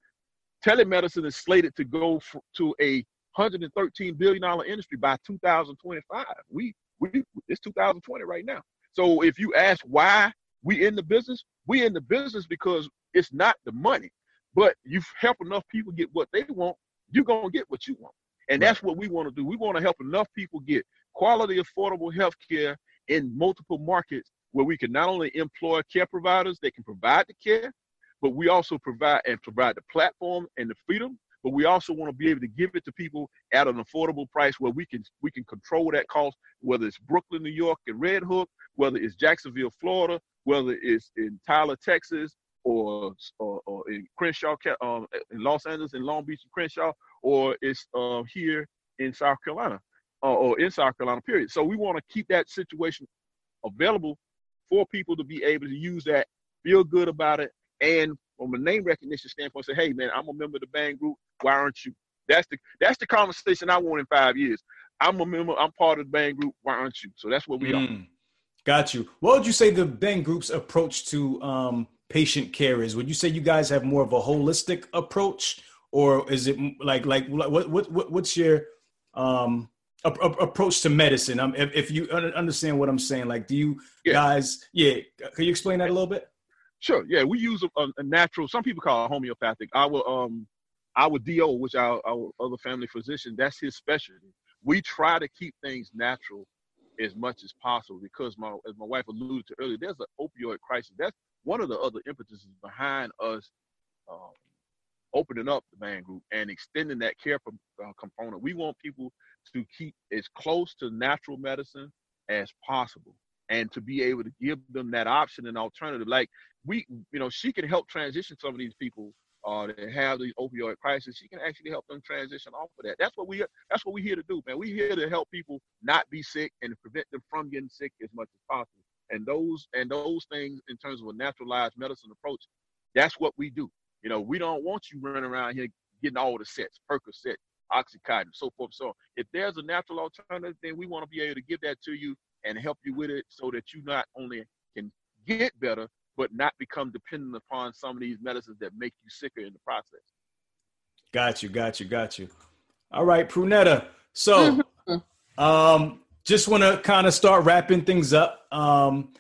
telemedicine is slated to go to a 113 billion dollar industry by 2025. We we it's 2020 right now. So if you ask why we in the business, we in the business because it's not the money, but you help enough people get what they want, you're gonna get what you want. And that's what we want to do. We want to help enough people get quality, affordable health care in multiple markets where we can not only employ care providers that can provide the care, but we also provide and provide the platform and the freedom. But we also want to be able to give it to people at an affordable price where we can we can control that cost, whether it's Brooklyn, New York, and Red Hook, whether it's Jacksonville, Florida, whether it's in Tyler, Texas, or or, or in Crenshaw, um, in Los Angeles, in Long Beach, and Crenshaw, or it's uh, here in South Carolina, uh, or in South Carolina. Period. So we want to keep that situation available for people to be able to use that, feel good about it, and from a name recognition standpoint, say, "Hey, man, I'm a member of the Bhang Group. Why aren't you?" That's the that's the conversation I want in five years. I'm a member. I'm part of the Bhang Group. Why aren't you? So that's what we mm, are. Got you. What would you say the Bhang Group's approach to um, patient care is? Would you say you guys have more of a holistic approach, or is it like like what what, what what's your um, a, a, approach to medicine? Um, if, if, you understand what I'm saying, like, do you yeah. guys? Yeah, can you explain that a little bit? Sure. Yeah, we use a, a natural. Some people call it homeopathic. Our um, our DO, which our, our other family physician, that's his specialty. We try to keep things natural as much as possible because my as my wife alluded to earlier, there's an opioid crisis. That's one of the other impetuses behind us um, opening up the Bhang Group and extending that care uh, component. We want people to keep as close to natural medicine as possible and to be able to give them that option and alternative. Like we, you know, she can help transition some of these people uh, that have these opioid crisis. She can actually help them transition off of that. That's what we that's what we're here to do, man. We're here to help people not be sick and prevent them from getting sick as much as possible. And those and those things in terms of a naturalized medicine approach, that's what we do. You know, we don't want you running around here getting all the sets, Percocet, Oxycontin, so forth. So if there's a natural alternative, then we want to be able to give that to you and help you with it so that you not only can get better, but not become dependent upon some of these medicines that make you sicker in the process. Got you, got you, got you. All right, Pernetta. So mm-hmm. um just want to kind of start wrapping things up. Um,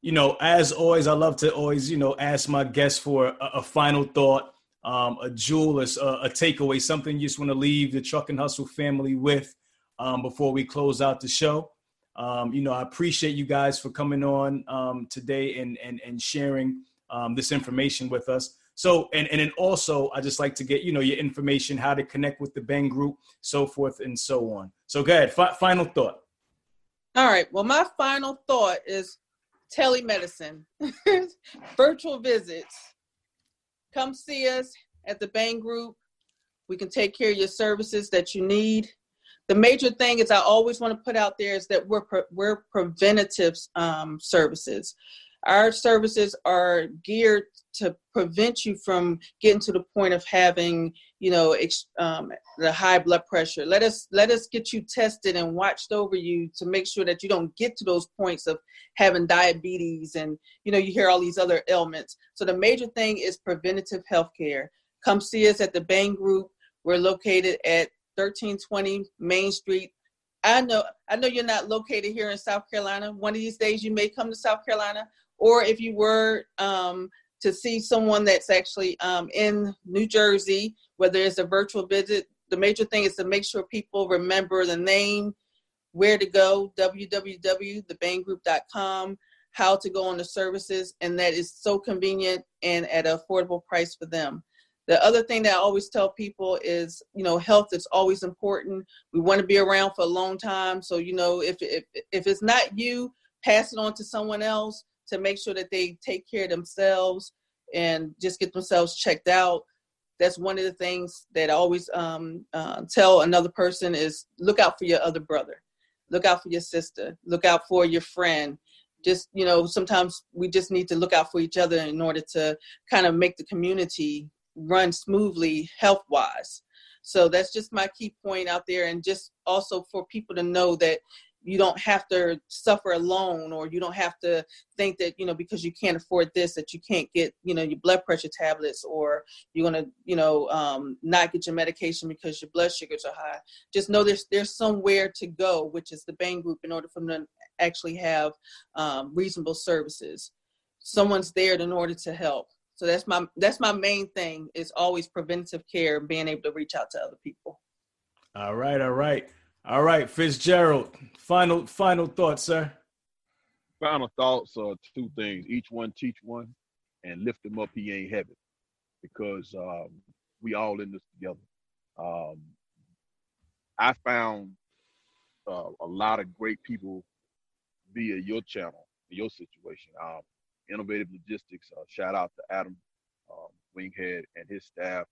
you know, as always, I love to always, you know, ask my guests for a, a final thought, um, a jewel, a, a, takeaway, something you just want to leave the Truck and Hustle family with um, before we close out the show. Um, you know, I appreciate you guys for coming on um, today and and and sharing um, this information with us. So, and and then also, I just like to get you know your information, how to connect with the Bhang Group, so forth and so on. So, go ahead. F- final thought. All right. Well, my final thought is telemedicine, virtual visits. Come see us at the Bhang Group. We can take care of your services that you need. The major thing is I always want to put out there is that we're pre- we're preventative um, services. Our services are geared to prevent you from getting to the point of having, you know, ex- um, the high blood pressure. Let us let us get you tested and watched over you to make sure that you don't get to those points of having diabetes and you know you hear all these other ailments. So the major thing is preventative health care. Come see us at the Bhang Group. We're located at 1320 Main Street. I know I know you're not located here in South Carolina. One of these days you may come to South Carolina or if you were um, to see someone that's actually um, in New Jersey, whether it's a virtual visit, the major thing is to make sure people remember the name, where to go, www.thebhanggroup.com, how to go on the services, and that is so convenient and at an affordable price for them. The other thing that I always tell people is, you know, health is always important. We want to be around for a long time. So, you know, if if if it's not you, pass it on to someone else to make sure that they take care of themselves and just get themselves checked out. That's one of the things that I always um, uh, tell another person is look out for your other brother, look out for your sister, look out for your friend. Just you know, sometimes we just need to look out for each other in order to kind of make the community run smoothly health wise. So that's just my key point out there, and just also for people to know that you don't have to suffer alone or you don't have to think that you know because you can't afford this that you can't get you know your blood pressure tablets or you're to you know um, not get your medication because your blood sugars are high. Just know there's there's somewhere to go which is the Bhang group in order for them to actually have um, reasonable services. Someone's there in order to help so that's my that's my main thing is always preventive care being able to reach out to other people all right all right all right, Fitzgerald. Final final thoughts, sir. Final thoughts are two things. Each one teach one, and lift him up. He ain't heavy, because um, we all in this together. Um, I found uh, a lot of great people via your channel, your situation. Um, Innovative Logistics. Uh, shout out to Adam um, Winghead and his staff.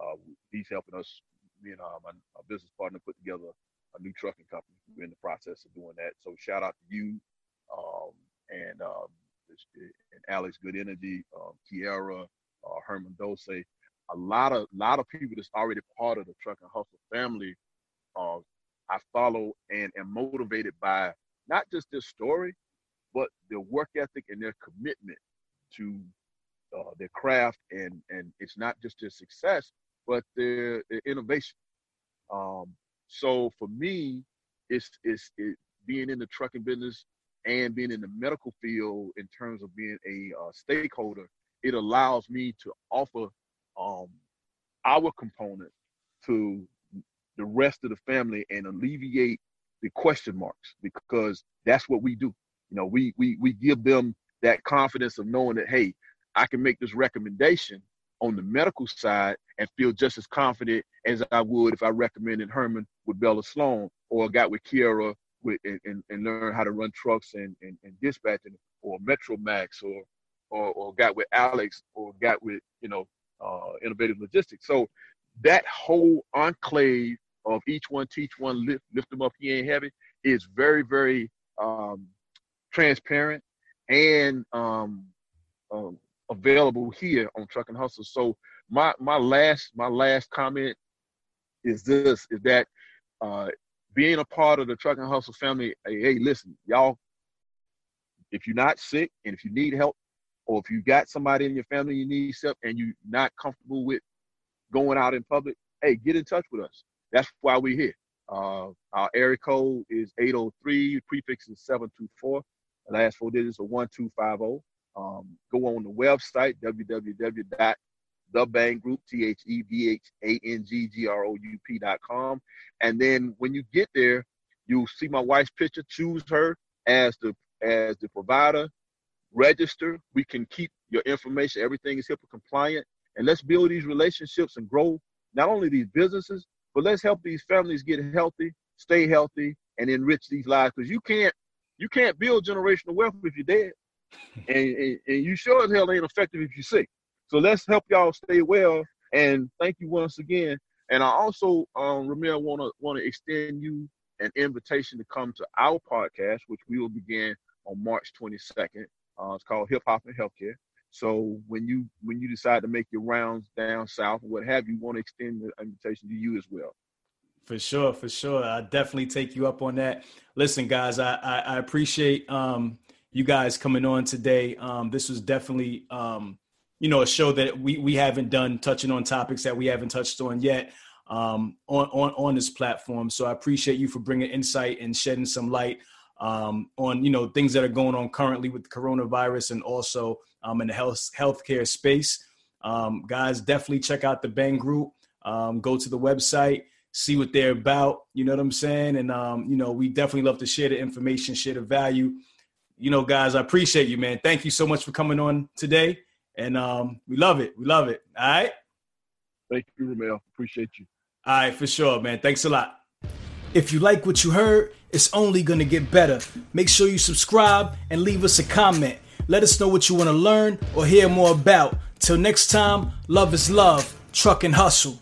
Uh, he's helping us. Me and uh, my, my business partner put together a new trucking company. We're in the process of doing that. So shout out to you um, and um, and Alex Good Energy, um, Kiara, uh, Herman Dose. A lot of lot of people that's already part of the truck and hustle family. Uh, I follow and am motivated by not just this story, but their work ethic and their commitment to uh, their craft. And and it's not just their success, but their, their innovation. Um, so for me, it's it's it, being in the trucking business and being in the medical field in terms of being a uh, stakeholder. It allows me to offer um, our component to the rest of the family and alleviate the question marks because that's what we do. You know, we we we give them that confidence of knowing that hey, I can make this recommendation on the medical side and feel just as confident as I would if I recommended Herman with Bella Sloan or got with Kiara with and, and, and learn how to run trucks and, and, and dispatching or Metro Max or, or or got with Alex or got with, you know, uh, innovative logistics. So that whole enclave of each one teach one lift lift them up he ain't heavy is very very um, transparent and um, um, available here on Truck and Hustle. So my my last my last comment is this: is that uh, being a part of the Truck and Hustle family. Hey, hey, listen, y'all. If you're not sick and if you need help, or if you got somebody in your family you need help and you're not comfortable with going out in public, hey, get in touch with us. That's why we're here. Uh, our area code is 803, prefix is 724. Last four digits are 1250. Um, go on the website, www.thebhanggroup, T-H-E-B-H-A-N-G-G-R-O-U-P.com. And then when you get there, you'll see my wife's picture, choose her as the as the provider, register. We can keep your information. Everything is HIPAA compliant. And let's build these relationships and grow not only these businesses, but let's help these families get healthy, stay healthy, and enrich these lives. Because you can't you can't build generational wealth if you're dead and, and, and you sure as hell ain't effective if you're sick. So let's help y'all stay well. And thank you once again. And I also, um, Rahmel, want to want to extend you an invitation to come to our podcast, which we will begin on March 22nd. Uh, it's called Hip Hop and Healthcare. So when you when you decide to make your rounds down south or what have you, want to extend the invitation to you as well. For sure, for sure. I definitely take you up on that. Listen, guys, I I, I appreciate um, you guys coming on today. Um, this was definitely, um, you know, a show that we we haven't done touching on topics that we haven't touched on yet um, on on on this platform. So I appreciate you for bringing insight and shedding some light um, on you know things that are going on currently with the coronavirus and also um, in the health healthcare space. Um, guys, definitely check out the Bhang Group. Um, go to the website, see what they're about. You know what I'm saying? And um, you know, we definitely love to share the information, share the value you know, guys, I appreciate you, man. Thank you so much for coming on today. And um, we love it. We love it. All right. Thank you, Rahmel. Appreciate you. All right, for sure, man. Thanks a lot. If you like what you heard, it's only going to get better. Make sure you subscribe and leave us a comment. Let us know what you want to learn or hear more about. Till next time, love is love, truck and hustle.